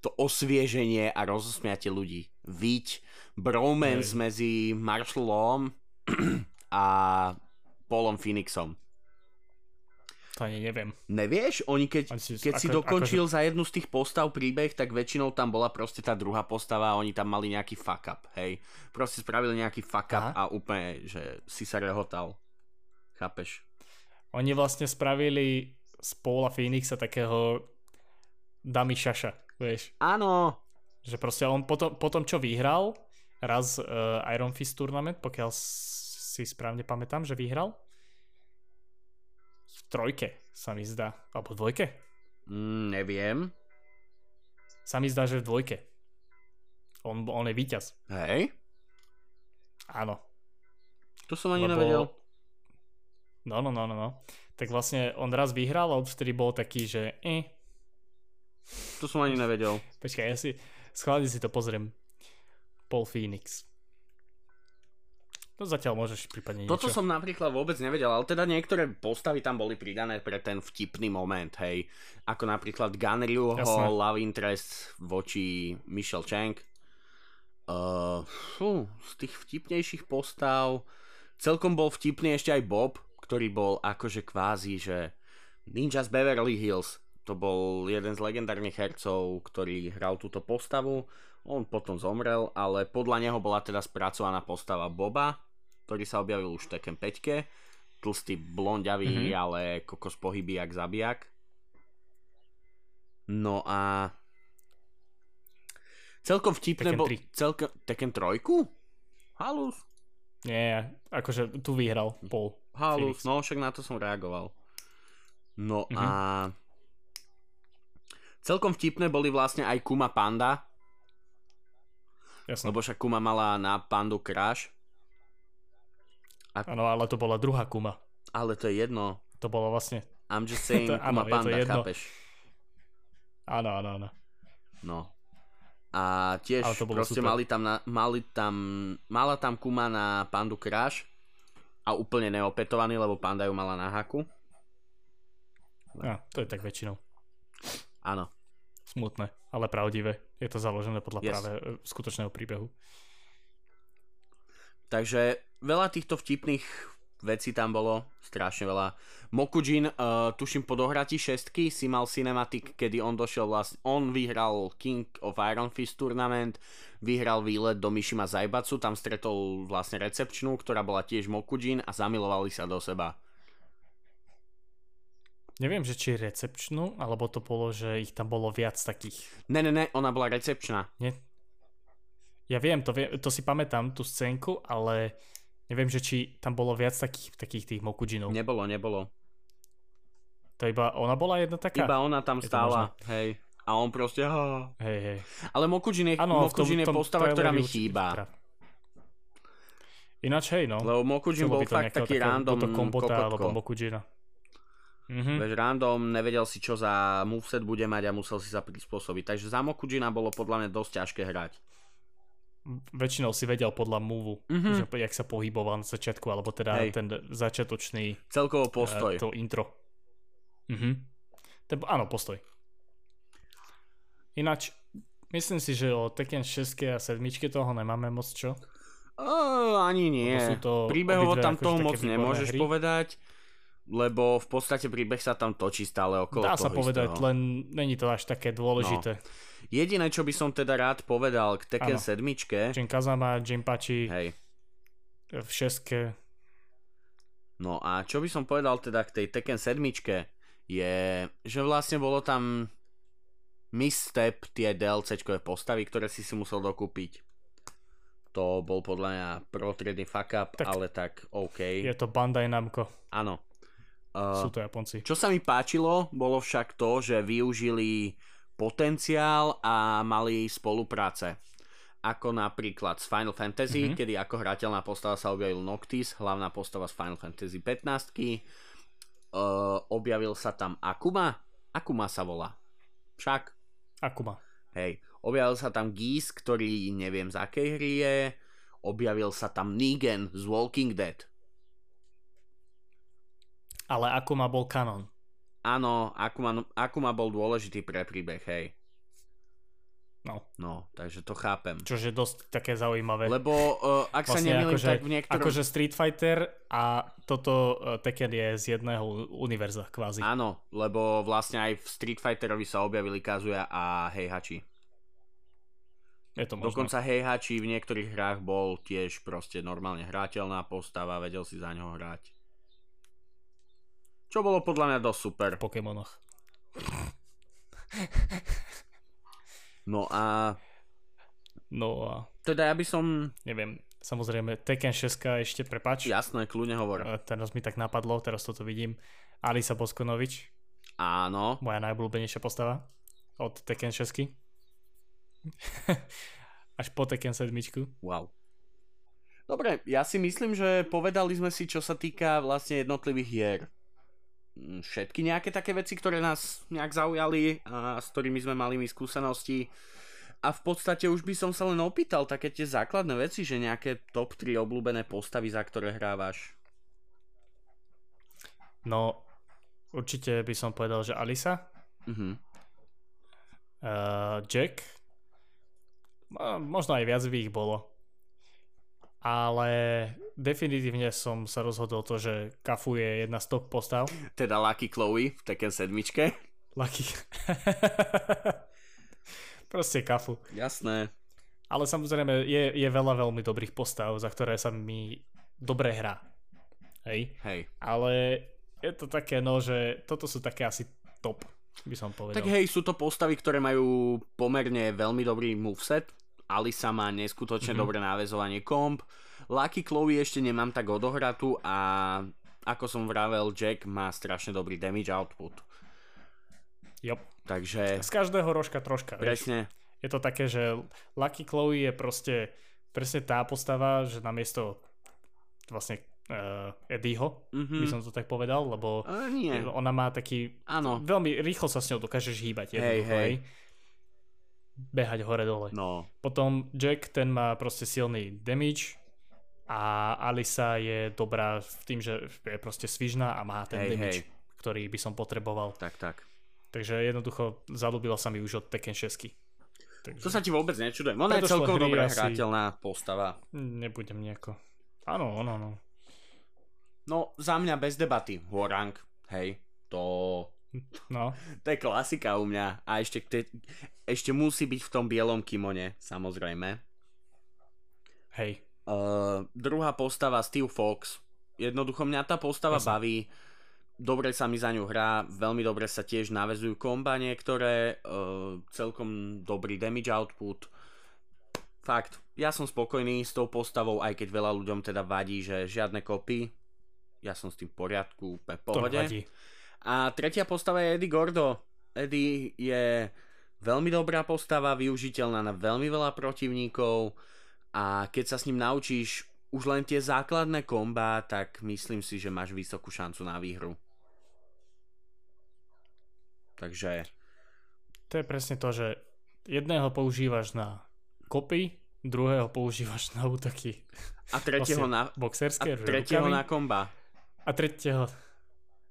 to osvieženie a rozosmiate ľudí. Viť bromance Hej. medzi Marshallom *clears throat* a Paulom Phoenixom. To ani neviem. Nevieš? Oni keď, Oni si- keď si ako- dokončil za jednu z tých postav príbeh, tak väčšinou tam bola proste tá druhá postava a oni tam mali nejaký fuck up, hej. Proste spravili nejaký fuck up Aha. a úplne, že si sa rehotal. Chápeš? Oni vlastne spravili z Paula Phoenixa takého dummy šaša, vieš. Áno, Že proste on potom, potom čo vyhral raz uh, Iron Fist Tournament, pokiaľ si správne pamätám, že vyhral. Trojke sa mi zdá. Alebo v dvojke? mm, neviem. Sa mi zdá, že v dvojke. On, on je víťaz. Hej, Áno. to som ani Lebo- nevedel. No, no, no, no, no. Tak vlastne on raz vyhral a odvtedy bol taký, že eh. To som ani nevedel. Počkaj, ja si schválne si to pozriem. Paul Phoenix. To zatiaľ môžeš prípadne niečo. Toto som napríklad vôbec nevedel, ale teda niektoré postavy tam boli pridané pre ten vtipný moment, hej. Ako napríklad Ganryuho Jasné. love interest voči Michelle Chang. Uh, fú, z tých vtipnejších postav celkom bol vtipný ešte aj Bob, ktorý bol akože kvázi, že Ninja z Beverly Hills. To bol jeden z legendárnych hercov, ktorý hral túto postavu. On potom zomrel, ale podľa neho bola teda spracovaná postava Boba, ktorý sa objavil už v Tekken 5. Tlstý, blonďavý, Mhm. mm-hmm. ale kokos pohyby jak zabijak. No a... Celkom vtipné bol... 3. Celkom... Tekken 3? Halus? Nie, akože tu vyhral Paul. Halus, no však na to som reagoval. No Mhm. a... Celkom vtipné boli vlastne aj Kuma Panda, Jasné. lebo však Kuma mala na Pandu crash. Áno, ale to bola druhá Kuma. Ale to je jedno. To bolo vlastne... I'm just *laughs* saying To- áno, Kuma je to Panda, jedno. chápeš? Áno, áno, áno. No. A tiež Ale to bolo proste super. mali tam, na, mali tam, mala tam Kuma na Pandu crash a úplne neopetovaný, lebo Panda ju mala na haku. Á, to je tak väčšinou. Áno. Smutné, ale pravdivé. Je to založené podľa Yes. práve e, skutočného príbehu. Takže veľa týchto vtipných vecí tam bolo, strašne veľa. Mokujin, uh, tuším po dohrati šestky si mal cinematic, kedy on došiel vlastne, on vyhral King of Iron Fist tournament, vyhral výlet do Mishima Zaibatsu, tam stretol vlastne recepčnú, ktorá bola tiež Mokujin a zamilovali sa do seba. Neviem, že či recepčnú, alebo to bolo, že ich tam bolo viac takých. Ne, ne, ne, ona bola recepčná. Nie? Ja viem, to, vie, to si pamätám, tú scénku, ale neviem, že či tam bolo viac takých, takých tých Mokujinov. Nebolo, nebolo. To iba ona bola jedna taká? Iba ona tam Je stála, hej. A on proste... "Ha." Hej, hej. Ale Mokujin je, Áno, v tom, Mokujin je postava, ktorá mi chýba. tra- Ináč hej, no. Lebo Mokujin bol fakt taký random kombota alebo. Mokujina. Mhm. Vieš, random, nevedel si čo za moveset bude mať a musel si sa prispôsobiť. Takže za Mokujina bolo podľa mňa dosť ťažké hrať. Väčšinou si vedel podľa movu, Mhm. že jak sa pohyboval na začiatku, alebo teda Hej. ten začiatočný Celkovo postoj. eh, to intro. Mhm. Ten, áno, postoj. Ináč, myslím si, že o Tekken 6 a 7 toho nemáme moc čo. Uh, ani nie. Sú to Príbehovo tam akože toho moc nemôžeš hry. povedať, lebo v podstate príbeh sa tam točí stále okolo Dá toho sa povedať, istého. len není to až také dôležité. Jediné, čo by som teda rád povedal k Tekken Áno. 7, Jin Kazama, Jinpachi hej, v 6 no a čo by som povedal teda k tej Tekken 7 je, že vlastne bolo tam misstep tie DLCčkové postavy, ktoré si si musel dokúpiť. To bol podľa mňa protriedny fuck up, Tak- ale tak OK. je to Bandai Namco, Áno. Uh, sú to Japonci. Čo sa mi páčilo, bolo však to, že využili potenciál a mali spolupráce. Ako napríklad z Final Fantasy, Mhm. mm-hmm. kedy ako hrateľná postava sa objavil Noctis, hlavná postava z Final Fantasy 15. Uh, objavil sa tam Akuma. Akuma sa volá. Však, Akuma. hej. Objavil sa tam Geese, ktorý neviem z akej hry je. Objavil sa tam Negan z Walking Dead. Ale Akuma bol kanon. Áno, Akuma, Akuma bol dôležitý pre príbeh, hej. No. No, takže to chápem. Čo je dosť také zaujímavé. Lebo uh, ak sa *laughs* nemýlim, akože, tak v niektorom... Akože Street Fighter a toto uh, Tekken je z jedného univerza kvázi. Áno, lebo vlastne aj v Street Fighterovi sa objavili Kazuya a Heihachi. Je to možno. Dokonca Heihachi v niektorých hrách bol tiež proste normálne hrateľná postava, vedel si za ňoho hrať. Čo bolo podľa mňa dosť super. V Pokémonoch. No a... No a... Teda ja by som... Neviem, samozrejme Tekken 6 ešte, prepač. Jasné, kľudne hovor. Teraz mi tak napadlo, teraz toto vidím. Alisa Boskonovič. Áno. Moja najobľúbenejšia postava. Od Tekken 6. *laughs* Až po Tekken 7. Wow. Dobre, ja si myslím, že povedali sme si, čo sa týka vlastne jednotlivých hier. Všetky nejaké také veci, ktoré nás nejak zaujali a s ktorými sme mali my skúsenosti. A v podstate už by som sa len opýtal také tie základné veci, že nejaké top 3 obľúbené postavy, za ktoré hrávaš. No, určite by som povedal, že Alisa. Uh-huh. Uh, Jack. Možno aj viac by ich bolo ale definitívne som sa rozhodol to, že Kafu je jedna z top postav. Teda Lucky Chloe v Tekken 7. Lucky. *laughs* Proste Kafu. Jasné. Ale samozrejme je, je veľa veľmi dobrých postav, za ktoré sa mi dobre hrá. Hej? Hej. Ale je to také, no, že toto sú také asi top, by som povedal. Tak hej, sú to postavy, ktoré majú pomerne veľmi dobrý moveset, Alisa má neskutočne mm-hmm. dobré návezovanie komp. Lucky Chloe ešte nemám tak odohratú a ako som vravel, Jack má strašne dobrý damage output. Yep. Takže... Z každého rožka troška. Presne. Vieš? Je to také, že Lucky Chloe je proste presne tá postava, že namiesto vlastne uh, Eddieho, mm-hmm. by som to tak povedal, lebo uh, nie. ona má taký... Áno. Veľmi rýchlo sa s ňou dokážeš hýbať. Hej, hej behať hore-dole. No. Potom Jack, ten má proste silný damage a Alisa je dobrá v tým, že je proste svižná a má ten hej, damage, hej. ktorý by som potreboval. Tak, tak. Takže jednoducho zalúbila sa mi už od Tekken 6. Takže... To sa ti vôbec nečudujem. Ona je celkom dobrá asi... hrateľná postava. Nebudem nejako. Áno, áno, áno. No, za mňa bez debaty. Horang, hej, to No. *laughs* to je klasika u mňa. A ešte, te, ešte musí byť v tom bielom kimone, samozrejme. Hej. Uh, druhá postava Steve Fox. Jednoducho mňa tá postava Jasne. baví. Dobre sa mi za ňu hrá, veľmi dobre sa tiež navezujú komba niektoré, uh, celkom dobrý damage output. Fakt, ja som spokojný s tou postavou, aj keď veľa ľuďom teda vadí, že žiadne kopy. Ja som s tým v poriadku, úplne pohode. To vadí. A tretia postava je Eddie Gordo. Eddie je veľmi dobrá postava, využiteľná na veľmi veľa protivníkov a keď sa s ním naučíš už len tie základné komba, tak myslím si, že máš vysokú šancu na výhru. Takže... To je presne to, že jedného používaš na kopy, druhého používaš na útoky. A tretieho na... Boxerské a tretieho rukami, na komba. A tretieho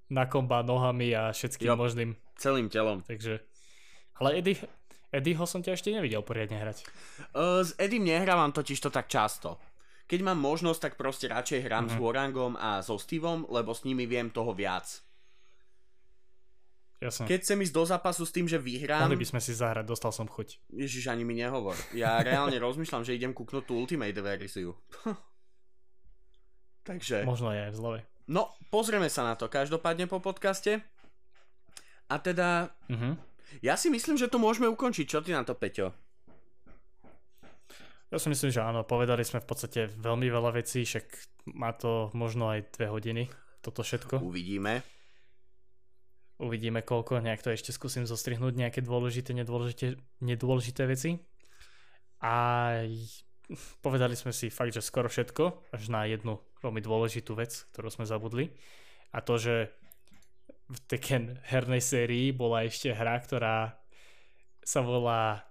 na komba nohami a všetkým jo, možným. Celým telom. Takže, ale Eddie, Eddieho som ťa ešte nevidel poriadne hrať. Uh, s Eddie nehrávam totiž to tak často. Keď mám možnosť, tak proste radšej hrám mm-hmm. s Warangom a so Steveom, lebo s nimi viem toho viac. Jasne. Keď chcem ísť do zápasu s tým, že vyhrám... Mohli by sme si zahrať, dostal som chuť. Ježiš, ani mi nehovor. Ja *laughs* reálne rozmýšľam, že idem kúknúť tú Ultimate verziu. *laughs* Takže... Možno je aj v zlove. No, pozrieme sa na to každopádne po podcaste. A teda, uh-huh. ja si myslím, že to môžeme ukončiť. Čo ty na to, Peťo? Ja si myslím, že áno, povedali sme v podstate veľmi veľa vecí, však má to možno aj dve hodiny, toto všetko. Uvidíme. Uvidíme koľko, nejak to ešte skúsim zostrihnúť, nejaké dôležité, nedôležité, nedôležité veci. A povedali sme si fakt, že skoro všetko, až na jednu veľmi dôležitú vec, ktorú sme zabudli. A to, že v Tekken hernej sérii bola ešte hra, ktorá sa volá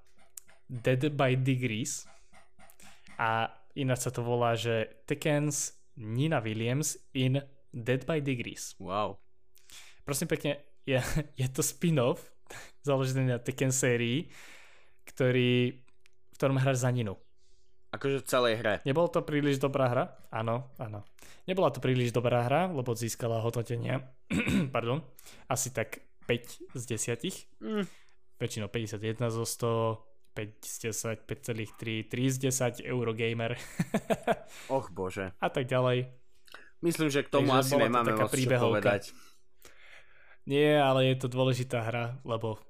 Dead by Degrees a ináč sa to volá, že Tekken's Nina Williams in Dead by Degrees. Wow. prosím pekne, je, *laughs* je to spin-off *laughs* založený na Tekken sérii, ktorý, v ktorom hráš za Ninu. Akože v celej hre. Nebolo to príliš dobrá hra? Áno, áno. Nebola to príliš dobrá hra, lebo získala hodnotenia, *clears throat* pardon, asi tak 5 z 10. Mm. Väčšinou 51 zo 100, 5 z 10, 5,3, 3 z 10, Eurogamer *laughs* Och bože. a tak ďalej. Myslím, že k tomu Takže asi to nemáme taká moc čo povedať. Nie, ale je to dôležitá hra, lebo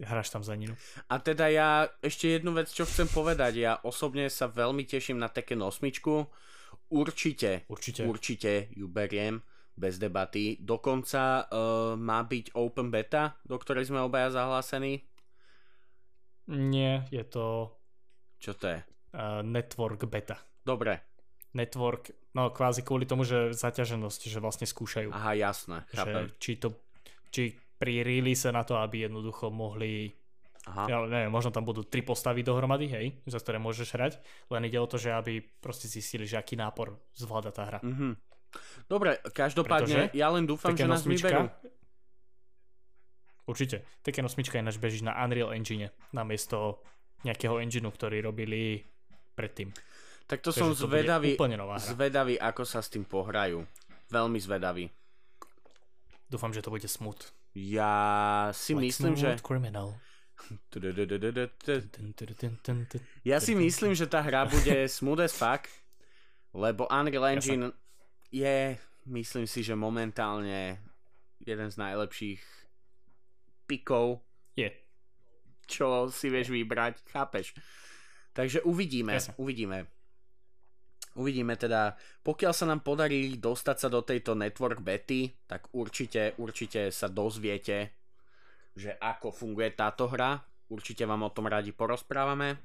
hráš tam za Ninu. A teda ja ešte jednu vec, čo chcem povedať. Ja osobne sa veľmi teším na Tekken 8. Určite, Určite. určite ju beriem bez debaty. Dokonca uh, má byť open beta, do ktorej sme obaja zahlásení. Nie, je to Čo to je? uh, network beta. Dobre. Network, no kvázi kvôli tomu, že zaťaženosť, že vlastne skúšajú. Aha, jasné. Chápem. že či to, či pri release na to, aby jednoducho mohli Aha. ja neviem, možno tam budú tri postavy dohromady, hej, za ktoré môžeš hrať, len ide o to, že aby proste zistili, že aký nápor zvláda tá hra. Mhm. Dobre, každopádne, Pretože ja len dúfam, že nás 8 vyberú. Určite. Tekken 8 ináč beží na Unreal Engine, namiesto nejakého engineu, ktorý robili predtým. Tak to Takže som to zvedavý, zvedavý, ako sa s tým pohrajú. Veľmi zvedavý. Dúfam, že to bude smooth. Ja si myslím, že... Criminal. Ja si myslím, že tá hra bude *laughs* smooth as fuck, lebo Unreal Engine je, myslím si, že momentálne jeden z najlepších pikov, Je. čo si vieš vybrať, chápeš? Takže uvidíme, uvidíme. Uvidíme teda, pokiaľ sa nám podarí dostať sa do tejto network bety, tak určite, určite sa dozviete, že ako funguje táto hra. Určite vám o tom radi porozprávame.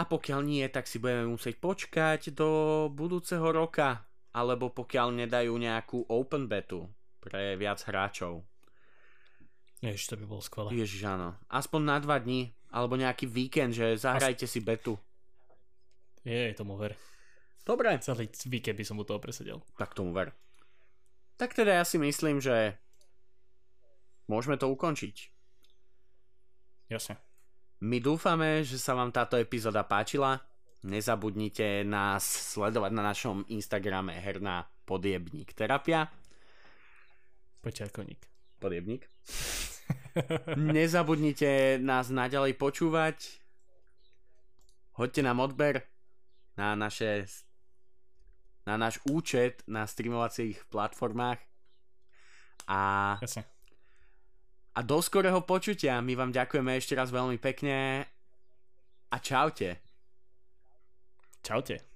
A pokiaľ nie, tak si budeme musieť počkať do budúceho roka, alebo pokiaľ nedajú nejakú open betu pre viac hráčov. Ježiš, to by bolo skvelé. Ježiš, áno. Aspoň na dva dní, alebo nejaký víkend, že zahrajte si betu. Je, tomu ver. Dobre, Celý víkend by som u toho presedel. tak tomu ver. Tak teda ja si myslím, že môžeme to ukončiť. Jasne. My dúfame, že sa vám táto epizóda páčila. Nezabudnite nás sledovať na našom Instagrame herná podjebník terapia. Počiarkovník. Podjebník. *laughs* Nezabudnite nás naďalej počúvať. Hoďte nám odber na naše na náš účet na streamovacích platformách a, Jasne. a do skorého počutia. My vám ďakujeme ešte raz veľmi pekne a čaute. Čaute.